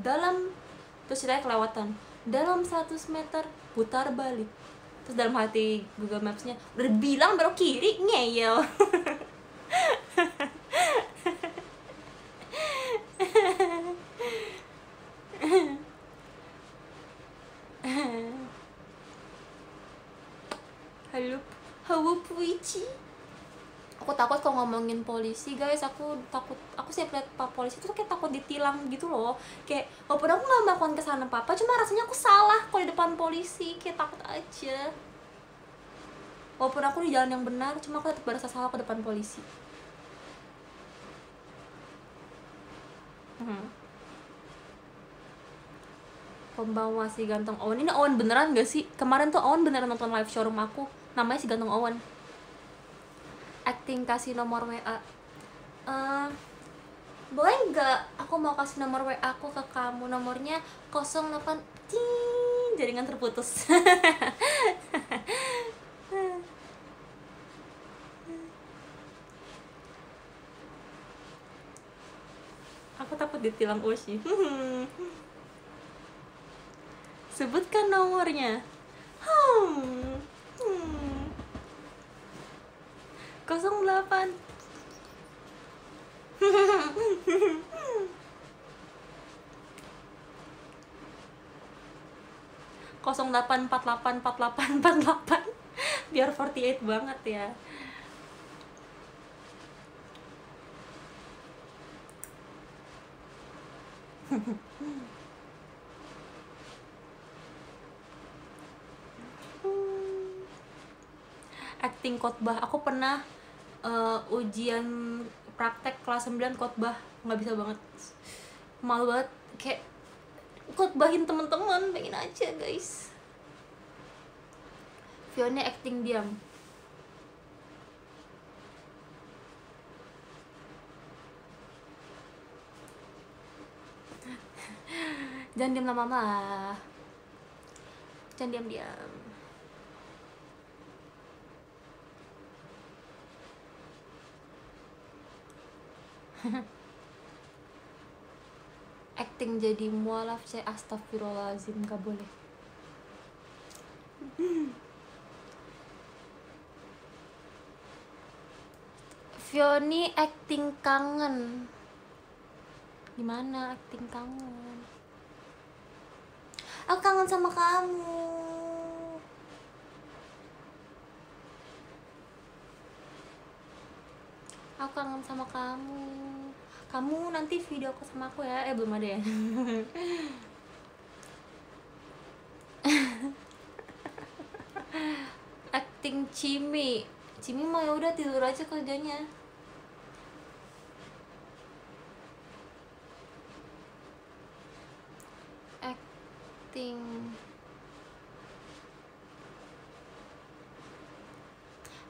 Dalam terus saya kelewatan. Dalam 100 meter putar balik terus dalam hati Google Maps-nya udah bilang belok kiri ngeyel. Halo halo puici aku takut kalau ngomongin polisi guys. Aku takut aku sih lihat pak polisi itu kayak takut ditilang gitu loh. Kayak walaupun aku nggak melakukan kesalahan apa apa cuma rasanya aku salah kalau di depan polisi. Kayak takut aja. Walaupun aku di jalan yang benar cuma aku tetap berasa salah ke depan polisi. Hmm. pembawa si ganteng Owen. Ini Owen beneran gak sih? Kemarin tuh Owen beneran nonton live showroom aku. Namanya si ganteng Owen acting kasih nomor WA Eh, boleh nggak aku mau kasih nomor WA aku ke kamu? Nomornya 08 Ting, jaringan terputus. Aku takut ditilang Ushi. Sebutkan nomornya. Hmm. Hmm. 08 08484848 biar 48 banget ya. Acting khotbah. Aku pernah eh, ujian praktek kelas 9 khotbah. Nggak bisa banget. Malu banget. Kayak khotbahin teman-teman pengen aja guys. Fiona acting diam. Jangan diam lama-lama. Jangan diam-diam acting jadi mualaf saya astagfirullahaladzim gak boleh. Fioni acting kangen. Gimana acting kangen? Aku kangen sama kamu aku kangen sama kamu. Kamu nanti video aku sama aku ya. Eh belum ada ya. Acting Cimi. Cimi mah ya udah tidur aja kerjanya. Acting.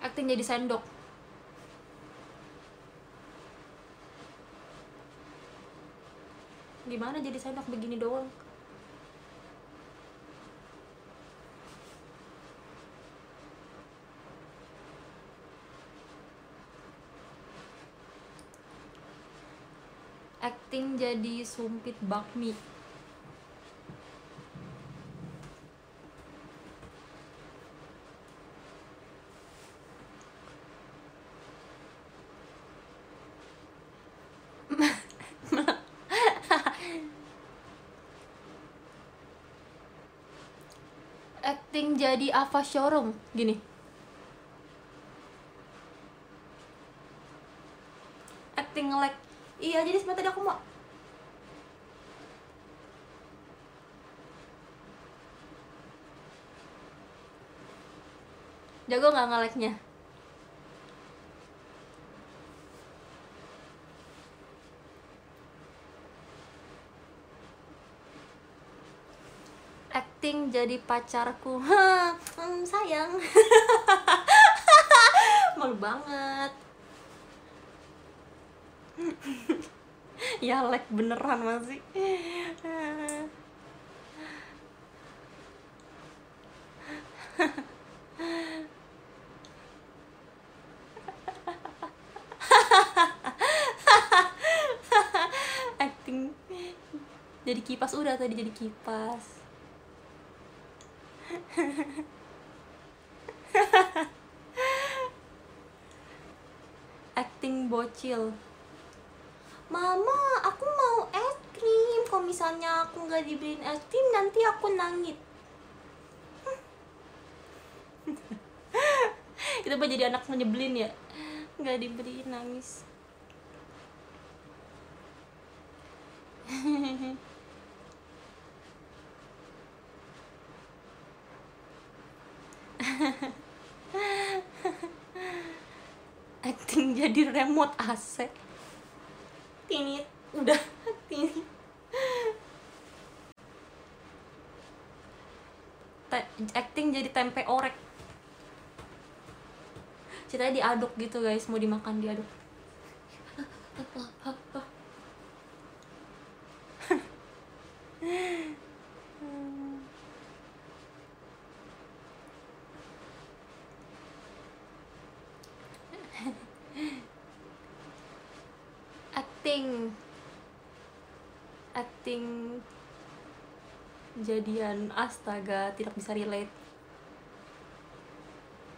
Acting jadi sendok gimana jadi sendok begini doang? Acting jadi sumpit bakmi acting jadi Ava Showroom. Gini. Acting nge-lag iya jadi sebenarnya tadi aku mau jago nggak nge-lagnya jadi pacarku. Hmm, sayang. Malu banget. Ya lag beneran masih. Acting. Jadi kipas udah tadi jadi kipas acting bocil. Mama aku mau es krim. Kalau misalnya aku nggak dibeliin es krim nanti aku nangis. Itu apa jadi anak nyebelin ya? Nggak dibeliin nangis acting jadi remote AC tinit udah tinit Te- acting jadi tempe orek. Ceritanya diaduk gitu guys. Mau dimakan diaduk acting acting jadian astaga tidak bisa relate.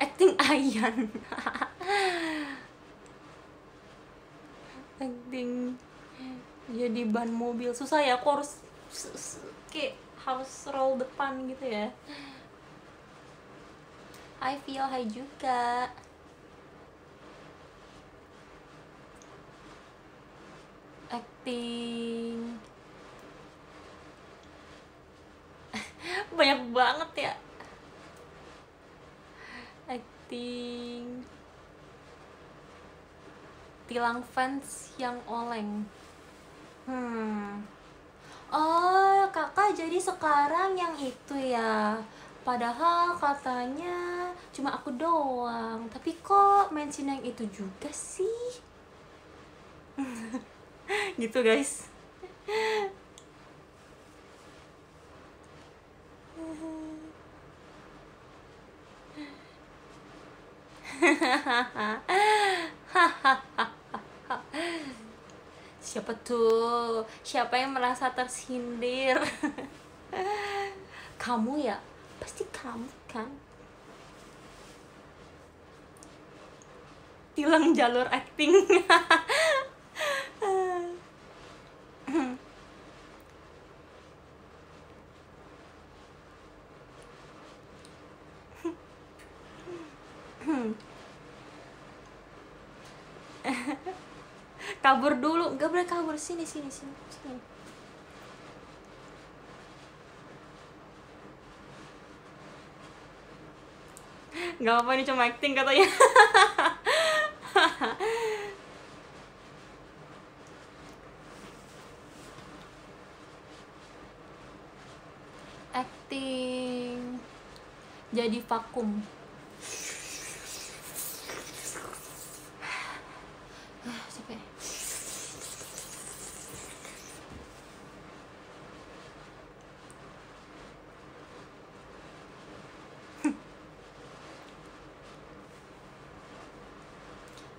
Acting Ayan. Acting. Jadi ban mobil. Susah ya aku harus kayak harus roll depan gitu ya. Hai Vio, hai juga. Acting banyak banget ya. Acting tilang fans yang oleng. Hmm. Oh kakak jadi sekarang yang itu ya? Padahal katanya cuma aku doang. Tapi kok mention yang itu juga sih? Gitu guys siapa tuh? Siapa yang merasa tersindir? Kamu ya? Pasti kamu kan? Tilang jalur acting kabur dulu. Nggak boleh kabur. Sini sini sini sini. Nggak apa ini cuma acting katanya. Acting. Jadi vakum Ah, capek.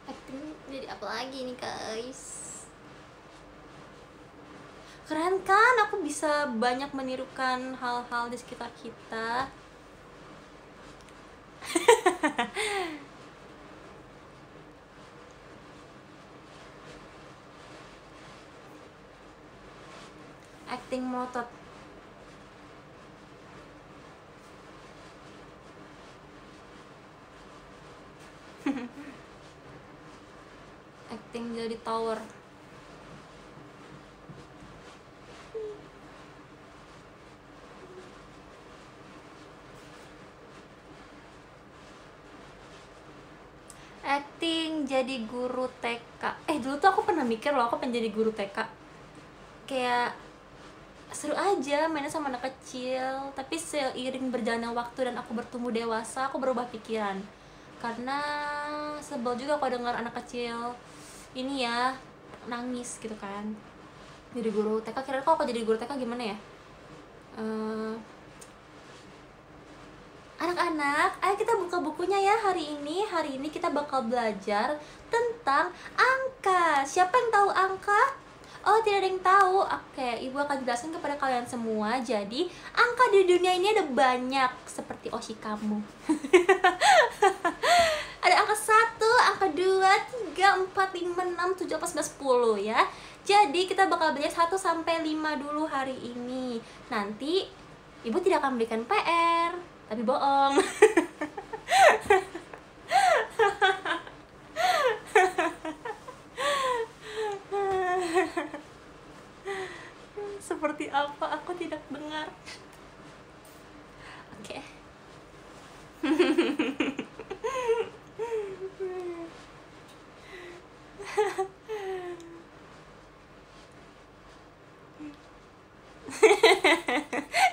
acting jadi apa lagi nih guys keren kan banyak menirukan hal-hal di sekitar kita. Acting motot. Acting jadi tower acting jadi guru TK eh dulu tuh aku pernah mikir loh aku pengen jadi guru TK kayak seru aja mainnya sama anak kecil tapi seiring berjalannya waktu dan aku bertumbuh dewasa aku berubah pikiran. Karena sebel juga kalau dengar anak kecil ini ya nangis gitu kan. Jadi guru TK kira kok aku jadi guru TK gimana ya? Eh, Anak-anak, ayo kita buka bukunya ya hari ini. Hari ini kita bakal belajar tentang angka. Siapa yang tahu angka? Oh, tidak ada yang tahu. Oke, Ibu akan jelaskan kepada kalian semua. Jadi, angka di dunia ini ada banyak seperti Oshi kamu. ada angka 1, angka 2, 3, 4, 5, 6, 7, 8, 9, 10 ya. Jadi, kita bakal belajar 1 sampai 5 dulu hari ini. Nanti Ibu tidak akan berikan PR, tapi bohong. Seperti apa? Aku tidak dengar. Oke.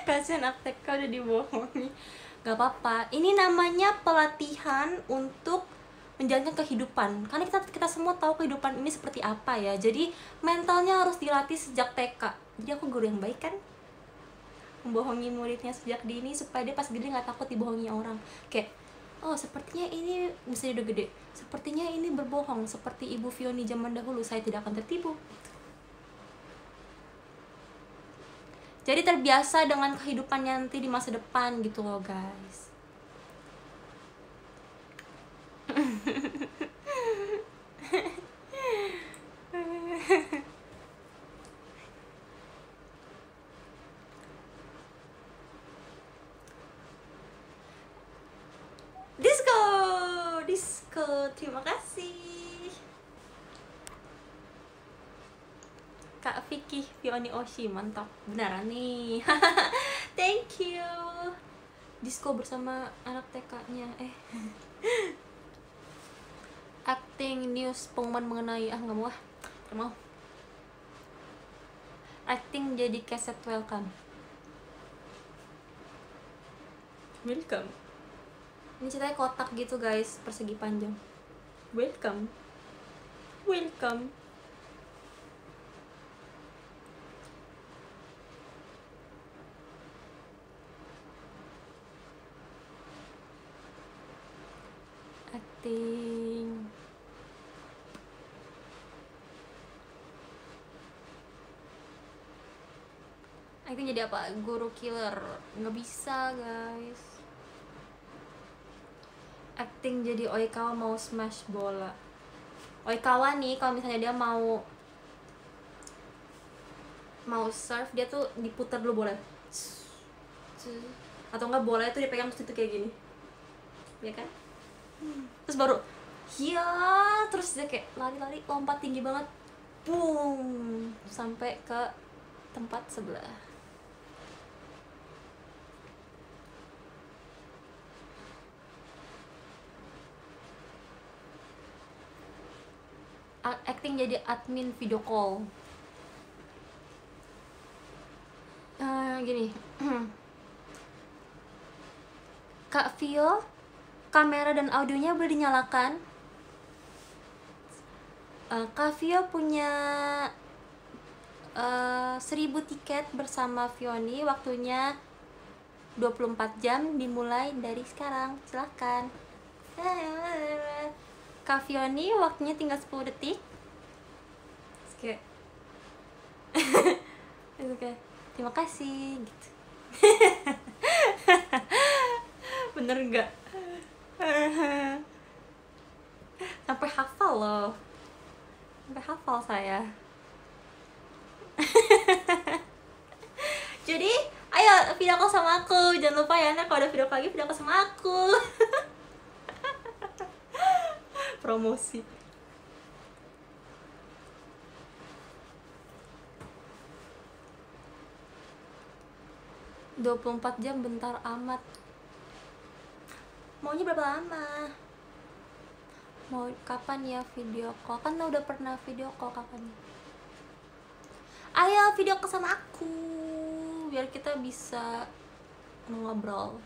Kasihan Akteka udah dibohongi Gak apa-apa. Ini namanya pelatihan untuk menjalankan kehidupan. Karena kita kita semua tahu kehidupan ini seperti apa ya. Jadi mentalnya harus dilatih sejak TK Jadi aku guru yang baik kan? Membohongi muridnya sejak dini Supaya dia pas gede gak takut dibohongi orang. Kayak Oh sepertinya ini bisa udah gede. Sepertinya ini berbohong. Seperti Ibu Fioni zaman dahulu. Saya tidak akan tertipu jadi terbiasa dengan kehidupan nanti di masa depan gitu loh guys. Disco! Disco! Terima kasih Kak Vicky Fioni Oshi mantap. Beneran nih. Thank you. Disco bersama anak TK-nya eh. Acting news pengumuman mengenai ah nggak mau ah. Nggak mau. Acting jadi keset welcome. Welcome. Ini ceritanya kotak gitu guys persegi panjang. Welcome. Welcome acting jadi apa guru killer? Nggak bisa guys. Acting jadi Oikawa mau smash bola. Oikawa nih kalau misalnya dia mau mau serve dia tuh diputar dulu bola atau enggak bola itu dipegang terus itu kayak gini. Ya kan? Terus baru ya terus dia kayak lari-lari lompat tinggi banget. Boom! Sampai ke tempat sebelah acting jadi admin video call. Eh, gini. Kak Vio kamera dan audionya boleh dinyalakan. Eh, Kak Vio punya eh, 1000 tiket bersama Vioni waktunya 24 jam dimulai dari sekarang. Silahkan Kak Vioni waktunya tinggal 10 detik. Oke Oke terima kasih gitu. Bener nggak? Sampai hafal loh. Sampai hafal saya. Jadi ayo video call sama aku. Jangan lupa ya nah kalau ada video lagi video call sama aku promosi. Dua puluh empat jam bentar amat. Maunya berapa lama? Mau kapan ya video call? Kan udah pernah video call kapan ayo video call sama aku biar kita bisa ngobrol.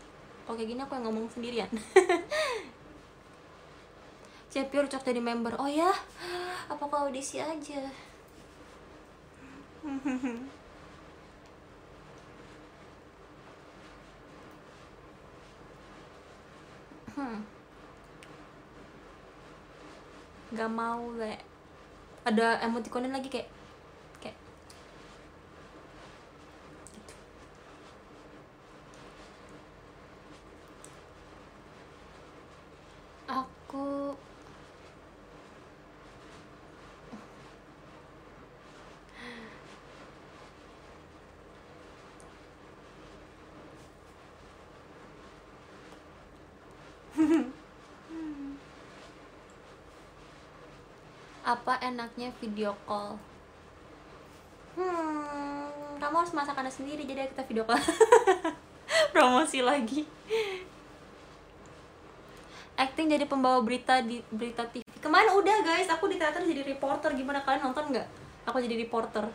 Kayak gini aku yang ngomong sendirian Cepior cocok jadi member. Oh ya? Apa kau audisi aja? Hmm. Gak mau le ada emoticonin lagi kayak kayak. Gitu. aku apa enaknya video call? Hmm kamu harus masakannya sendiri jadi kita video call. Promosi lagi. Acting jadi pembawa berita di berita TV kemarin udah guys. Aku di teater jadi reporter. Gimana kalian nonton nggak? Aku jadi reporter.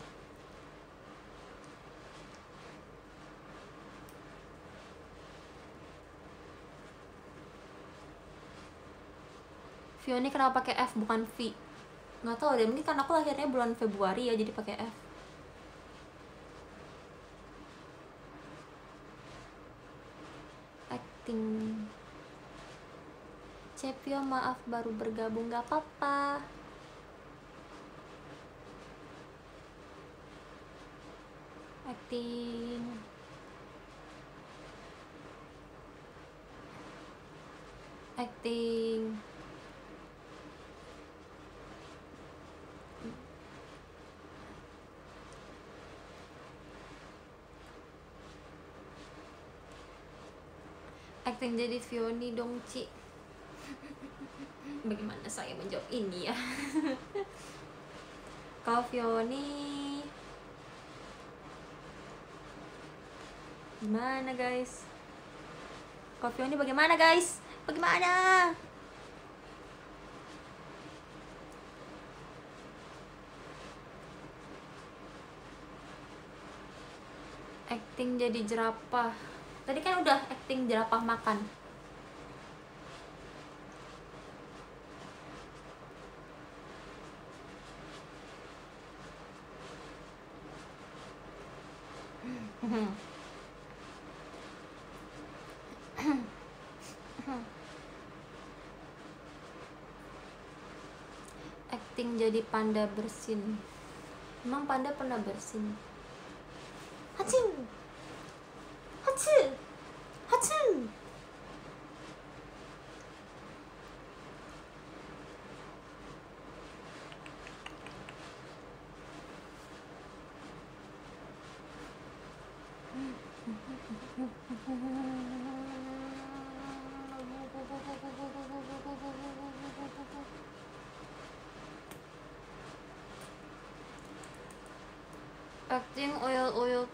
Vioni kenapa pakai F bukan V nggak tahu deh mungkin karena aku lahirnya bulan Februari ya jadi pakai F. Acting. Cepio maaf baru bergabung gak apa-apa. Acting. Acting acting jadi Vioni dong Ci. Bagaimana saya menjawab ini ya? Kalau Vioni gimana guys? Kalau Vioni bagaimana guys? Bagaimana? Acting jadi jerapah tadi kan udah acting jerapah makan. Acting jadi panda bersin. Emang panda pernah bersin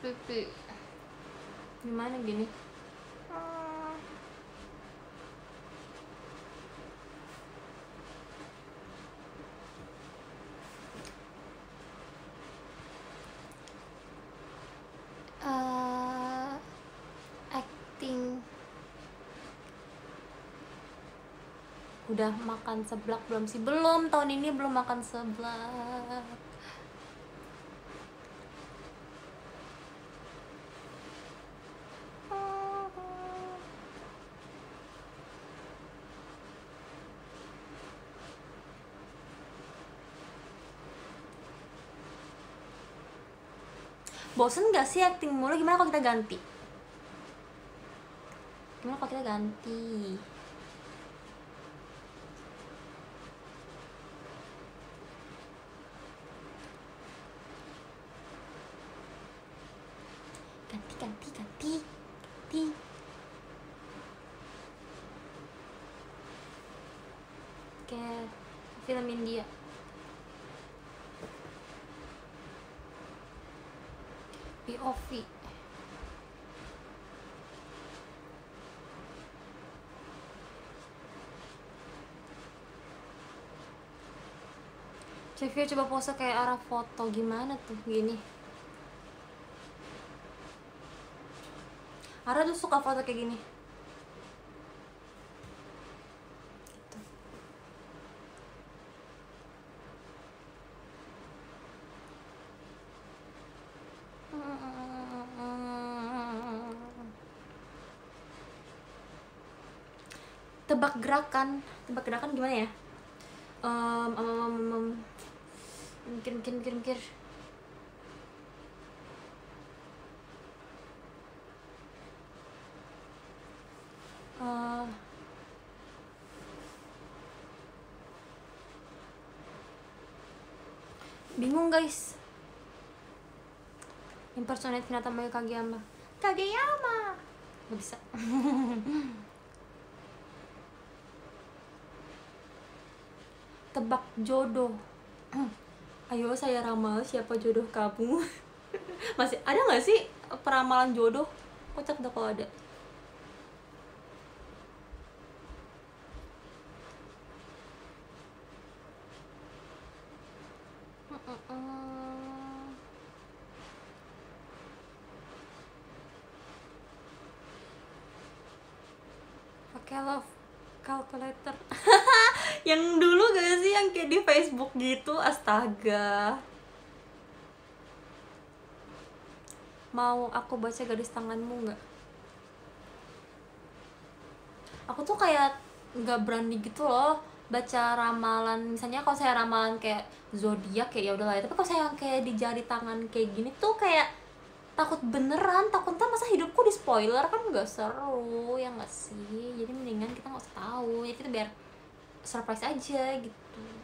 pipi. Gimana gini? Eh, acting. Udah makan seblak belum sih? Belum tahun ini belum makan seblak bosen gak sih acting mulu? Gimana kalau kita ganti? Gimana kalau kita ganti? Ganti ganti ganti ganti. Kayak film India POV Cevia coba pose kayak arah foto gimana tuh gini? Ara tuh suka foto kayak gini Gitu. tebak gerakan. Tebak gerakan gimana ya? Em, em, em, em. mikir mikir mikir mikir. Eh, bingung guys. Impersonate Hinata Maya Kageyama! Kageyama Gak bisa Tebak jodoh. Ayo saya ramal siapa jodoh kamu? Masih ada gak sih peramalan jodoh? Kocak dah kalau ada pakai love calculator yang dulu gak sih yang kayak di Facebook gitu astaga. Mau aku baca garis tanganmu nggak? Aku tuh kayak nggak berani gitu loh baca ramalan. Misalnya kalau saya ramalan kayak zodiak kayak ya udahlah ya. Tapi kalau saya kayak di jari tangan kayak gini tuh kayak takut beneran. Takut ntar masa hidupku di spoiler kan nggak seru ya nggak sih? Jadi mendingan kita nggak usah tahu. Ya kita biar surprise aja gitu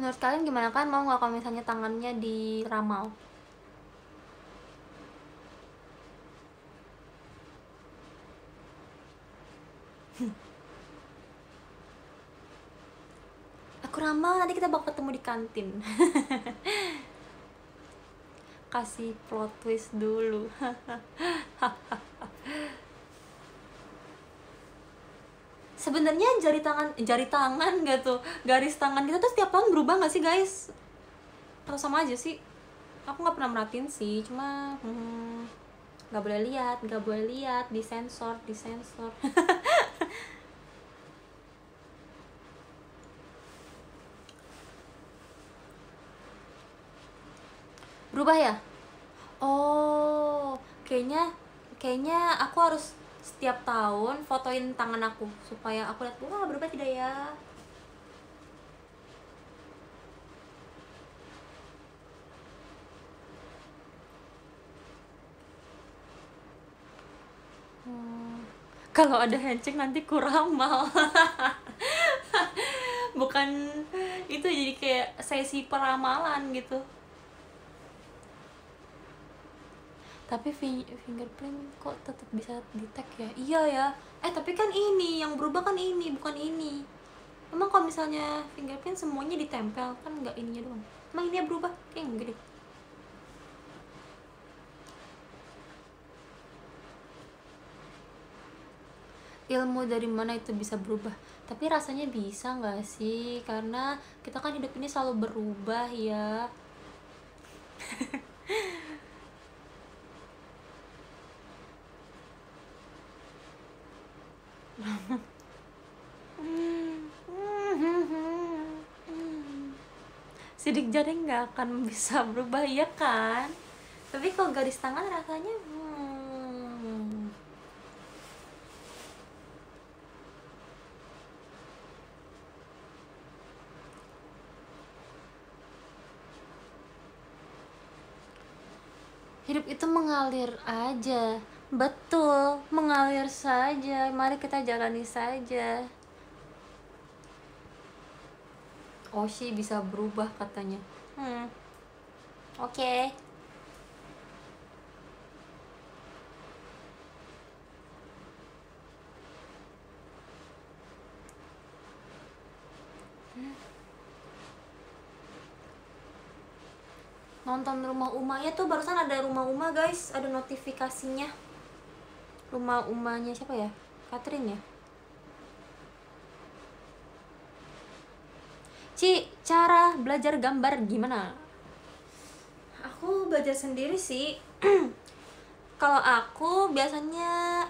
menurut kalian gimana? Kan mau nggak kalau misalnya tangannya di ramal? Aku ramal nanti kita bakal ketemu di kantin. Kasih plot twist dulu sebenarnya jari tangan jari tangan gak tuh garis tangan kita tuh setiap tahun berubah gak sih guys? Atau sama aja sih? Aku nggak pernah merhatiin sih cuma hmm, nggak boleh lihat nggak boleh lihat disensor disensor. Berubah ya? Oh kayaknya kayaknya aku harus setiap tahun fotoin tangan aku supaya aku lihat wah berubah tidak ya? Hmm, kalau ada handshake nanti kurang mal. Bukan itu jadi kayak sesi peramalan gitu tapi fi- fingerprint kok tetap bisa di tag ya? Iya ya. Eh tapi kan ini yang berubah kan ini bukan ini. Emang kalau misalnya fingerprint semuanya ditempel kan nggak ininya doang. Emang ini berubah? Kayak enggak deh. Ilmu dari mana itu bisa berubah? Tapi rasanya bisa nggak sih? Karena kita kan hidup ini selalu berubah ya sidik jari nggak akan bisa berubah ya kan? Tapi kalau garis tangan rasanya hmm, hidup itu mengalir aja betul mengalir saja. Mari kita jalani saja. Oshi bisa berubah katanya. Hmm. Oke. Okay. nonton rumah Uma. Ya tuh barusan ada rumah Uma guys. Ada notifikasinya rumah Umanya siapa ya? Catherine ya? Ci cara belajar gambar gimana? Aku belajar sendiri sih. Kalau aku biasanya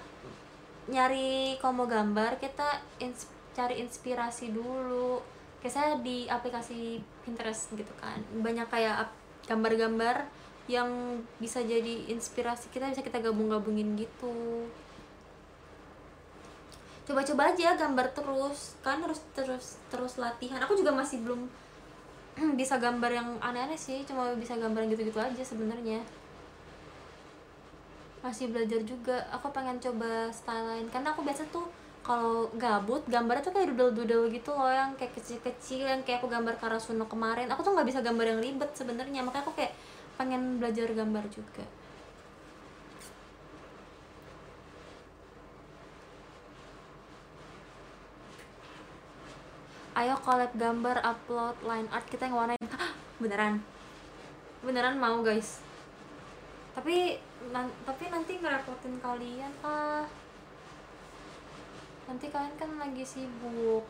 nyari komo gambar kita ins cari inspirasi dulu. Kayak saya di aplikasi Pinterest gitu kan. Banyak kayak gambar-gambar yang bisa jadi inspirasi kita bisa kita gabung-gabungin gitu. Coba-coba aja gambar terus kan harus terus terus latihan. Aku juga masih belum bisa gambar yang aneh-aneh sih cuma bisa gambar gitu-gitu aja sebenarnya. Masih belajar juga. Aku pengen coba style lain. Karena aku biasa tuh kalau gabut gambarnya tuh kayak doodle-doodle gitu loh yang kayak kecil-kecil yang kayak aku gambar Karasuno kemarin. Aku tuh nggak bisa gambar yang ribet sebenarnya. Makanya aku kayak pengen belajar gambar juga. Ayo collab gambar upload line art kita yang warnain beneran? Beneran mau guys. Tapi tapi nanti ngerepotin kalian ah. Nanti kalian kan lagi sibuk.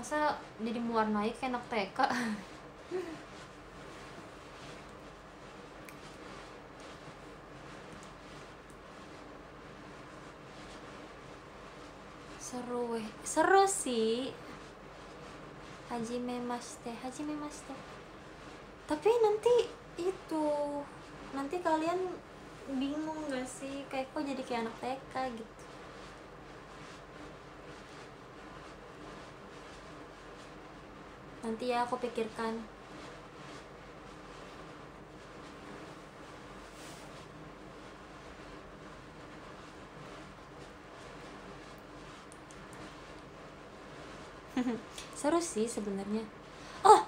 Masa jadi mewarnai kayak anak TK seru weh. Seru sih. Haji Memaste Haji Memaste tapi nanti itu nanti kalian bingung gak sih? Kayak kok jadi kayak anak TK gitu. Nanti ya aku pikirkan seru sih sebenarnya. Oh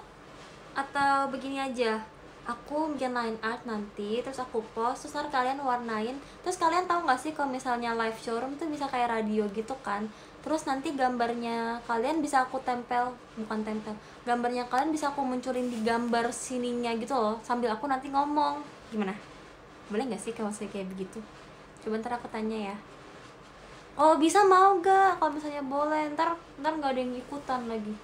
atau begini aja. Aku bikin line art nanti terus aku post terus ntar kalian warnain. Terus kalian tahu nggak sih kalau misalnya live showroom tuh bisa kayak radio gitu kan? Terus nanti gambarnya kalian bisa aku tempel bukan tempel gambarnya kalian bisa aku munculin di gambar sininya gitu loh sambil aku nanti ngomong. Gimana? Boleh nggak sih kalau saya kayak begitu? Coba ntar aku tanya ya oh bisa mau gak kalau misalnya boleh ntar ntar nggak ada yang ikutan lagi.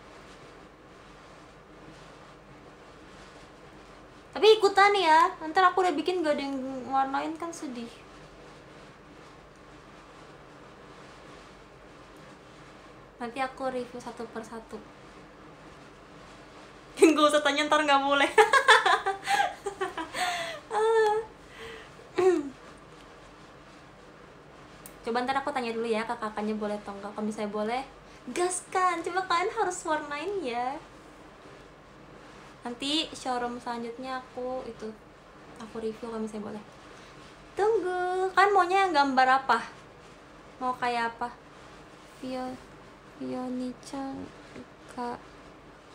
Tapi ikutan ya. Ntar aku udah bikin gak ada yang warnain kan sedih. Nanti aku review satu persatu gak usah tanya ntar nggak boleh coba ntar aku tanya dulu ya kakaknya boleh atau enggak. Kalau misalnya boleh gas kan coba kalian harus warnain ya. Nanti showroom selanjutnya aku itu aku review kalau misalnya boleh. Tunggu. Kan maunya yang gambar apa? Mau kayak apa? Vio Fioni-chan ga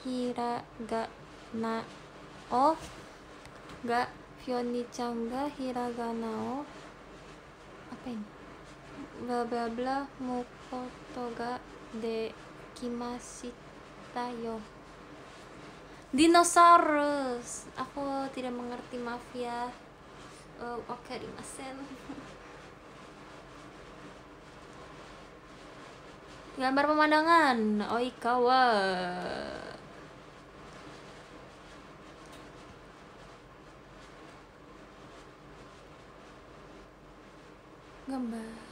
hiragana o ga Fioni-chan ga hiragana o. Apa ini bla bla bla mukoto ga de kimashita yo dinosaurus. Aku tidak mengerti maaf ya. Oh, oke okay, gambar pemandangan. Oikawa. Gambar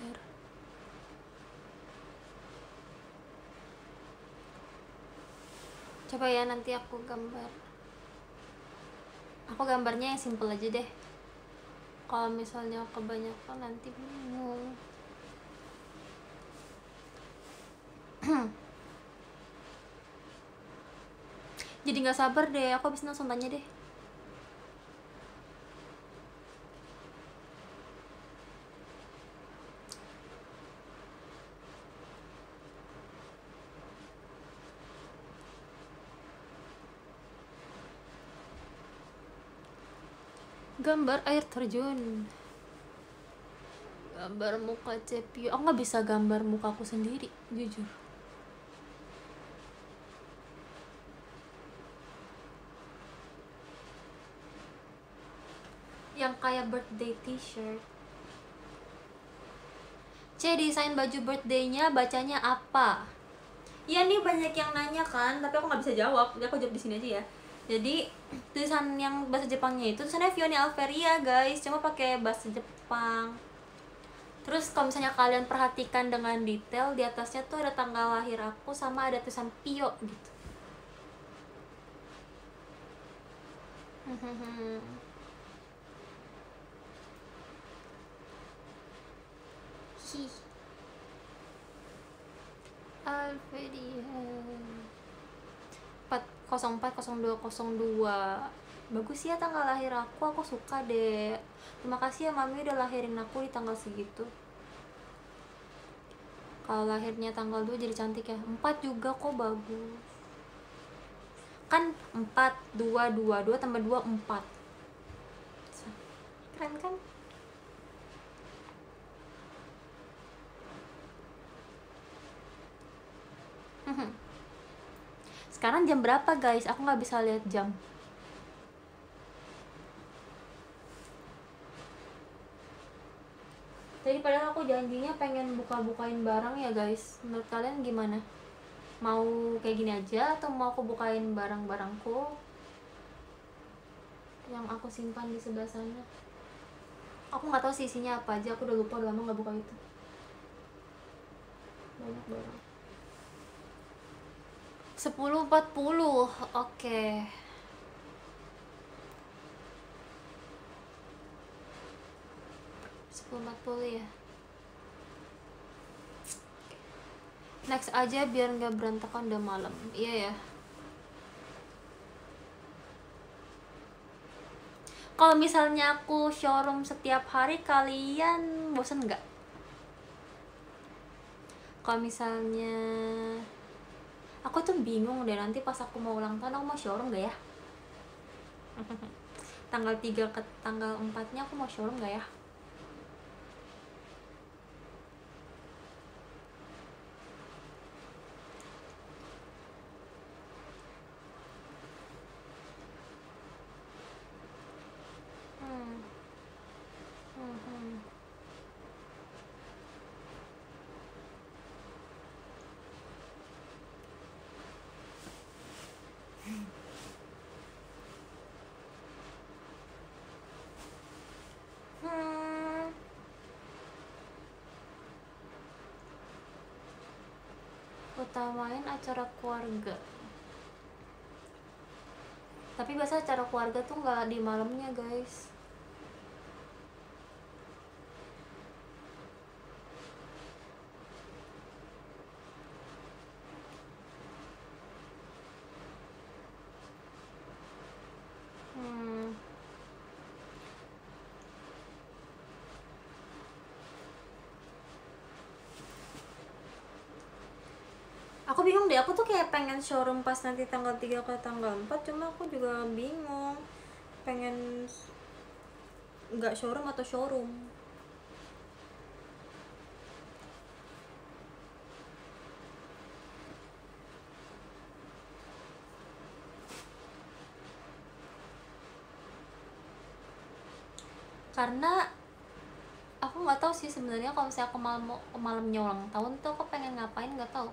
coba ya nanti aku gambar. Aku gambarnya yang simple aja deh. Kalau misalnya kebanyakan nanti bingung. Jadi nggak sabar deh aku habis nonton tanya deh gambar air terjun. Gambar muka cepi oh nggak bisa gambar mukaku sendiri jujur. Yang kayak birthday t-shirt. C desain baju birthdaynya bacanya apa? Iya nih banyak yang nanya kan tapi aku nggak bisa jawab. Jadi aku jawab di sini aja ya jadi tulisan yang bahasa Jepangnya itu tulisannya Fiona Alveria guys. Cuma pakai bahasa Jepang. Terus kalau misalnya kalian perhatikan dengan detail di atasnya tuh ada tanggal lahir aku sama ada tulisan Pio gitu. Alveria 040202 bagus ya tanggal lahir aku aku suka deh terima kasih ya mami udah lahirin aku di tanggal segitu. Kalau lahirnya tanggal 2 jadi cantik ya. 4 juga kok bagus. Kan 4 2 2 2 tambah 2 4 keren kan sekarang jam berapa guys? Aku nggak bisa lihat jam. Jadi padahal aku janjinya pengen buka-bukain barang ya guys. Menurut kalian gimana? Mau kayak gini aja atau mau aku bukain barang-barangku? Yang aku simpan di sebelah sana. Aku nggak tahu sih isinya apa aja. Aku udah lupa udah lama nggak buka itu. Banyak barang 10.40 oke. Okay. sepuluh empat puluh ya. Next aja biar nggak berantakan udah malam. Iya ya. Kalau misalnya aku showroom setiap hari kalian bosan nggak? Kalau misalnya aku tuh bingung deh nanti pas aku mau ulang tahun aku mau showroom gak ya? Tanggal 3 ke tanggal 4 nya aku mau showroom gak ya utamain acara keluarga. Tapi biasa acara keluarga tuh nggak di malamnya guys kayak pengen showroom pas nanti tanggal 3 ke tanggal 4 cuma aku juga bingung. Pengen nggak showroom atau showroom. Karena aku nggak tahu sih sebenarnya kalau misalnya aku malam malamnya ulang tahun tuh aku pengen ngapain nggak tahu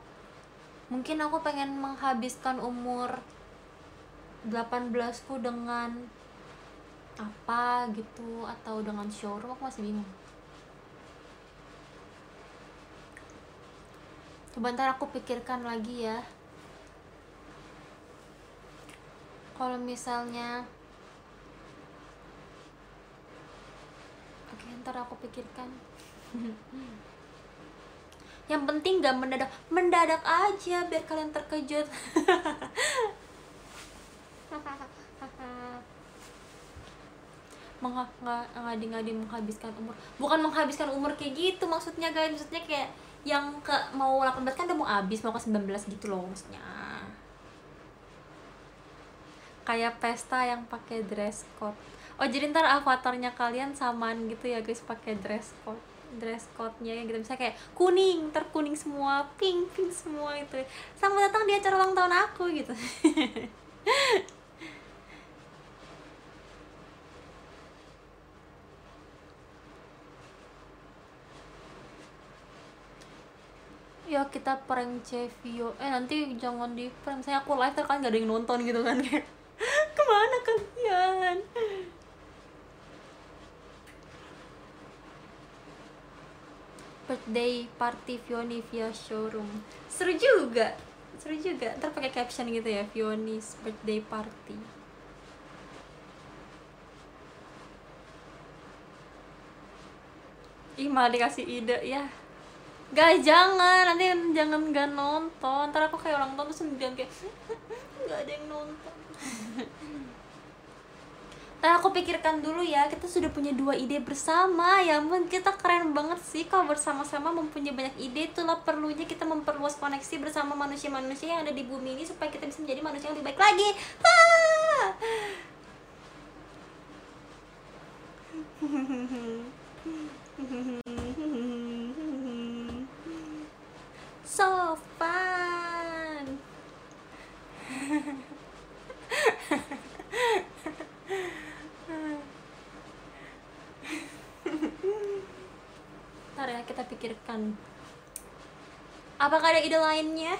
mungkin aku pengen menghabiskan umur 18 ku dengan apa gitu atau dengan showroom aku masih bingung. Coba ntar aku pikirkan lagi ya. Kalau misalnya oke ntar aku pikirkan yang penting gak mendadak. Mendadak aja biar kalian terkejut. Mengha ngadi-ngadi menghabiskan umur. Bukan menghabiskan umur kayak gitu maksudnya guys. Maksudnya kayak yang ke mau 18 kan udah mau habis mau ke 19 gitu loh maksudnya. Kayak pesta yang pakai dress code. Oh jadi ntar avatarnya kalian samaan gitu ya guys pakai dress code dress code-nya gitu. Misalnya kayak kuning terkuning semua pink pink semua itu sama datang di acara ulang tahun aku gitu. Ya kita prank Cevio eh nanti jangan di prank saya aku live kan gak ada yang nonton gitu kan. Ke mana kalian birthday party Fioni via showroom. Seru juga. Seru juga. Ntar pakai caption gitu ya Fioni's birthday party. Ih malah dikasih ide ya. Guys, jangan, nanti jangan gak nonton. Ntar aku kayak orang tua terus sendirian kayak gak ada yang nonton. Nah, aku pikirkan dulu ya, kita sudah punya dua ide bersama. Ya ampun, kita keren banget sih kalau bersama-sama mempunyai banyak ide. Itulah perlunya kita memperluas koneksi bersama manusia-manusia yang ada di bumi ini Supaya kita bisa menjadi manusia yang lebih baik lagi. Ah! so fun Ntar ya kita pikirkan Apakah ada ide lainnya?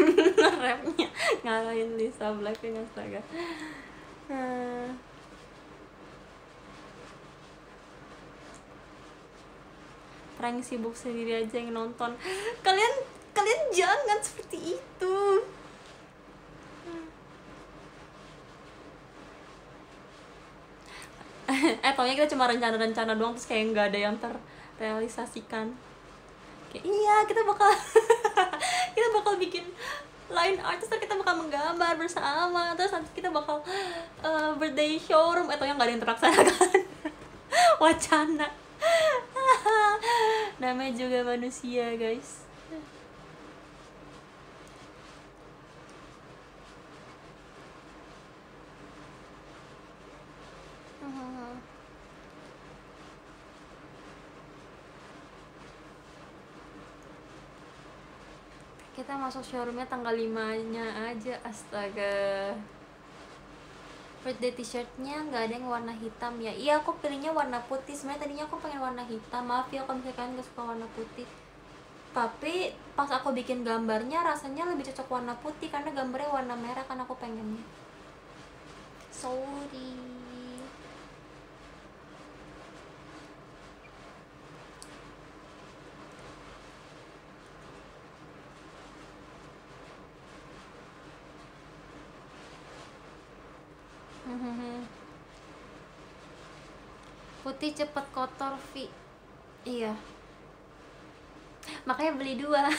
Rapnya ngalahin Lisa Blackpink astaga hmm. prank sibuk sendiri aja yang nonton kalian kalian jangan seperti itu eh taunya kita cuma rencana-rencana doang terus kayak nggak ada yang terrealisasikan. Kayak iya kita bakal kita bakal bikin line art terus kita bakal menggambar bersama terus nanti kita bakal uh, birthday showroom. Atau yang nggak ada yang terlaksanakan. Wacana. Namanya juga manusia guys kita masuk showroomnya tanggal 5 nya aja astaga. Birthday t-shirtnya nggak ada yang warna hitam ya. Iya aku pilihnya warna putih. Sebenarnya tadinya aku pengen warna hitam. Maaf ya kalau misalnya kalian gak suka warna putih. Tapi pas aku bikin gambarnya rasanya lebih cocok warna putih karena gambarnya warna merah kan aku pengennya. Sorry putih cepet kotor Vi. Iya. Makanya beli dua.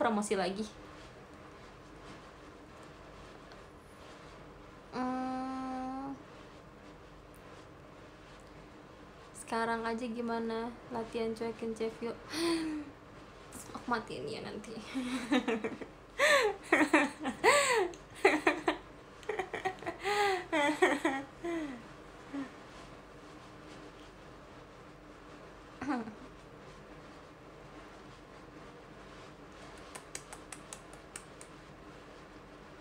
Promosi lagi. Hmm. sekarang aja gimana? Latihan cuekin yuk. Aku matiin ya nanti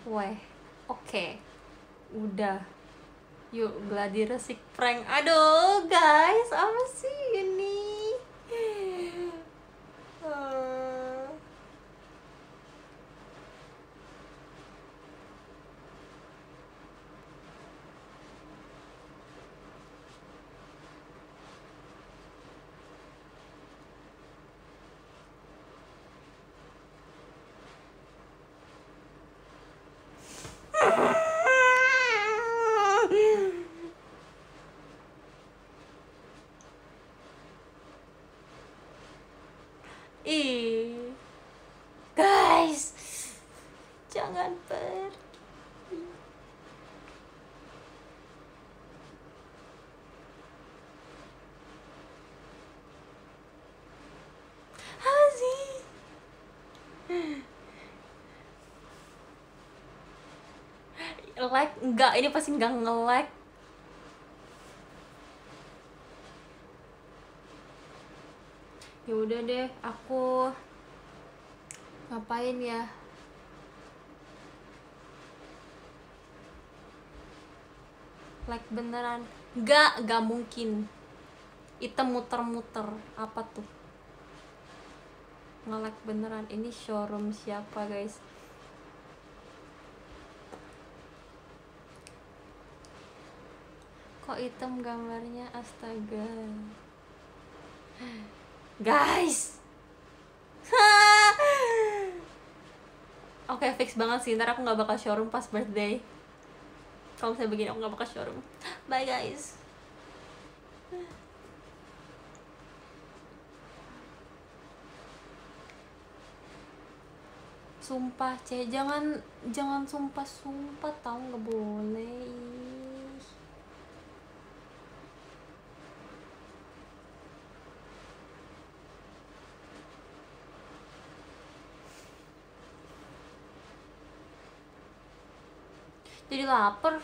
Weh, Oke. Udah. Yuk gladi resik prank. Aduh, guys, apa sih ini? Eh. Ih. Guys. Jangan pergi. Apa sih? Like enggak, ini pasti enggak nge-like. Ya udah deh, aku ngapain ya? Like beneran. Enggak, enggak mungkin. Item muter-muter. Apa tuh? Nge-like beneran. Ini showroom siapa, guys? Hitam gambarnya? Astaga. Guys. Oke, fix banget sih. Ntar aku nggak bakal showroom pas birthday. Kalau misalnya begini aku nggak bakal showroom. Bye guys. Sumpah, ceh jangan jangan sumpah sumpah tahu nggak boleh. Ih. Jadi lapar.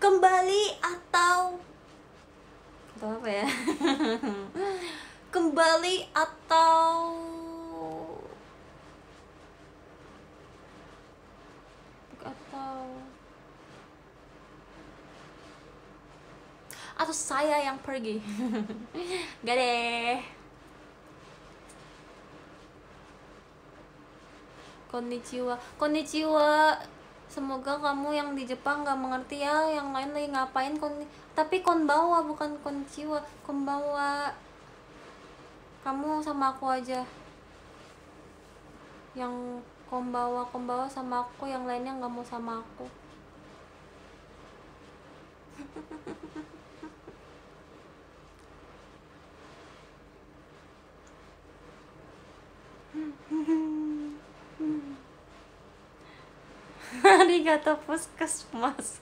Kembali atau atau apa ya? Kembali atau atau atau saya yang pergi. Gak deh. Konnichiwa. Konnichiwa. Semoga kamu yang di Jepang gak mengerti ya Yang lain lagi ngapain kon Tapi konbawa bukan konnichiwa. Konbawa. Kamu sama aku aja. Yang konbawa konbawa sama aku Yang lainnya gak mau sama aku Arigato puskesmas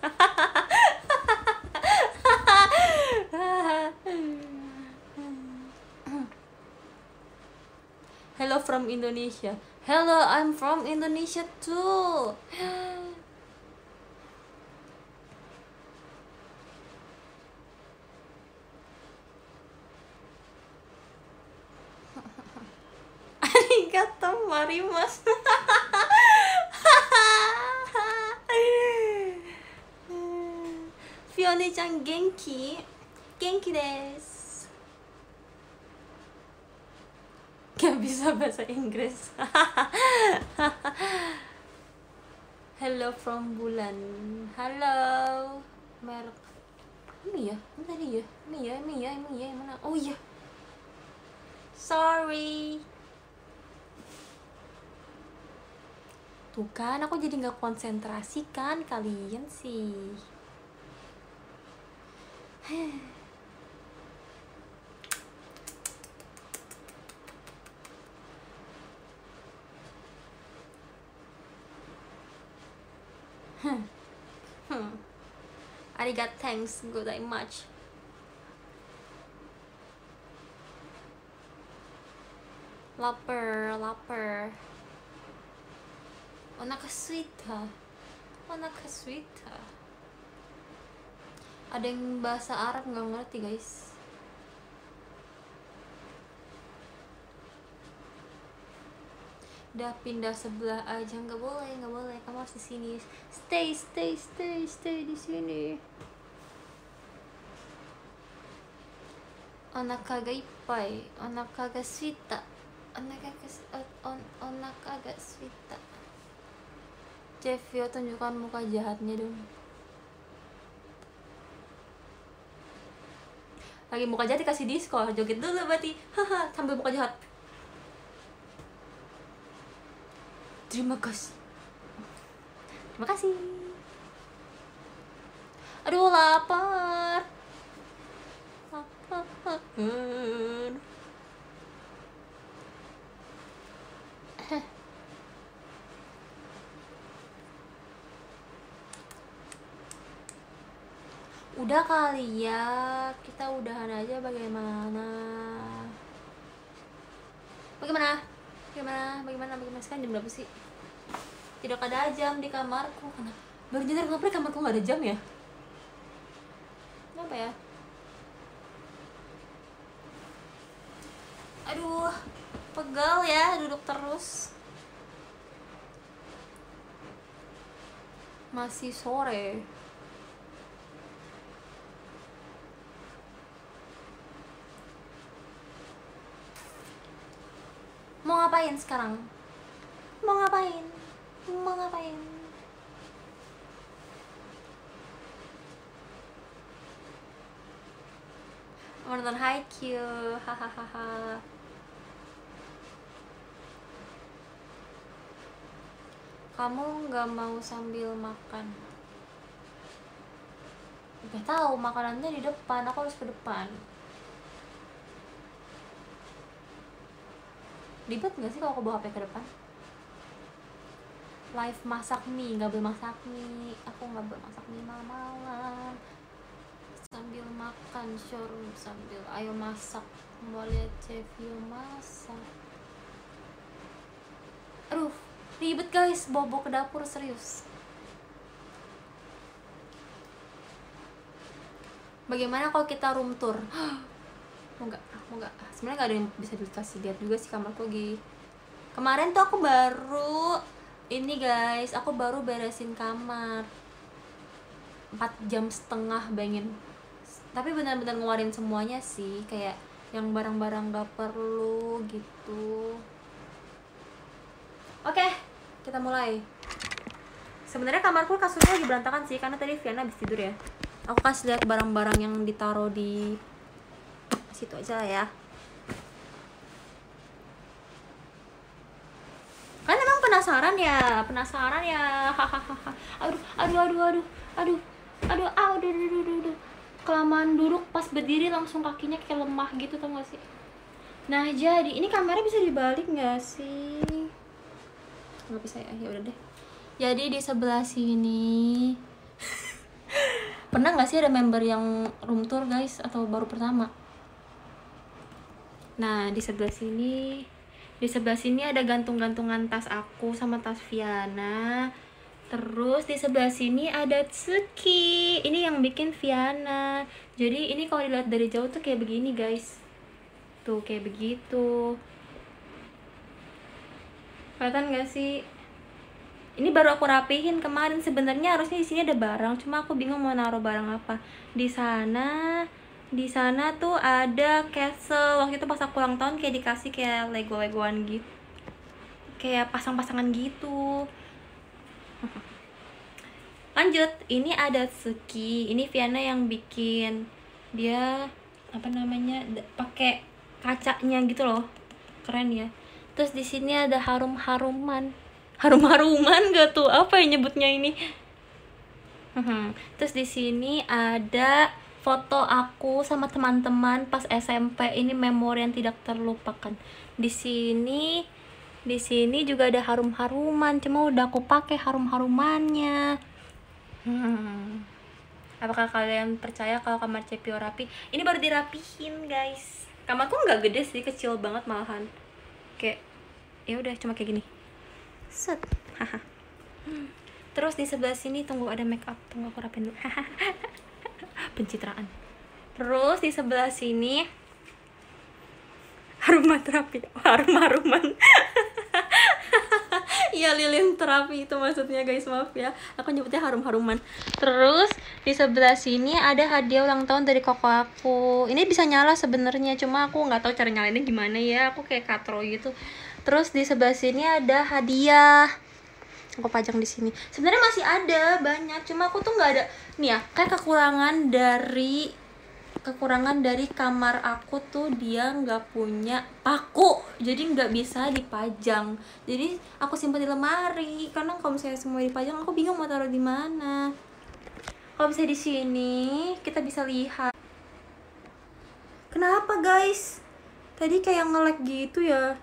Hello from Indonesia. Hello, I'm from Indonesia too. Arigato marimas Fione-chan genki? Genki desu Gak bisa bahasa Inggris Hello from bulan Halo Merek Ini ya? Ini tadi ya? Ini ya? Ini ya? Ini ya? Mana? Oh iya Sorry Tuh kan aku jadi nggak konsentrasi kan kalian sih Hmm. Arigat thanks good much. Lapar, lapar. Onakasuita. Onakasuita. Ada yang bahasa Arab nggak ngerti guys. udah pindah sebelah aja. Nggak boleh nggak boleh. Kamu harus di sini. Stay stay stay stay di sini. onaka ga ippai onaka ga suita onaka ga on, onaka ga suita Cevio tunjukkan muka jahatnya dong. Lagi muka jahat dikasih disco joget dulu berarti. Haha sambil muka jahat. Terima kasih terima kasih. Aduh lapar. Lapar udah kali ya kita udahan aja bagaimana. Bagaimana? Bagaimana? Bagaimana? Bagaimana? Sekarang jam berapa sih? Tidak ada jam di kamarku kenapa baru nyadar kenapa di kamarku nggak ada jam ya? Kenapa ya? Aduh pegal ya duduk terus. Masih sore mau ngapain sekarang? Mau ngapain? Mau ngapain? Mau nonton Haikyuu hahaha. Kamu nggak mau sambil makan? Gak tahu makanannya di depan aku harus ke depan ribet nggak sih kalau aku bawa HP ke depan? Live masak mie nggak boleh masak mie. Aku nggak boleh masak mie malam-malam. Sambil makan showroom sambil ayo masak. Mau lihat review masak. Aduh ribet guys bobo ke dapur serius. Bagaimana kalau kita room tour? Mau mau nggak sebenarnya nggak ada yang bisa dikasih lihat juga sih kamarku lagi. Kemarin tuh aku baru ini guys aku baru beresin kamar. 4 jam setengah bayangin. Tapi benar-benar ngeluarin semuanya sih kayak yang barang-barang gak perlu gitu. Oke kita mulai. Sebenarnya kamarku kasurnya lagi berantakan sih karena tadi Viana habis tidur ya. Aku kasih lihat barang-barang yang ditaruh di situ aja lah ya. Kan emang penasaran ya penasaran ya. Hahaha aduh aduh aduh aduh aduh aduh aduh aduh aduh aduh, aduh. kelamaan duduk pas berdiri langsung kakinya kayak lemah gitu tau gak sih? Nah jadi ini kameranya bisa dibalik nggak sih? Nggak bisa ya? Ya udah deh. Jadi di sebelah sini pernah nggak sih ada member yang room tour guys atau baru pertama Nah, di sebelah sini di sebelah sini ada gantung-gantungan tas aku sama tas Viana. Terus di sebelah sini ada Tsuki. Ini yang bikin Viana. Jadi ini kalau dilihat dari jauh tuh kayak begini, guys. Tuh kayak begitu. Kelihatan gak sih? Ini baru aku rapihin kemarin. Sebenarnya harusnya di sini ada barang, cuma aku bingung mau naruh barang apa. Di sana di sana tuh ada castle. Waktu itu pas aku ulang tahun kayak dikasih kayak lego legoan gitu kayak pasang-pasangan gitu. Lanjut. Ini ada Suki. Ini Viana yang bikin dia apa namanya pakai kacanya gitu loh. Keren ya. Terus di sini ada harum haruman harum haruman gak tuh? Apa ya nyebutnya ini? Terus di sini ada foto aku sama teman-teman pas SMP ini memori yang tidak terlupakan. Di sini di sini juga ada harum-haruman cuma udah aku pakai harum-harumannya. Hmm. apakah kalian percaya kalau kamar Cepio rapi ini baru dirapihin guys. Kamarku nggak gede sih kecil banget malahan. Kayak ya udah cuma kayak gini. Set. Haha. Terus di sebelah sini tunggu ada make up tunggu aku rapin dulu pencitraan. Terus di sebelah sini haruman terapi harum haruman Iya lilin terapi itu maksudnya guys maaf ya. Aku nyebutnya harum haruman terus di sebelah sini ada hadiah ulang tahun dari koko aku. Ini bisa nyala sebenarnya cuma aku nggak tahu cara nyalainnya gimana ya. Aku kayak katro gitu. Terus di sebelah sini ada hadiah aku pajang di sini. Sebenarnya masih ada banyak. Cuma aku tuh nggak ada. Nih ya kayak kekurangan dari kekurangan dari kamar aku tuh dia nggak punya paku. Jadi nggak bisa dipajang. Jadi aku simpan di lemari. Karena kalau misalnya semua dipajang aku bingung mau taruh di mana. Kalau misalnya di sini kita bisa lihat. Kenapa guys? Tadi kayak nge-lag gitu ya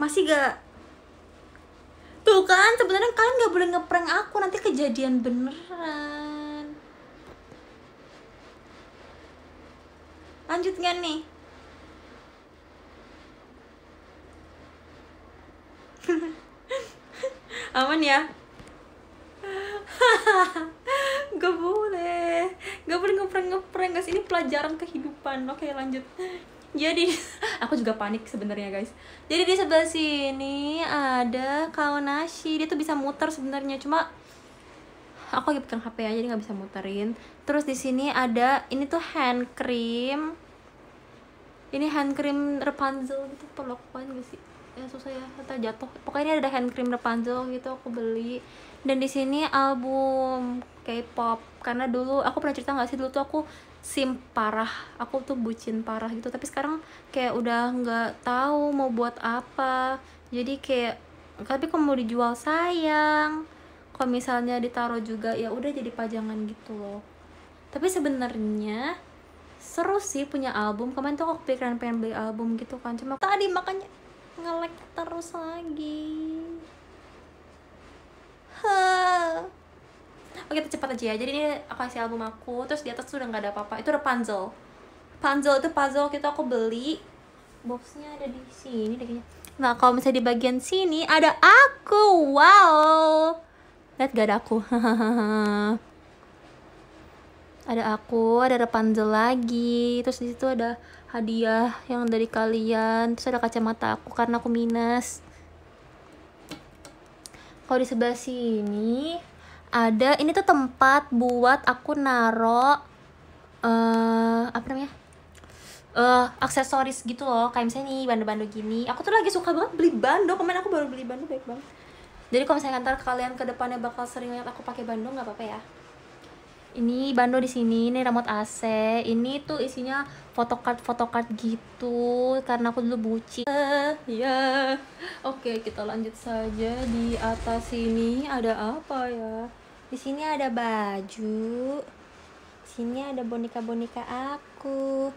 masih gak tuh kan sebenarnya kalian nggak boleh ngeprank aku nanti kejadian beneran. Lanjut nggak nih? Aman ya? Gak boleh. Gak boleh ngeprank ngeprank guys. Ini pelajaran kehidupan. Oke lanjut jadi aku juga panik sebenarnya guys. Jadi di sebelah sini ada kaonashi dia tuh bisa muter sebenarnya. Cuma aku lagi pegang HP aja jadi nggak bisa muterin. Terus di sini ada ini tuh hand cream. Ini hand cream Rapunzel gitu pelokuan gak sih? Ya susah ya atau jatuh. Pokoknya ini ada hand cream Rapunzel gitu aku beli. Dan di sini album K-pop. Karena dulu aku pernah cerita nggak sih? Dulu tuh aku sim parah. Aku tuh bucin parah gitu. Tapi sekarang kayak udah nggak tahu mau buat apa. Jadi kayak tapi kalau mau dijual sayang? Kalau misalnya ditaruh juga ya udah jadi pajangan gitu loh. Tapi sebenarnya seru sih punya album. Kemarin tuh aku pikiran pengen beli album gitu kan. Cuma tadi makanya ngelek terus lagi. Huh. Oke kita cepat aja ya. Jadi ini aku kasih album aku terus di atas tuh udah nggak ada apa-apa. Itu Rapunzel puzzle. Itu puzzle kita aku beli. Boxnya ada di sini deh kayaknya. Nah kalau misalnya di bagian sini ada aku. Wow. Lihat gak ada aku. Ada aku ada Rapunzel lagi. Terus di situ ada hadiah yang dari kalian. Terus ada kacamata aku karena aku minus. Kalau di sebelah sini ada ini tuh tempat buat aku naro uh, apa namanya? Uh, aksesoris gitu loh. Kayak misalnya nih bando-bando gini. Aku tuh lagi suka banget beli bando kemarin aku baru beli bando baik banget. Jadi kalau misalnya ntar kalian ke depannya bakal sering lihat aku pakai bando nggak apa-apa ya? Ini bando di sini ini remote AC ini tuh isinya photocard photocard gitu. Karena aku dulu buci uh, ya. Oke kita lanjut saja di atas sini ada apa ya di sini ada baju. Sini ada boneka-boneka aku.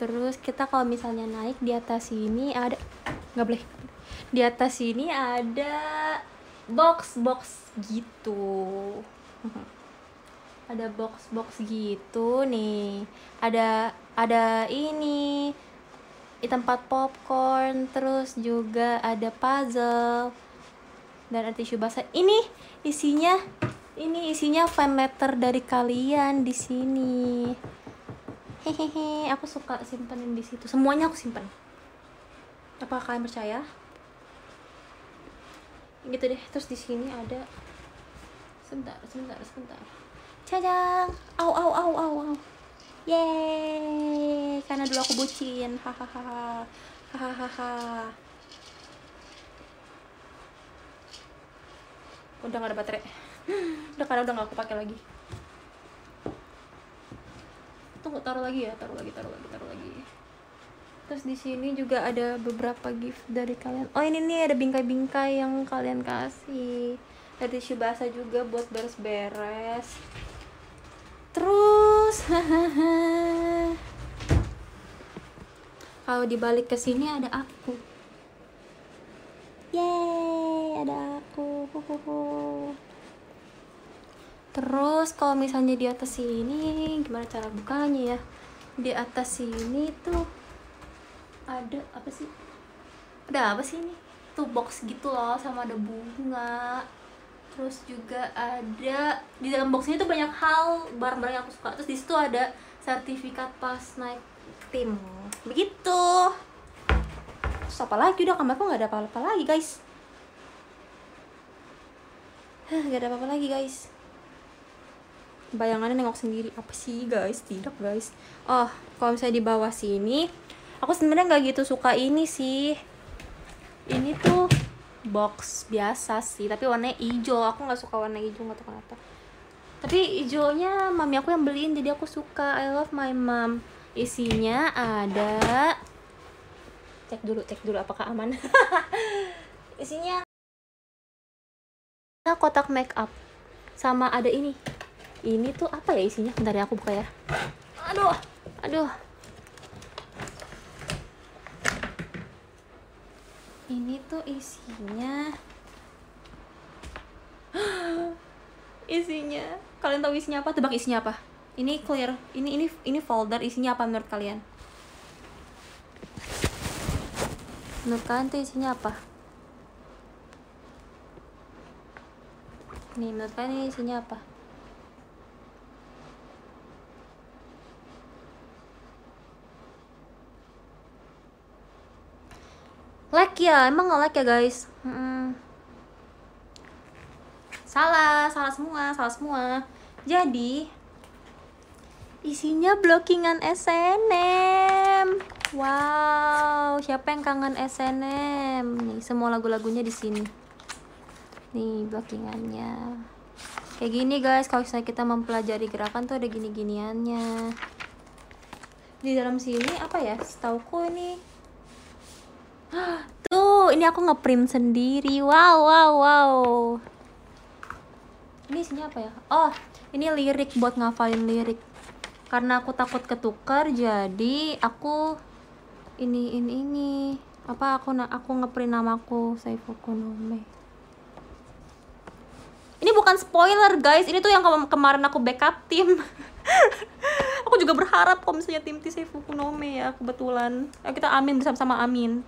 Terus kita kalau misalnya naik di atas sini ada nggak boleh. Di atas sini ada box box gitu. Ada box box gitu nih. Ada ada ini. Di tempat popcorn terus juga ada puzzle dan ada tisu basah. Ini isinya ini isinya fan letter dari kalian di sini. Hehehe aku suka simpenin di situ. Semuanya aku simpen. Apa kalian percaya? Gitu deh. Terus di sini ada sebentar sebentar sebentar. Cajang! Au au au au au. Yeay! Karena dulu aku bucin. Hahaha hahaha udah gak ada baterai. Udah karena udah gak aku pakai lagi. Tunggu taruh lagi ya taruh lagi taruh lagi taruh lagi. Terus di sini juga ada beberapa gift dari kalian. Oh ini nih ada bingkai-bingkai yang kalian kasih. Ada tisu basah juga buat beres-beres. Terus kalau dibalik ke sini ada aku yeay ada aku. Terus kalau misalnya di atas sini gimana cara bukanya ya? Di atas sini tuh ada apa sih? Ada apa sih ini? Satu box gitu loh sama ada bunga. Terus juga ada di dalam box ini tuh banyak hal barang-barang yang aku suka. Terus di situ ada sertifikat pas naik tim. Begitu terus apa lagi? Udah kamarku nggak ada apa-apa lagi guys. Nggak ada apa-apa lagi guys. Bayangannya nengok sendiri. Apa sih guys? Tidak guys. Oh kalau misalnya di bawah sini aku sebenarnya nggak gitu suka ini sih. Ini tuh box biasa sih tapi warnanya hijau. Aku nggak suka warna hijau nggak tahu kenapa. Tapi hijaunya mami aku yang beliin jadi aku suka. I love my mom. Isinya ada cek dulu cek dulu apakah aman. Isinya kotak make up sama ada ini. Ini tuh apa ya isinya? Bentar ya aku buka ya. Aduh aduh. Ini tuh isinya. Isinya kalian tahu isinya apa? Tebak isinya apa? Ini clear. Ini ini ini folder isinya apa menurut kalian menurut kalian tuh isinya apa? Nih menurut kalian ini isinya apa? Like ya emang nggak like ya guys? Mm-mm. salah salah semua salah semua. Jadi isinya blockingan SNM wow siapa yang kangen SNM nih semua lagu-lagunya di sini nih blockingannya kayak gini guys kalau misalnya kita mempelajari gerakan tuh ada gini-giniannya di dalam sini apa ya setauku ini Tuh, ini aku ngeprint sendiri. Wow, wow, wow. Ini isinya apa ya? Oh, ini lirik buat ngafalin lirik. Karena aku takut ketukar, jadi aku ini ini ini apa aku aku ngeprint namaku Saifuku Nome. Ini bukan spoiler guys, ini tuh yang kema- kemarin aku backup tim. aku juga berharap kalau misalnya tim T Saifuku Nome ya kebetulan. Ayo kita amin bersama-sama amin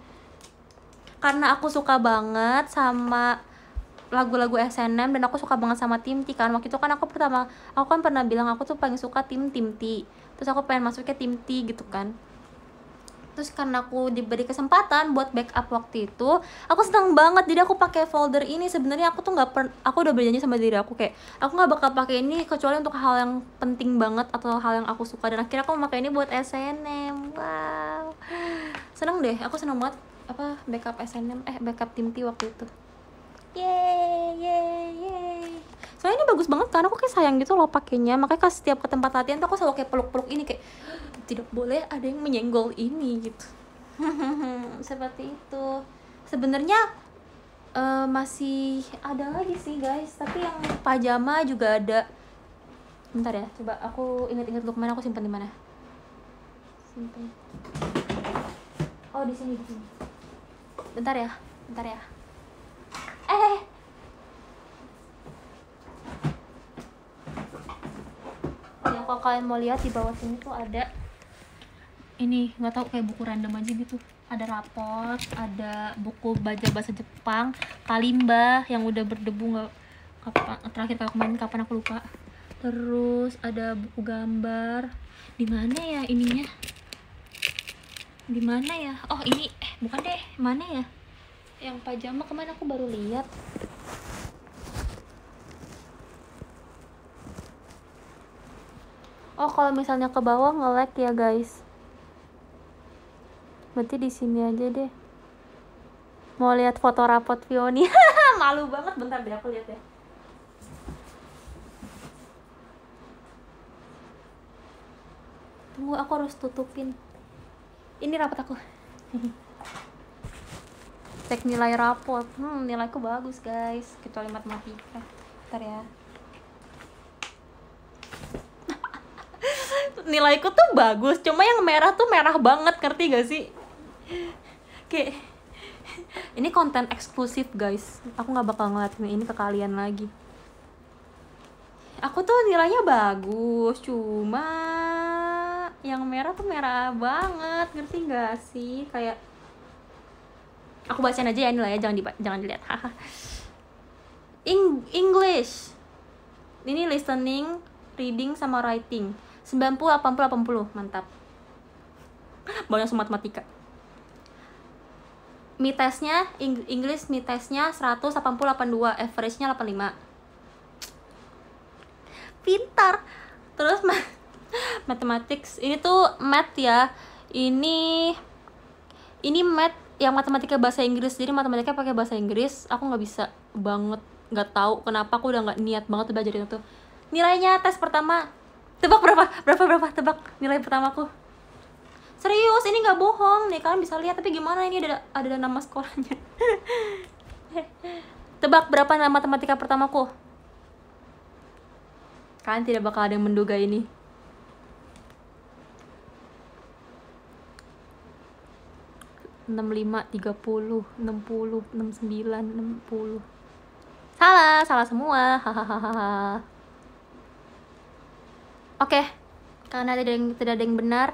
karena aku suka banget sama lagu-lagu SNM dan aku suka banget sama Tim T kan waktu itu kan aku pertama aku kan pernah bilang aku tuh paling suka tim Tim T terus aku pengen masuknya Tim T gitu kan terus karena aku diberi kesempatan buat backup waktu itu aku senang banget. Jadi aku pakai folder ini. Sebenarnya aku tuh nggak per aku udah berjanji sama diri aku kayak aku nggak bakal pakai ini kecuali untuk hal yang penting banget atau hal yang aku suka. Dan akhirnya aku memakai ini buat SNM wow. Seneng deh. Aku seneng banget apa backup SNM eh backup tim T waktu itu yeay yeay yeay. Soalnya ini bagus banget karena aku kayak sayang gitu loh pakainya. Makanya pas setiap ke tempat latihan tuh aku selalu kayak peluk-peluk ini kayak tidak boleh ada yang menyenggol ini gitu. Seperti itu. Sebenarnya eh, masih ada lagi sih guys. Tapi yang pajama juga ada. Bentar ya coba aku ingat-ingat dulu ke mana aku simpan di mana. Simpan oh di sini di sini. Bentar ya bentar ya eh. Ya kalau kalian mau lihat di bawah sini tuh ada ini nggak tahu kayak buku random aja gitu. Ada raport ada buku baca bahasa Jepang kalimba yang udah berdebu nggak kapan terakhir kalau kemarin kapan aku lupa. Terus ada buku gambar. Di mana ya ininya? Di mana ya? Oh ini eh bukan deh mana ya yang pajama kemarin aku baru lihat. Oh kalau misalnya ke bawah nge-lag ya guys. Berarti di sini aja deh. Mau lihat foto rapot Vioni malu banget. Bentar deh aku lihat ya. Tunggu aku harus tutupin. Ini rapot aku cek nilai rapot. Hmm nilaiku bagus guys. Kecuali matematika. Ntar ya. Nilaiku tuh bagus cuma yang merah tuh merah banget ngerti gak sih? Kayak ini konten eksklusif guys. Aku nggak bakal ngeliatin ini ke kalian lagi. Aku tuh nilainya bagus cuma yang merah tuh merah banget ngerti gak sih? Kayak aku bacain aja ya ini lah ya jangan di jangan dilihat. Eng English. Ini listening reading sama writing. 90 80 80 mantap. Banyak semua matematika. Mi tesnya Eng- English mi tesnya 180 82 average-nya 85 pintar. Terus ma mathematics. Ini tuh math ya. Ini ini math yang matematika bahasa Inggris jadi matematika pakai bahasa Inggris aku nggak bisa banget nggak tahu kenapa aku udah nggak niat banget belajar itu. Nilainya tes pertama tebak berapa? Berapa berapa? Tebak nilai pertamaku serius ini nggak bohong nih kalian bisa lihat tapi gimana ini ada ada nama sekolahnya? Tebak berapa nama matematika pertamaku? Kalian tidak bakal ada yang menduga ini enam lima tiga puluh enam puluh enam sembilan enam puluh. Salah salah semua. Oke karena tidak ada yang tidak ada yang benar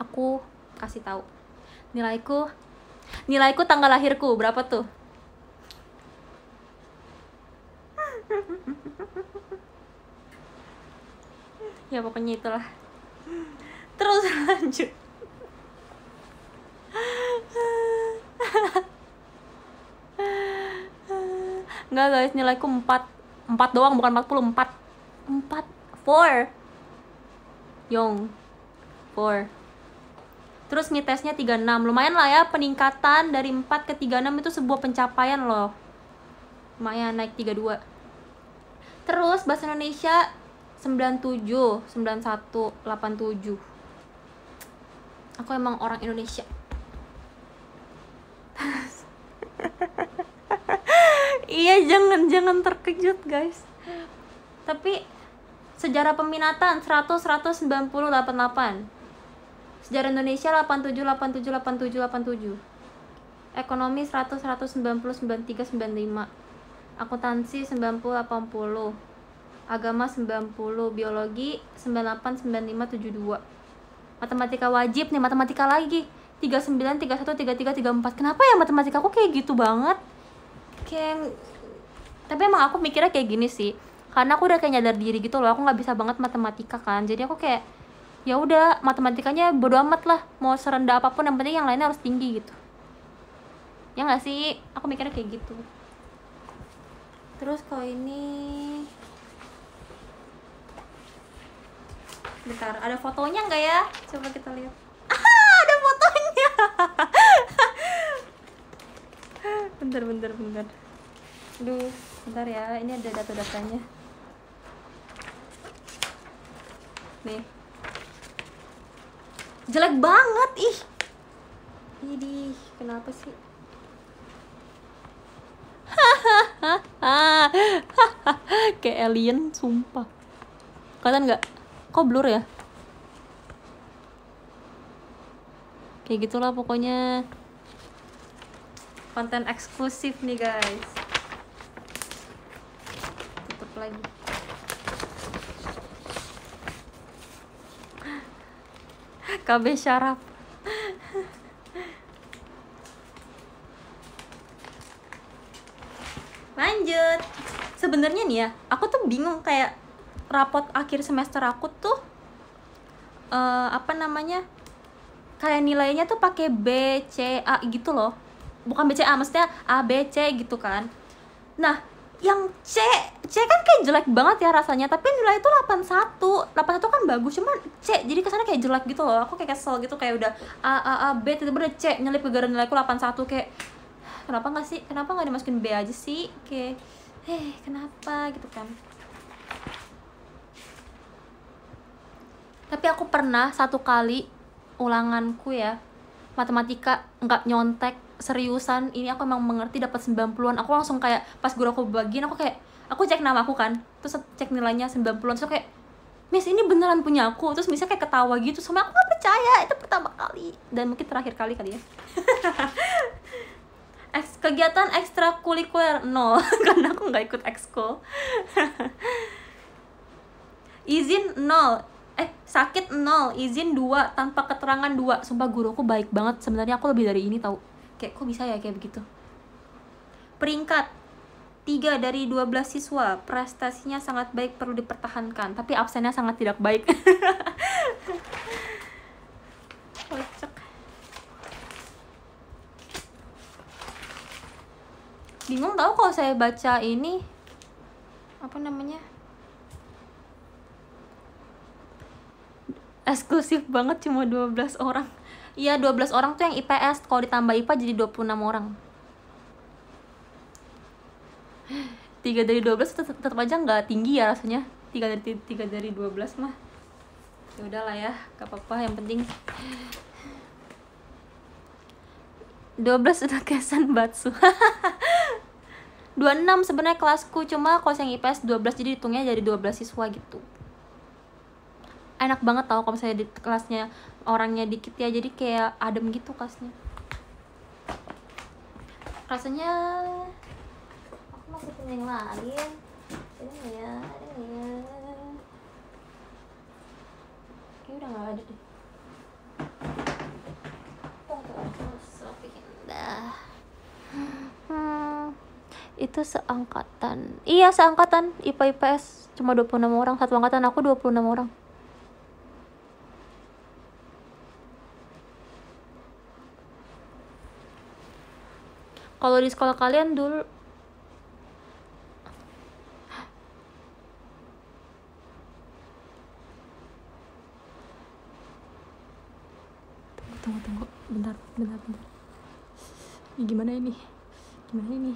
aku kasih tahu. Nilaiku nilaiku tanggal lahirku berapa tuh? Ya pokoknya itulah. Terus lanjut Enggak guys, nilaiku 4 4 doang, bukan 40, 4 4 4 Yong. 4 Terus mitesnya 36 Lumayan lah ya, peningkatan dari 4 ke 36 itu sebuah pencapaian loh. Lumayan naik 32 Terus bahasa Indonesia 97, 91, 87 Aku emang orang Indonesia iya jangan jangan terkejut guys. Tapi sejarah peminatan 100 190 88 sejarah Indonesia 87 87 87 87 ekonomi 100 190 93 95 akuntansi 90 80 agama 90 biologi 98 95 72 matematika wajib nih matematika lagi 39 31 33 34 kenapa ya matematika aku kayak gitu banget? Kayak tapi emang aku mikirnya kayak gini sih. Karena aku udah kayak nyadar diri gitu loh aku nggak bisa banget matematika kan. Jadi aku kayak ya udah matematikanya bodo amat lah. Mau serendah apa pun yang penting yang lainnya harus tinggi gitu. Ya nggak sih? Aku mikirnya kayak gitu. Terus kalau ini bentar ada fotonya nggak ya? Coba kita lihat fotonya. Bentar bentar bentar. Aduh, bentar ya. Ini ada data-datanya. Nih. Jelek banget ih. Ini kenapa sih? Kayak alien sumpah. Kalian nggak? Kok blur ya kayak gitulah pokoknya. Konten eksklusif nih guys. Tutup lagi. KB syaraf. Lanjut. Sebenarnya nih ya aku tuh bingung kayak rapot akhir semester aku tuh eh, apa namanya kayak nilainya tuh pakai B C A gitu loh. Bukan B C A maksudnya A B C gitu kan. Nah yang C C kan kayak jelek banget ya rasanya tapi nilai itu 81 81 kan bagus cuman C jadi ke sana kayak jelek gitu loh. Aku kayak kesel gitu kayak udah A A A B tiba-tiba udah C nyelip gara nilaiku 81 kayak kenapa nggak sih? Kenapa nggak dimasukin B aja sih? Kayak eh kenapa? gitu kan. Tapi aku pernah satu kali ulanganku ya. Matematika nggak nyontek seriusan. Ini aku emang mengerti dapat 90-an aku langsung kayak pas guru aku bagian aku kayak aku cek nama aku kan. Terus cek nilainya 90-an terus aku kayak Miss ini beneran punya aku? Terus misalnya kayak ketawa gitu. Sama aku gak percaya itu pertama kali. Dan mungkin terakhir kali kali ya. Eks- kegiatan ekstrakurikuler nol karena aku nggak ikut ekskul izin nol eh sakit nol izin dua tanpa keterangan dua. Sumpah guruku baik banget sebenarnya. Aku lebih dari ini tahu kayak kok bisa ya kayak begitu? Peringkat 3 dari 12 siswa. Prestasinya sangat baik perlu dipertahankan. Tapi absennya sangat tidak baik. Kocak. Bingung tahu kalau saya baca ini apa namanya eksklusif banget cuma 12 orang. Iya 12 orang tuh yang IPS kalau ditambah IPA jadi 26 orang. Tiga dari 12 tetap, tetap aja nggak tinggi ya rasanya. Tiga dari tiga dari 12 mah. Ya udahlah ya gak apa-apa yang penting. 12 udah kesan batsu. 26 sebenarnya kelasku cuma kalau yang IPS 12 jadi hitungnya jadi 12 siswa gitu enak banget tau kalau misalnya di kelasnya orangnya dikit ya jadi kayak adem gitu kelasnya. Rasanya aku masih punya yang lain. Nggak ya nggak ya. Kayak udah nggak ada deh. Hmm, itu seangkatan. Iya seangkatan. IPA IPS cuma 26 orang. Satu angkatan aku 26 orang kalau di sekolah kalian dulu? Tunggu tunggu bentar bentar bentar. Ini gimana ini? Gimana ini?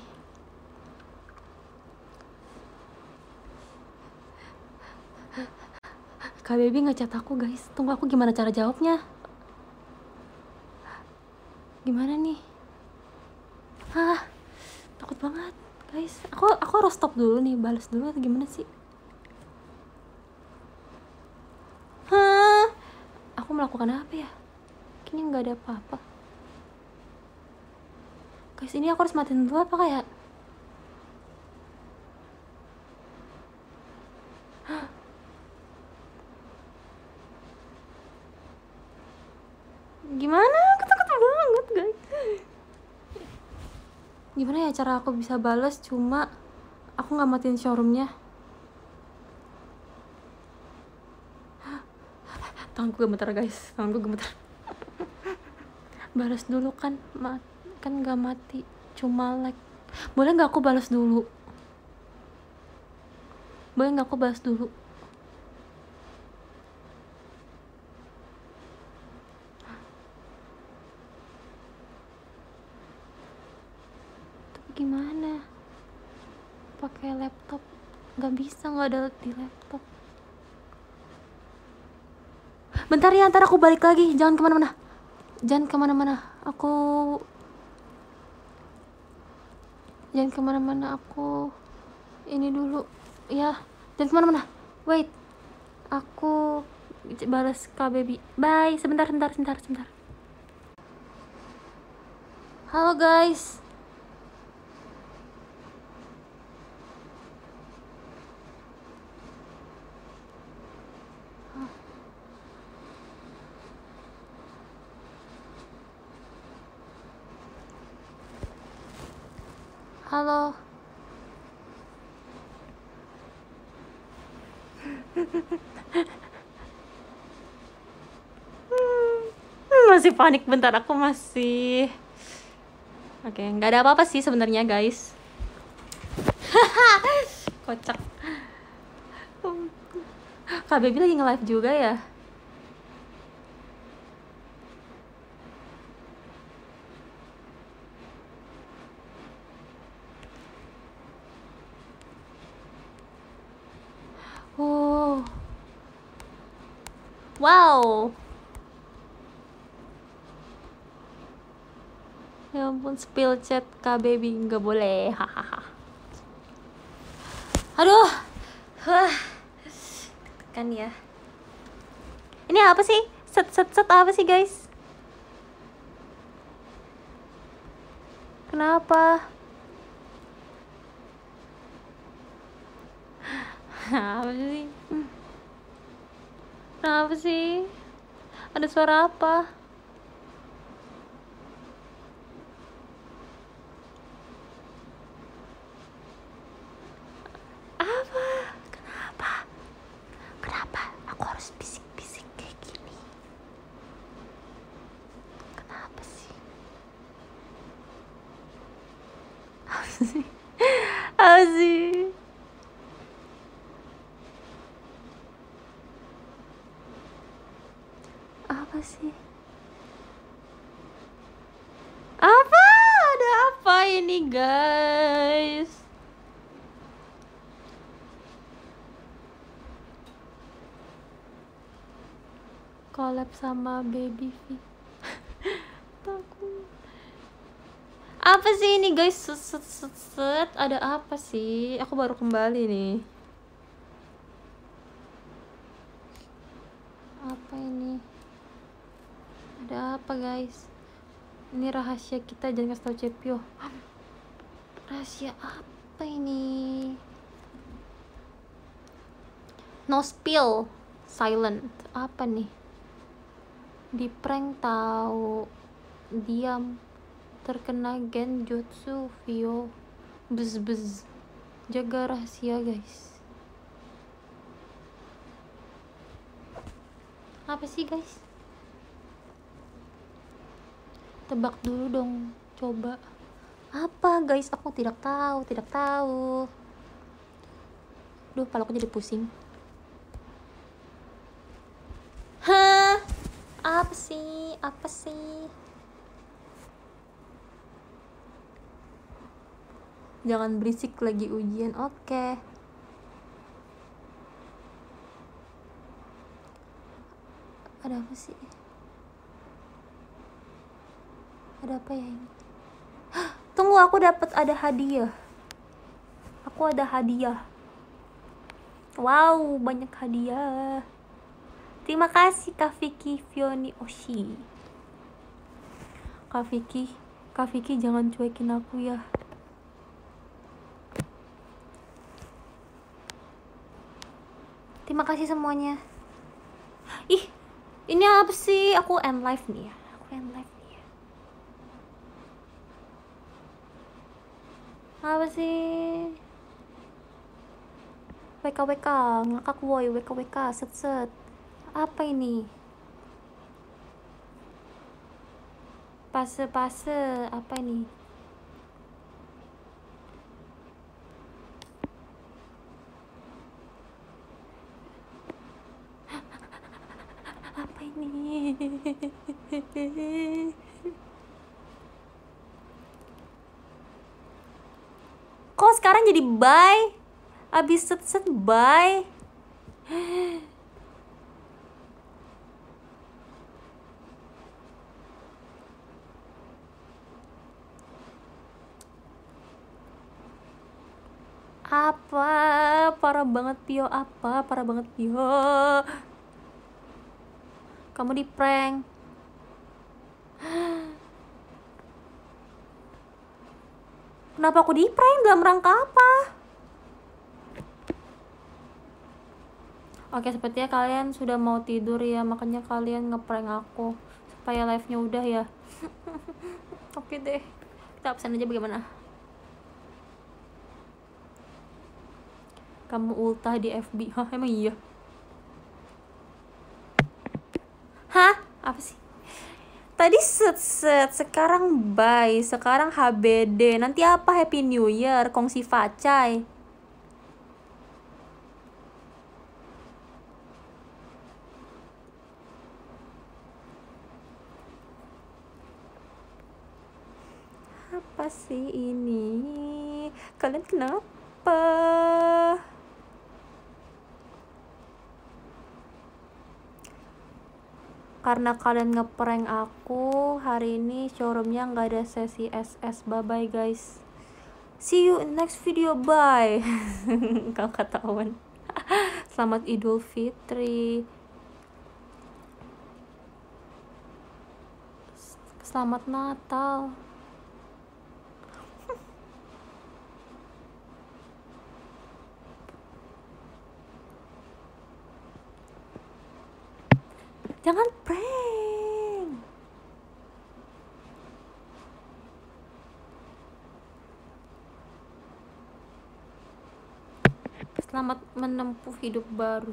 Kak Baby ngechat aku guys. Tunggu aku gimana cara jawabnya? Gimana nih ah takut banget guys. Aku aku harus stop dulu nih balas dulu atau gimana sih? Hah, aku melakukan apa ya? Kini nggak ada apa-apa. Guys ini aku harus matiin dulu apa kayak? Gimana? Aku takut banget guys gimana ya cara aku bisa balas cuma aku nggak matiin showroomnya. Tanganku gemetar guys. Tanganku gemetar balas dulu kan. Mat kan nggak mati. Cuma like. Boleh nggak aku balas dulu? Boleh nggak aku balas dulu gimana pakai laptop nggak bisa nggak ada di laptop. Bentar ya ntar aku balik lagi. Jangan ke mana-mana. Jangan ke mana-mana. Aku jangan ke mana-mana. Aku ini dulu. Ya jangan ke mana-mana. Wait. Aku balas kak baby. Bye. Sebentar sebentar sebentar sebentar. Halo guys Halo. masih panik bentar aku masih Oke, nggak ada apa-apa sih sebenarnya guys. Kocak. Kak Baby lagi nge-live juga ya? Oh. Wow. Ya ampun, spill chat Kak Baby nggak boleh. Hahaha. Aduh. Wah. Kan ya. Ini apa sih? Set set set apa sih, guys? Kenapa? apa sih? Kenapa sih? Ada suara apa? Apa? Kenapa? Kenapa aku harus bisik-bisik kayak gini? Kenapa sih? Apa sih? Apa sih? Ada apa ini guys? Collab sama baby V. Takut. Apa sih ini guys? Set, set, set, set. ada apa sih? Aku baru kembali nih apa ini ada apa guys ini rahasia kita jangan kasih tau Cepio rahasia apa ini? No spill. Silent. Apa nih? Di prank tahu diam. Terkena genjutsu Vio. Bez bez jaga rahasia guys. Apa sih guys tebak dulu dong coba. Apa guys? Aku tidak tahu tidak tahu. Duh aku jadi pusing. Hah? Apa sih? Apa sih? Jangan berisik lagi ujian oke. Okay. ada apa sih ada apa ya ini tunggu aku dapat ada hadiah aku ada hadiah wow banyak hadiah Terima kasih Kak Vicky Fioni Oshi. Kak Vicky, Kak Vicky jangan cuekin aku ya. Terima kasih semuanya. Ih, ini apa sih? Aku end live nih ya. Aku end live nih ya. Apa sih? WKWK, ngakak woi, WKWK, set set. Apa ini? Pase-pase apa ini? Apa ini kok sekarang jadi bye? Abis set set bye. Apa? Parah banget Pio. Apa? Parah banget Pio. Kamu di prank kenapa aku di prank dalam rangka apa? Oke, sepertinya kalian sudah mau tidur ya, makanya kalian ngeprank aku supaya live-nya udah ya. Oke deh, kita absen aja bagaimana? kamu ultah di FB hah emang iya? Hah? Apa sih tadi set set. Sekarang bye. Sekarang HBD nanti apa? Happy New Year. Kongsi facai apa sih ini? Kalian kenapa karena kalian ngeprank aku hari ini showroomnya nggak ada sesi SS bye bye guys. See you in next video. Bye. Kau ketahuan. Selamat idul fitri. Selamat natal Jangan prank. Selamat menempuh hidup baru.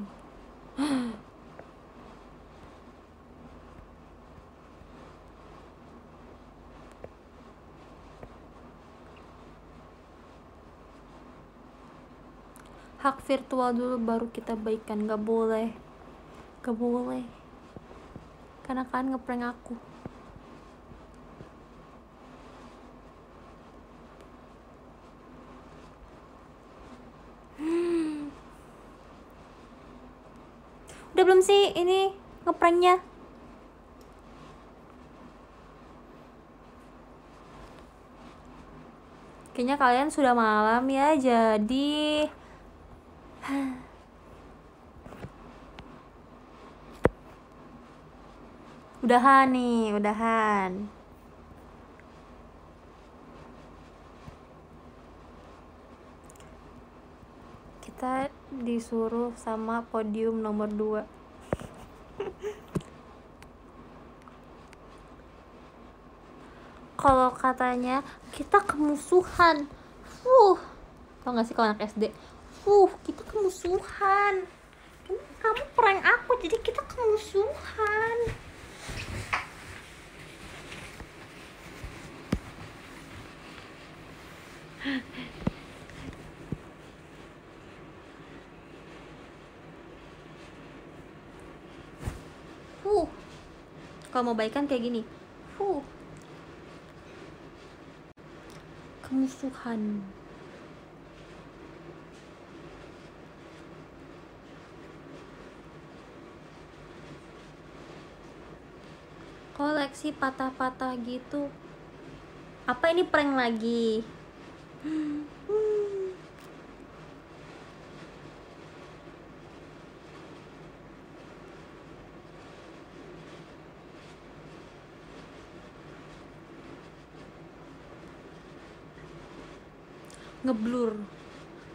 hak virtual dulu baru kita baikan nggak boleh nggak boleh karena kan ngeprank aku. Hmm. udah belum sih ini ngepranknya? Kayaknya kalian sudah malam ya jadi udahan nih udahan. Kita disuruh sama podium nomor 2 kalau katanya kita kemusuhan. Uh tau gak sih kalau anak SD uh kita kemusuhan. Kamu prank aku jadi kita kemusuhan uh kalau mau baikan kayak gini. Uh kemusuhan koleksi patah-patah gitu. Apa ini prank lagi? Ngeblur.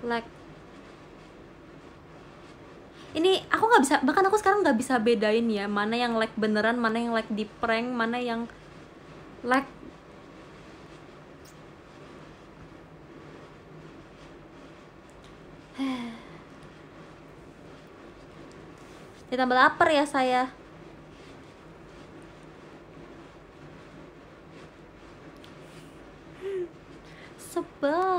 Like ini aku nggak bisa bahkan aku sekarang nggak bisa bedain ya mana yang like beneran mana yang like di prank mana yang like ditambah lapar ya saya. Sebel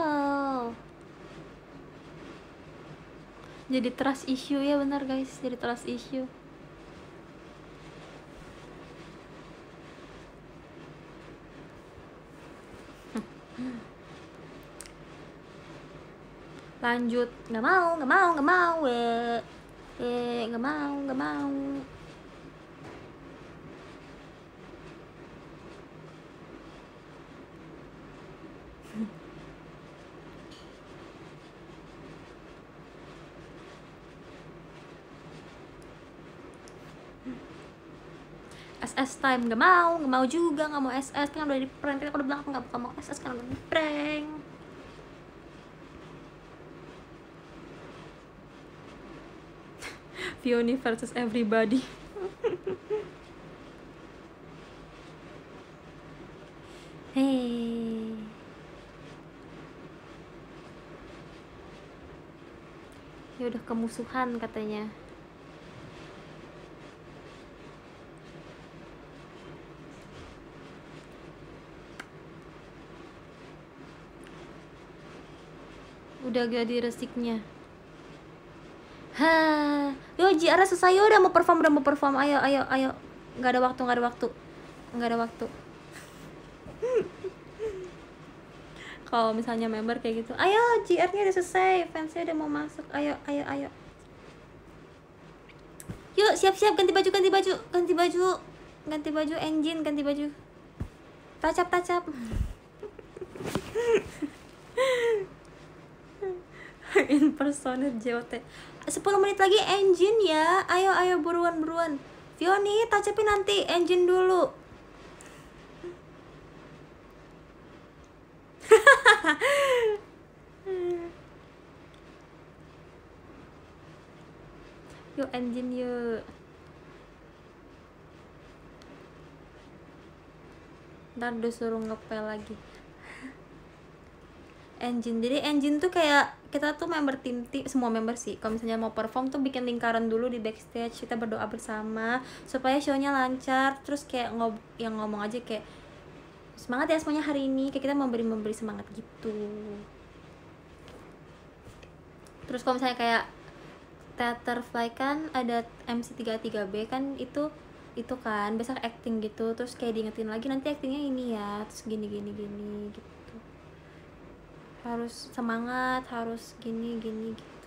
jadi trust issue ya benar guys. Jadi trust issue. Lanjut. Nggak mau nggak mau nggak mau eh nggak mau nggak mau SS time. Nggak mau nggak mau juga nggak mau SS kan udah di prank kan udah bilang aku nggak mau SS kan udah di prank. Fioni versus everybody. Hei Ya udah kemusuhan katanya udah jadi resiknya. Hah, yo JR selesai yo udah mau perform udah mau perform. Ayo ayo ayo. Nggak ada waktu nggak ada waktu. Nggak ada waktu. Kalau misalnya member kayak gitu ayo JR nya udah selesai fansnya udah mau masuk. Ayo ayo ayo. Yuk siap siap. Ganti baju ganti baju ganti baju. Ganti baju engine ganti baju. Tacap tacap impersonate JOT 10 menit lagi engine ya. Ayo ayo buruan buruan. Fioni tacapin nanti engine dulu. Yuk engine yuk. Ntar disuruh ngepel lagi. Engine jadi engine tuh kayak kita tuh member tim tim semua member sih. Kalau misalnya mau perform tuh bikin lingkaran dulu di backstage kita berdoa bersama supaya shownya lancar. Terus kayak ngob yang ngomong aja kayak semangat ya semuanya hari ini. Kayak kita memberi memberi semangat gitu. Terus kalau misalnya kayak teater fly kan ada MC33B kan itu itu kan biasa acting gitu. Terus kayak diingetin lagi nanti actingnya ini ya. Terus gini gini gini gitu harus semangat harus gini gini gitu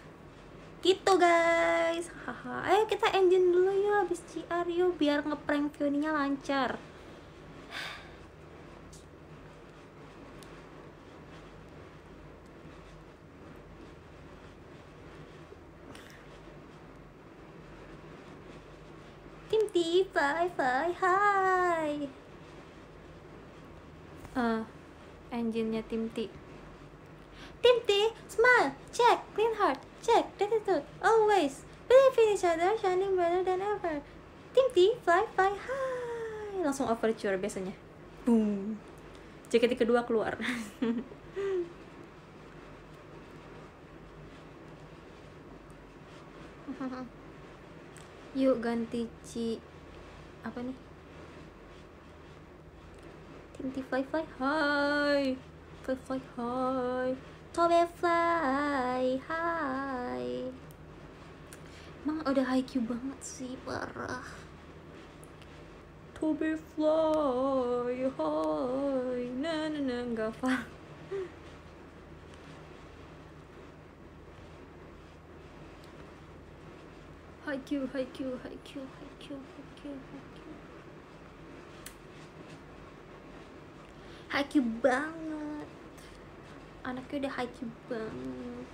gitu guys haha ayo kita engine dulu yuk habis CR yuk biar ngeprank Fioninya lancar Tim T, fly, hi. Uh, engine-nya Tim T. Tim T, smile, check, clean heart, check, attitude, always. Believe in each other, shining brighter than ever. Tim T, fly, fly, hi. Langsung overture biasanya. Boom. JKT kedua keluar. Yuk ganti Ci apa nih? Tinti fly fly hi fly fly hi Tobe fly hi Emang udah high Q banget sih parah Tobe fly hi na na na nggak paham Haikyuu, Haikyuu, Haikyuu, Haikyuu, Haikyuu, Haikyuu. Haikyuu banget. Anaknya udah Haikyuu banget.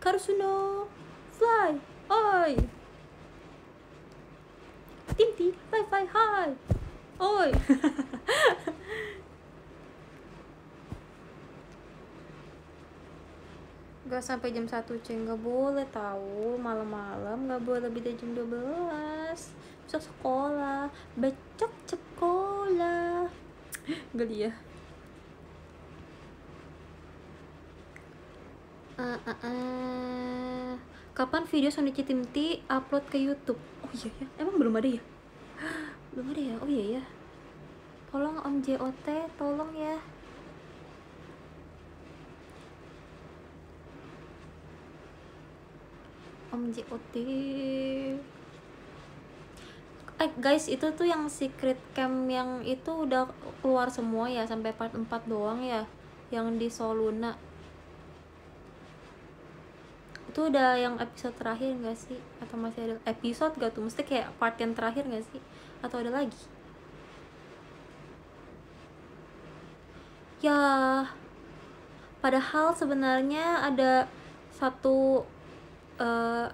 Karsuno, fly, oi. Tinti, fly, fly, hi. Oi. Gak sampai jam 1 ceng Gak boleh tahu Malam-malam gak boleh lebih dari jam 12 Besok sekolah Becok sekolah Geli ya uh, uh, uh. Kapan video Sonichi Tim T upload ke Youtube? Oh iya ya, emang belum ada ya? Belum ada ya? Oh iya ya Tolong Om JOT, tolong ya Om JOT Eh guys itu tuh yang secret cam yang itu udah keluar semua ya sampai part 4 doang ya yang di Soluna itu udah yang episode terakhir gak sih? Atau masih ada episode gak tuh? Mesti kayak part yang terakhir gak sih? Atau ada lagi? Ya padahal sebenarnya ada satu uh,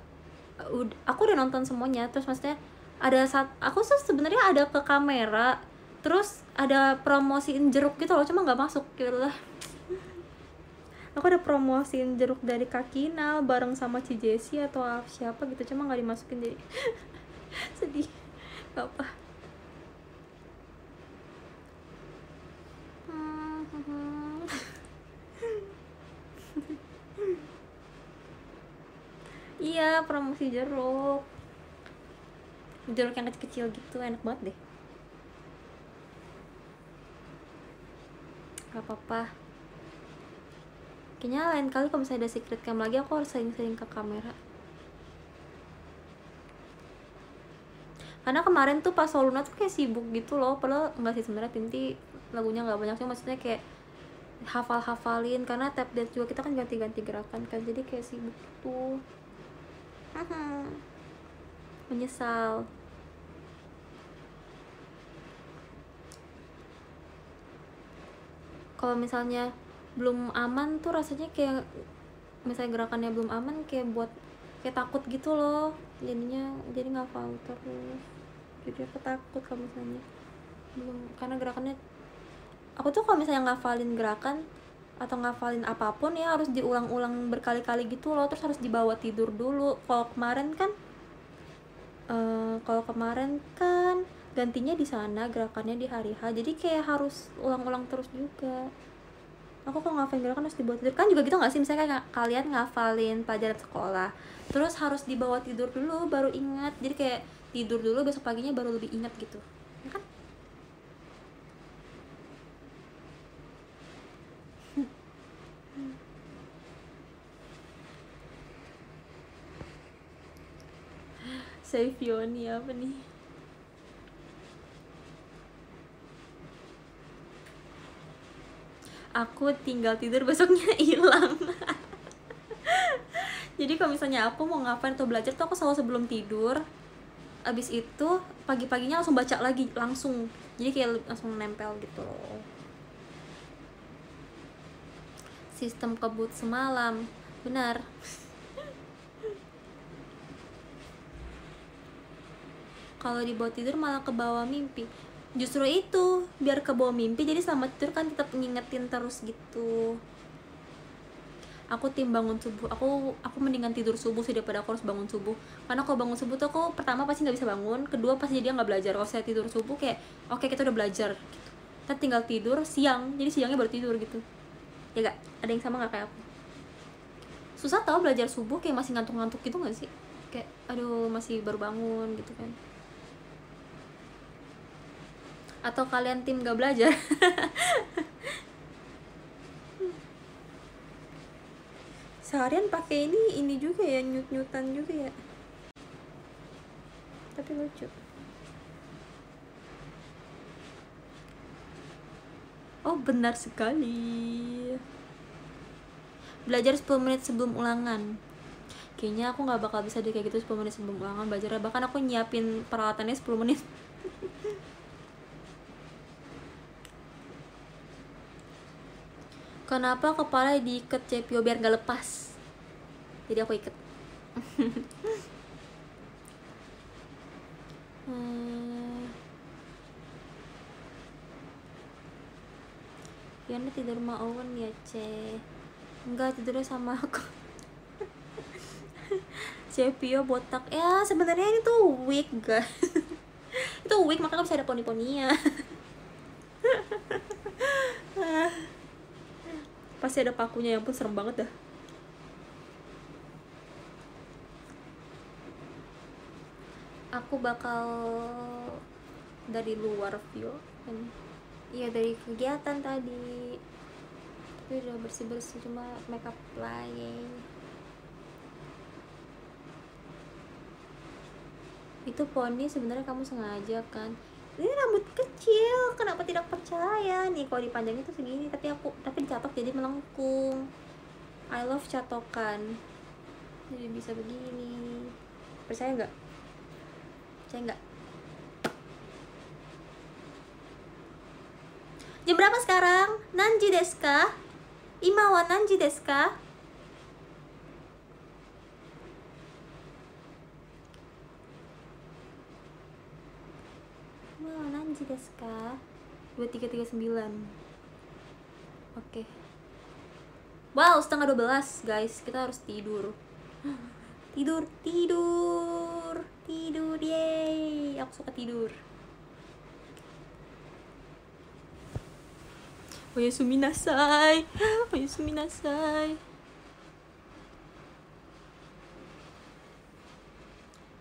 aku udah nonton semuanya. Terus maksudnya ada saat aku tuh sebenarnya ada ke kamera terus ada promosiin jeruk gitu loh cuma nggak masuk gitu lah aku ada promosiin jeruk dari kakinal bareng sama Ci Jessie atau siapa gitu cuma nggak dimasukin jadi. Sedih. Gak apa. Iya promosi jeruk. Jeruk yang kecil-kecil gitu enak banget deh. Gak apa-apa kayaknya lain kali kalau misalnya ada secret cam lagi aku harus sering-sering ke kamera. Karena kemarin tuh pas Soluna tuh kayak sibuk gitu loh padahal enggak sih sebenarnya Tinti lagunya nggak banyak sih maksudnya kayak hafal hafalin karena tap dance juga kita kan ganti-ganti gerakan kan jadi kayak sibuk tuh menyesal. Kalau misalnya belum aman tuh rasanya kayak misalnya gerakannya belum aman kayak buat kayak takut gitu loh. Jadinya jadi nggak terus. Jadi aku takut kalau misalnya belum karena gerakannya aku tuh kalau misalnya ngafalin gerakan atau ngafalin apa pun ya harus diulang-ulang berkali-kali gitu loh. Terus harus dibawa tidur dulu. Kalau kemarin kan uh, kalau kemarin kan gantinya di sana gerakannya di hari H. Jadi kayak harus ulang-ulang terus juga aku kalau ngafalin kan harus dibawa tidur. Kan juga gitu nggak sih? Misalnya kayak kalian ngafalin pelajaran sekolah terus harus dibawa tidur dulu baru ingat. Jadi kayak tidur dulu besok paginya baru lebih ingat gitu. Ya kan? Save Yoni iya apa nih? Aku tinggal tidur besoknya hilang. Jadi kalau misalnya aku mau ngapain atau belajar tuh aku selalu sebelum tidur. Abis itu pagi-paginya langsung baca lagi langsung. Jadi kayak langsung nempel gitu. Sistem kebut semalam. Benar. Kalau dibawa tidur malah ke bawah mimpi justru itu biar ke bawah mimpi jadi selama tidur kan tetap ngingetin terus gitu. Aku tim bangun subuh aku aku mendingan tidur subuh sih daripada aku harus bangun subuh. Karena kalau bangun subuh tuh aku pertama pasti nggak bisa bangun kedua pasti dia nggak belajar. Kalau saya tidur subuh kayak oke okay, kita udah belajar gitu. kita tinggal tidur siang jadi siangnya baru tidur gitu. Ya gak ada yang sama nggak kayak aku? Susah tau belajar subuh kayak masih ngantuk-ngantuk gitu gak sih? Kayak aduh masih baru bangun gitu kan atau kalian tim gak belajar? Seharian pakai ini ini juga ya nyut nyutan juga ya. Tapi lucu. Oh benar sekali. Belajar 10 menit sebelum ulangan. Kayaknya aku nggak bakal bisa deh kayak gitu 10 menit sebelum ulangan belajar bahkan aku nyiapin peralatannya 10 menit kenapa kepala diikat cepio? Biar gak lepas. Jadi aku ikat. Hmm. Yana tidur sama Owen ya ce enggak tidurnya sama aku. Cepio botak. Ya sebenarnya ini tuh wig guys. Itu wig makanya bisa ada poni-poninya pasti ada pakunya yang pun serem banget dah. Aku bakal dari luar view. Iya dari kegiatan tadi. Tapi udah bersih bersih cuma makeup lagi itu poni sebenarnya kamu sengaja kan ini rambut kecil kenapa tidak percaya? Nih kalau dipanjangin tuh segini tapi aku tapi dicatok jadi melengkung. I love catokan. Jadi bisa begini. Percaya nggak? Percaya nggak? Jam berapa sekarang? Nanji deska imawa nanji deska Wow, nanji desu ka? 2339 Oke. Okay. Wow, setengah 12 guys. Kita harus tidur. Tidur, tidur Tidur, yeay Aku suka tidur. Oyasumi nasai Oyasumi nasai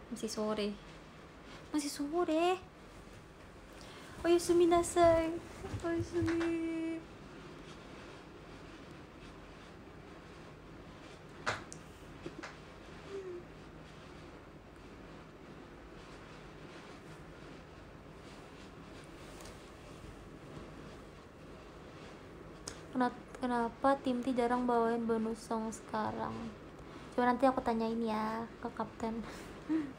Masih sore. Masih sore おやすみなさいおやすみ kenapa tim T jarang bawain bonus song sekarang coba nanti aku tanyain ya ke kapten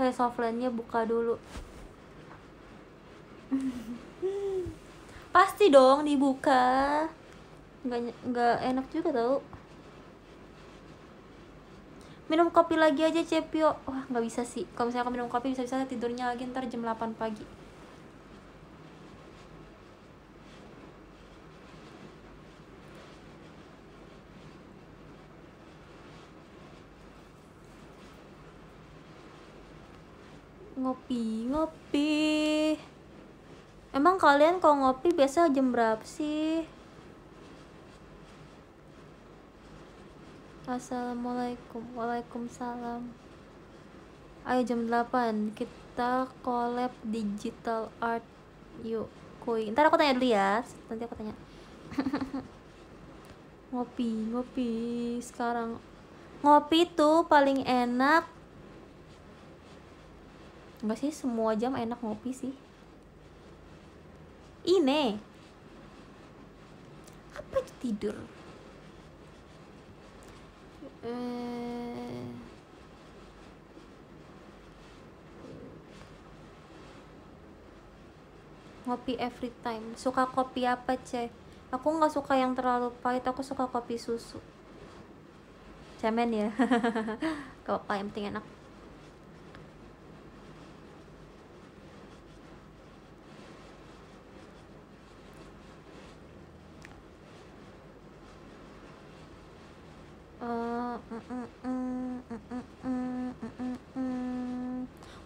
Hei softline-nya buka dulu pasti dong dibuka. Nggak nggak enak juga tau. Minum kopi lagi aja Cepio. Wah nggak bisa sih. Kalau misalnya aku minum kopi bisa bisa tidurnya lagi ntar jam 8 pagi. Ngopi ngopi Emang kalian kalau ngopi biasa jam berapa sih? Assalamualaikum Waalaikumsalam. Ayo jam 8 Kita collab digital art. Yuk Kuy. Ntar aku tanya dulu ya Nanti aku tanya. Ngopi Ngopi Sekarang. Ngopi tuh paling enak. Enggak sih semua jam enak ngopi sih ini. Apa itu tidur? Eh. Ngopi every time. Suka kopi apa cek aku nggak suka yang terlalu pahit aku suka kopi susu. Cemen ya. Kalau yang penting enak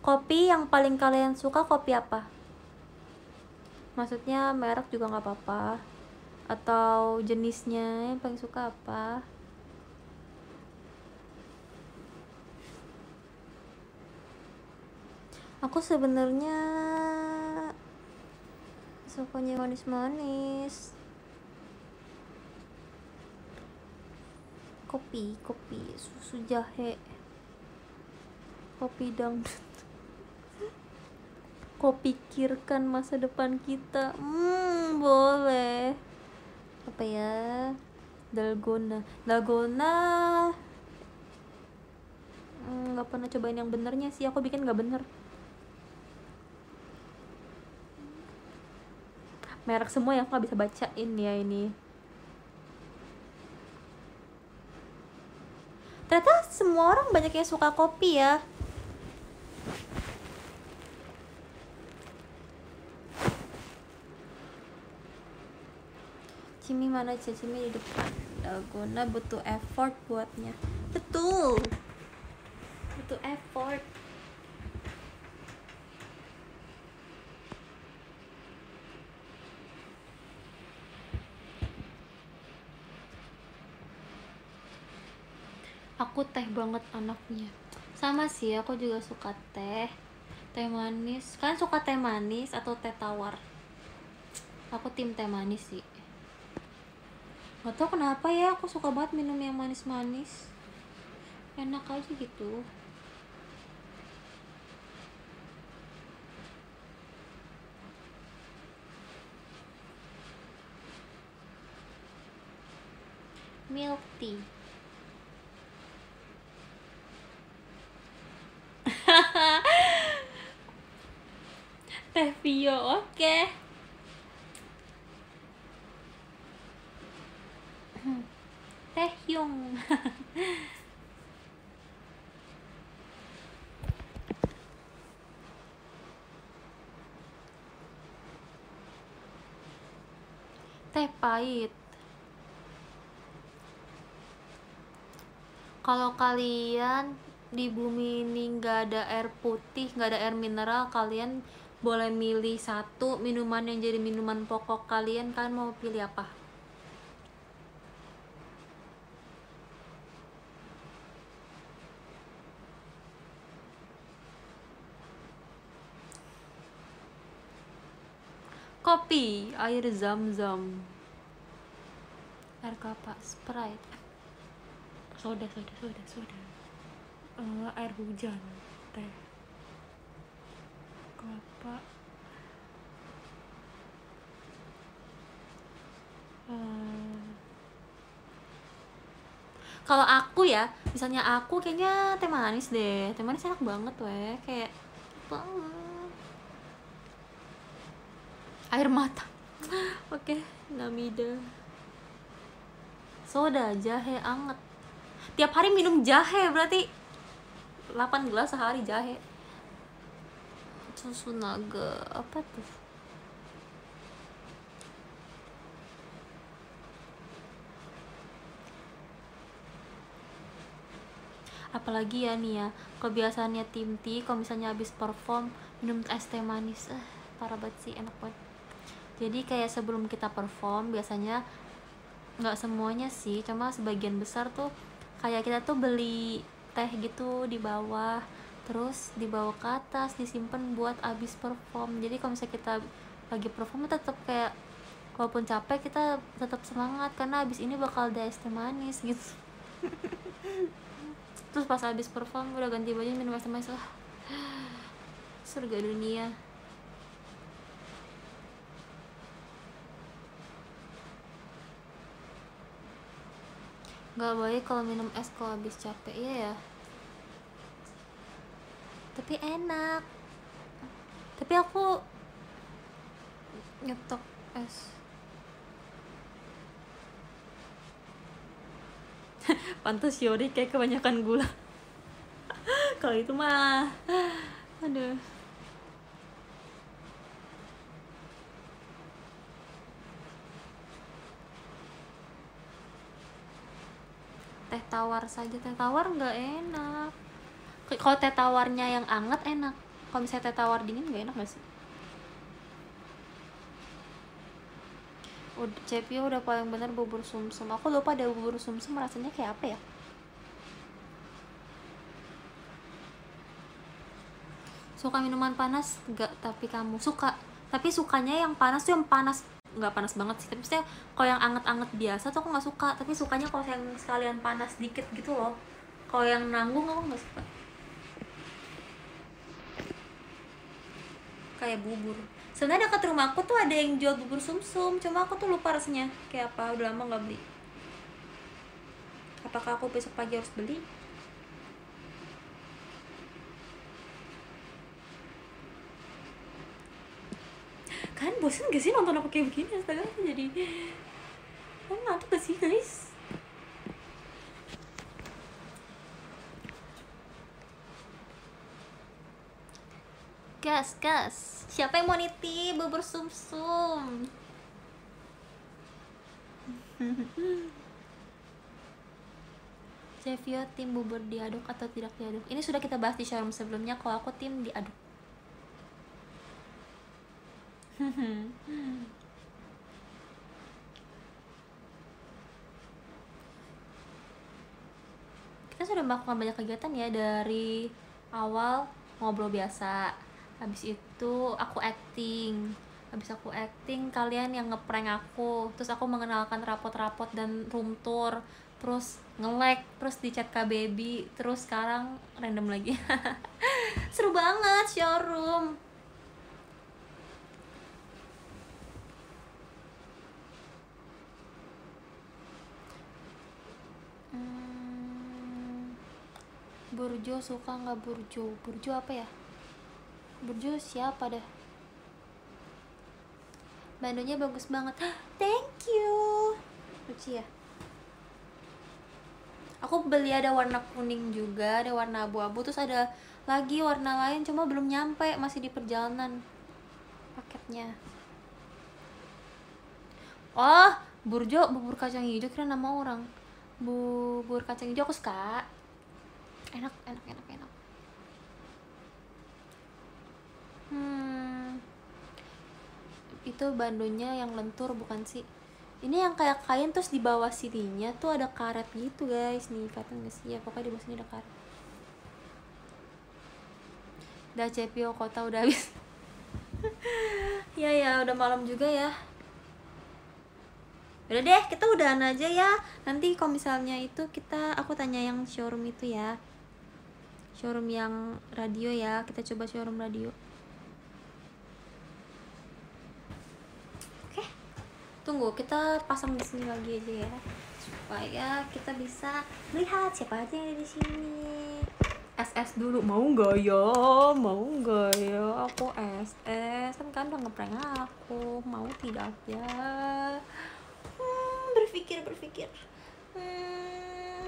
kopi yang paling kalian suka kopi apa? Maksudnya merek juga nggak apa-apa. Atau jenisnya yang paling suka apa? Aku sebenarnya sukanya manis-manis kopi kopi susu jahe. Kopi dangdut. Kau pikirkan masa depan kita. Hmm boleh. Apa ya? Dalgona. Dalgona. Hmm, nggak pernah cobain yang benernya sih. Aku bikin nggak bener. Merek semua yang aku nggak bisa bacain ya ini ternyata semua orang banyak yang suka kopi ya. Cimi mana aja Cimi di depan. Dalgona butuh effort buatnya. Betul. Butuh effort aku teh banget anaknya. Sama sih aku juga suka teh teh manis. Kalian suka teh manis atau teh tawar? Aku tim teh manis sih. Gak tau kenapa ya aku suka banget minum yang manis-manis. Enak aja gitu. Milk tea Teh Vio, oke. Teh Hyung. Teh pahit. Kalau kalian di bumi ini nggak ada air putih, nggak ada air mineral, kalian boleh milih satu minuman yang jadi minuman pokok kalian, kalian mau pilih apa? Kopi, air zam-zam. Air kelapa, Sprite. Soda, soda, soda, soda. Eh, air hujan, teh. Kelapa. Eh, Kalau aku ya, misalnya aku kayaknya teh manis deh. Teh manis enak banget weh, kayak. Air mata. Oke, Namida. Soda, jahe anget. Tiap hari minum jahe berarti 8 gelas sehari jahe. Susu naga apa tuh? apalagi ya nih ya kebiasaannya tim T kalau misalnya habis perform minum es teh manis eh parah banget sih enak banget jadi kayak sebelum kita perform biasanya nggak semuanya sih cuma sebagian besar tuh kayak kita tuh beli teh gitu di bawah terus dibawa ke atas disimpan buat abis perform. Jadi kalau misalnya kita lagi perform tetap kayak walaupun capek kita tetap semangat karena abis ini bakal ada es teh manis gitu. Terus pas habis perform udah ganti baju minum es teh manis lah. Surga dunia nggak baik kalau minum es kalau habis capek iya ya? Tapi enak. Tapi aku nyetok es. Pantas Yori kayak kebanyakan gula. Kalau itu mah aduh teh tawar saja. Teh tawar nggak enak. Kalau teh tawarnya yang anget enak. Kalau misalnya teh tawar dingin nggak enak gak sih? Udah Cepio udah paling bener bubur sumsum. Aku lupa ada bubur sumsum rasanya kayak apa ya. Suka minuman panas? Nggak tapi kamu suka. Tapi sukanya yang panas tuh yang panas nggak panas banget sih. Tapi saya kalau yang anget-anget biasa tuh aku nggak suka. Tapi sukanya kalau yang sekalian panas dikit gitu loh. Kalau yang nanggung aku nggak suka. Kayak bubur. Sebenarnya dekat rumahku tuh ada yang jual bubur sumsum. Cuma aku tuh lupa rasanya. Kayak apa? Udah lama nggak beli. Apakah aku besok pagi harus beli kan bosan gak sih nonton aku kayak begini? Astaga jadi oh ngantuk gak sih guys. Gas gas. Siapa yang mau nitip bubur sum sum Sevio tim bubur diaduk atau tidak diaduk? Ini sudah kita bahas di showroom sebelumnya. Kalau aku tim diaduk kita sudah melakukan banyak kegiatan ya dari awal ngobrol biasa habis itu aku acting. Habis aku acting kalian yang ngeprank aku terus aku mengenalkan rapot-rapot dan room tour terus nge-lag terus di chat KBB terus sekarang random lagi. Seru banget showroom Hmm, Burjo suka nggak Burjo? Burjo apa ya? Burjo siapa dah? Bandonya bagus banget. Thank you. Lucu ya. Aku beli ada warna kuning juga, ada warna abu-abu, terus ada lagi warna lain, cuma belum nyampe, masih di perjalanan paketnya. Oh, Burjo bubur kacang hijau kira nama orang bubur kacang hijau aku suka. Enak enak enak enak. Hmm. Itu bandonya yang lentur bukan sih? Ini yang kayak kain terus di bawah sininya tuh ada karet gitu guys. Nih kata nggak sih? Ya pokoknya di bawah sini ada karet. Udah cepio kota udah habis. Ya ya udah malam juga ya udah deh kita udahan aja ya. Nanti kalau misalnya itu kita aku tanya yang showroom itu ya. Showroom yang radio ya. Kita coba showroom radio. Oke. Tunggu kita pasang di sini lagi aja ya. Supaya kita bisa melihat siapa aja yang ada di sini. SS dulu mau nggak ya? Mau nggak ya? Aku SS kan kan udah ngeprank aku. Mau tidak ya berpikir berpikir. Hmm.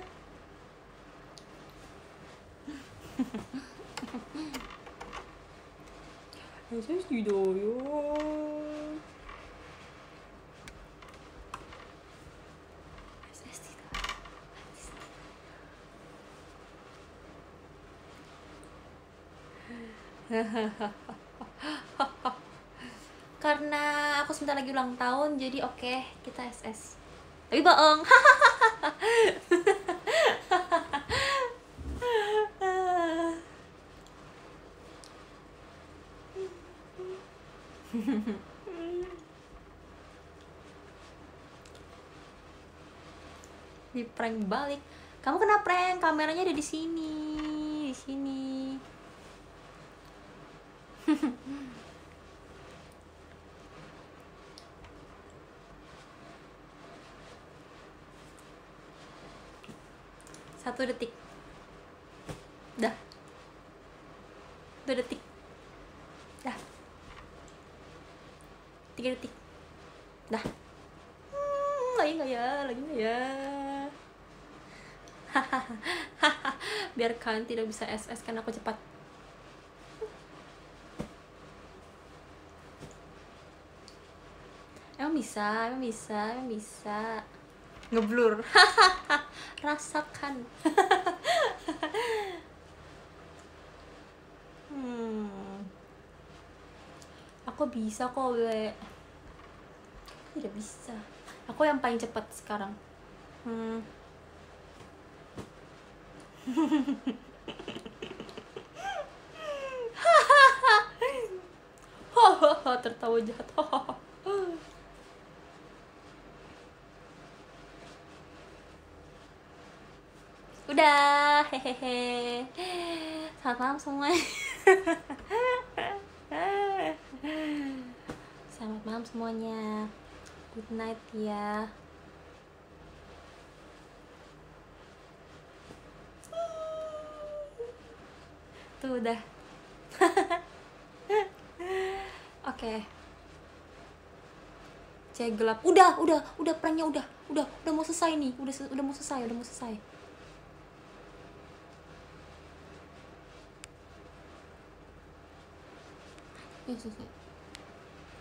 Karena aku sebentar lagi ulang tahun jadi oke okay, kita SS tapi bohong. Di prank balik. Kamu kena prank kameranya ada di sini. di sini satu detik. Dah. Dua detik. Dah. Tiga detik. Dah. Hmm, lagi nggak ya? Lagi nggak ya? Biar kalian tidak bisa SS kan aku cepat. Emang bisa emang bisa emang bisa ngeblur. Rasakan. Hmm. aku bisa kok we tidak bisa. Aku yang paling cepat sekarang. Hmm. tertawa jahat udah hehehe. Selamat malam semua. Selamat malam semuanya. Good night ya. Tuh udah. Oke. Okay. cek gelap. Udah udah udah pranknya udah udah udah mau selesai nih. Udah udah mau selesai udah mau selesai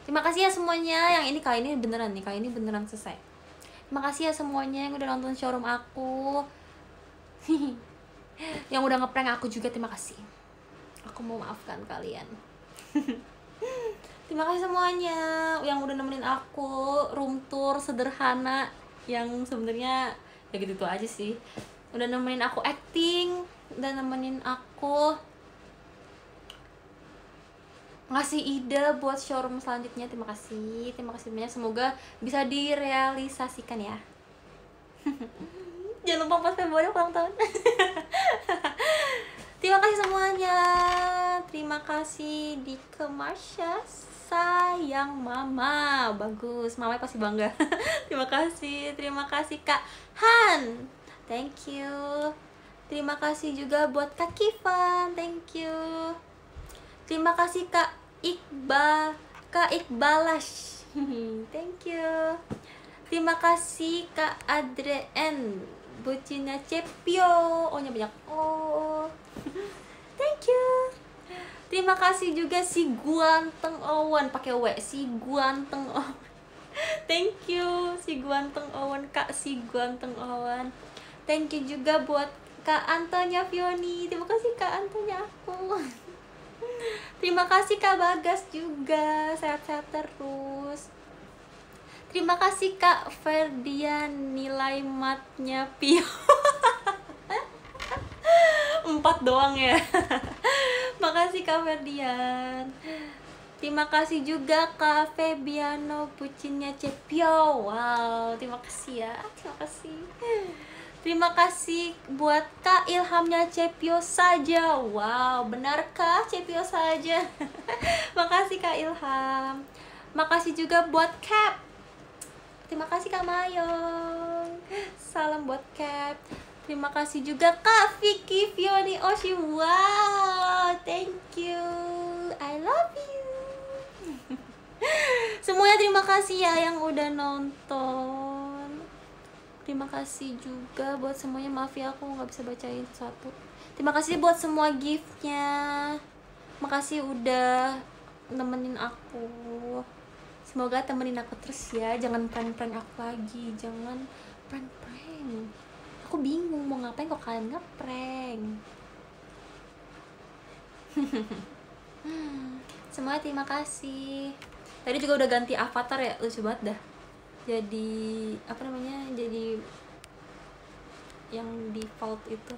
Terima kasih ya semuanya yang ini kali ini beneran nih kali ini beneran selesai. Terima kasih ya semuanya yang udah nonton showroom aku. yang udah ngeprank aku juga terima kasih. Aku mau maafkan kalian. terima kasih semuanya yang udah nemenin aku room tour sederhana yang sebenarnya ya gitu, -gitu aja sih. Udah nemenin aku acting, udah nemenin aku ngasih ide buat showroom selanjutnya. Terima kasih. Terima kasih banyak. Semoga bisa direalisasikan ya. Jangan lupa pas Februari ulang tahun. Terima kasih semuanya. Terima kasih di Kemasya sayang mama. Bagus. Mama pasti bangga. Terima kasih. Terima kasih kak Han. Thank you. Terima kasih juga buat kak Kifan. Thank you. Terima kasih kak Iqbal. Kak Iqbalash Thank you. Terima kasih Kak Adrien Bucina Cepio. Oh nya banyak. Oh. Thank you. Terima kasih juga si Guanteng Owen. Pakai W. Si Guanteng Owen Thank you. Si Guanteng Owen. Kak si Guanteng Owen. Thank you juga buat Kak Antonia Fioni. Terima kasih Kak Antonia. Aku Terima kasih Kak Bagas juga. Sehat-sehat terus. Terima kasih Kak Ferdian Nilai matnya Pio. Empat doang ya. Makasih Kak Ferdian. Terima kasih juga Kak Febiano Pucinnya Cepio Wow, terima kasih ya. Terima kasih Terima kasih buat Kak Ilhamnya Cepio saja. Wow, benarkah Cepio saja? Makasih Kak Ilham. Makasih juga buat Cap. Terima kasih Kak Mayong. Salam buat Cap. Terima kasih juga Kak Vicky Fioni Oshi. Wow, thank you. I love you. Semuanya terima kasih ya yang udah nonton terima kasih juga buat semuanya. Maaf ya aku nggak bisa bacain satu terima kasih buat semua giftnya. Makasih udah nemenin aku. Semoga temenin aku terus ya. Jangan prank-prank aku lagi. Jangan prank-prank. Aku bingung mau ngapain kok kalian ngeprank. Semuanya terima kasih. Tadi juga udah ganti avatar ya. Lucu banget dah jadi apa namanya jadi yang default itu.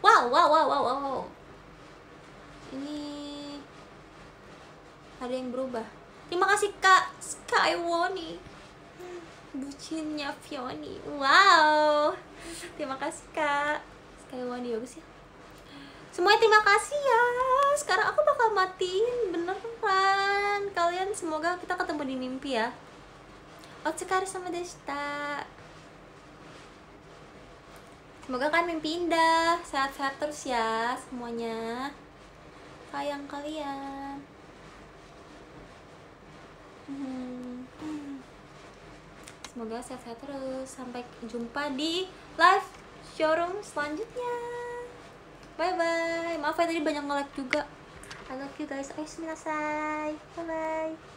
Wow wow wow wow wow ini ada yang berubah. Terima kasih kak Skywoni. Bucinnya Fioni. Wow. Terima kasih kak Skywoni. Bagus ya semuanya terima kasih ya sekarang aku bakal matiin beneran kalian semoga kita ketemu di mimpi ya Otsukare sama deshita Semoga kan mimpi indah, sehat-sehat terus ya semuanya. Sayang kalian. Hmm. Semoga sehat-sehat terus. Sampai jumpa di live showroom selanjutnya. Bye bye. Maaf ya tadi banyak nge-like juga. I love you guys. Ayo, Bye bye.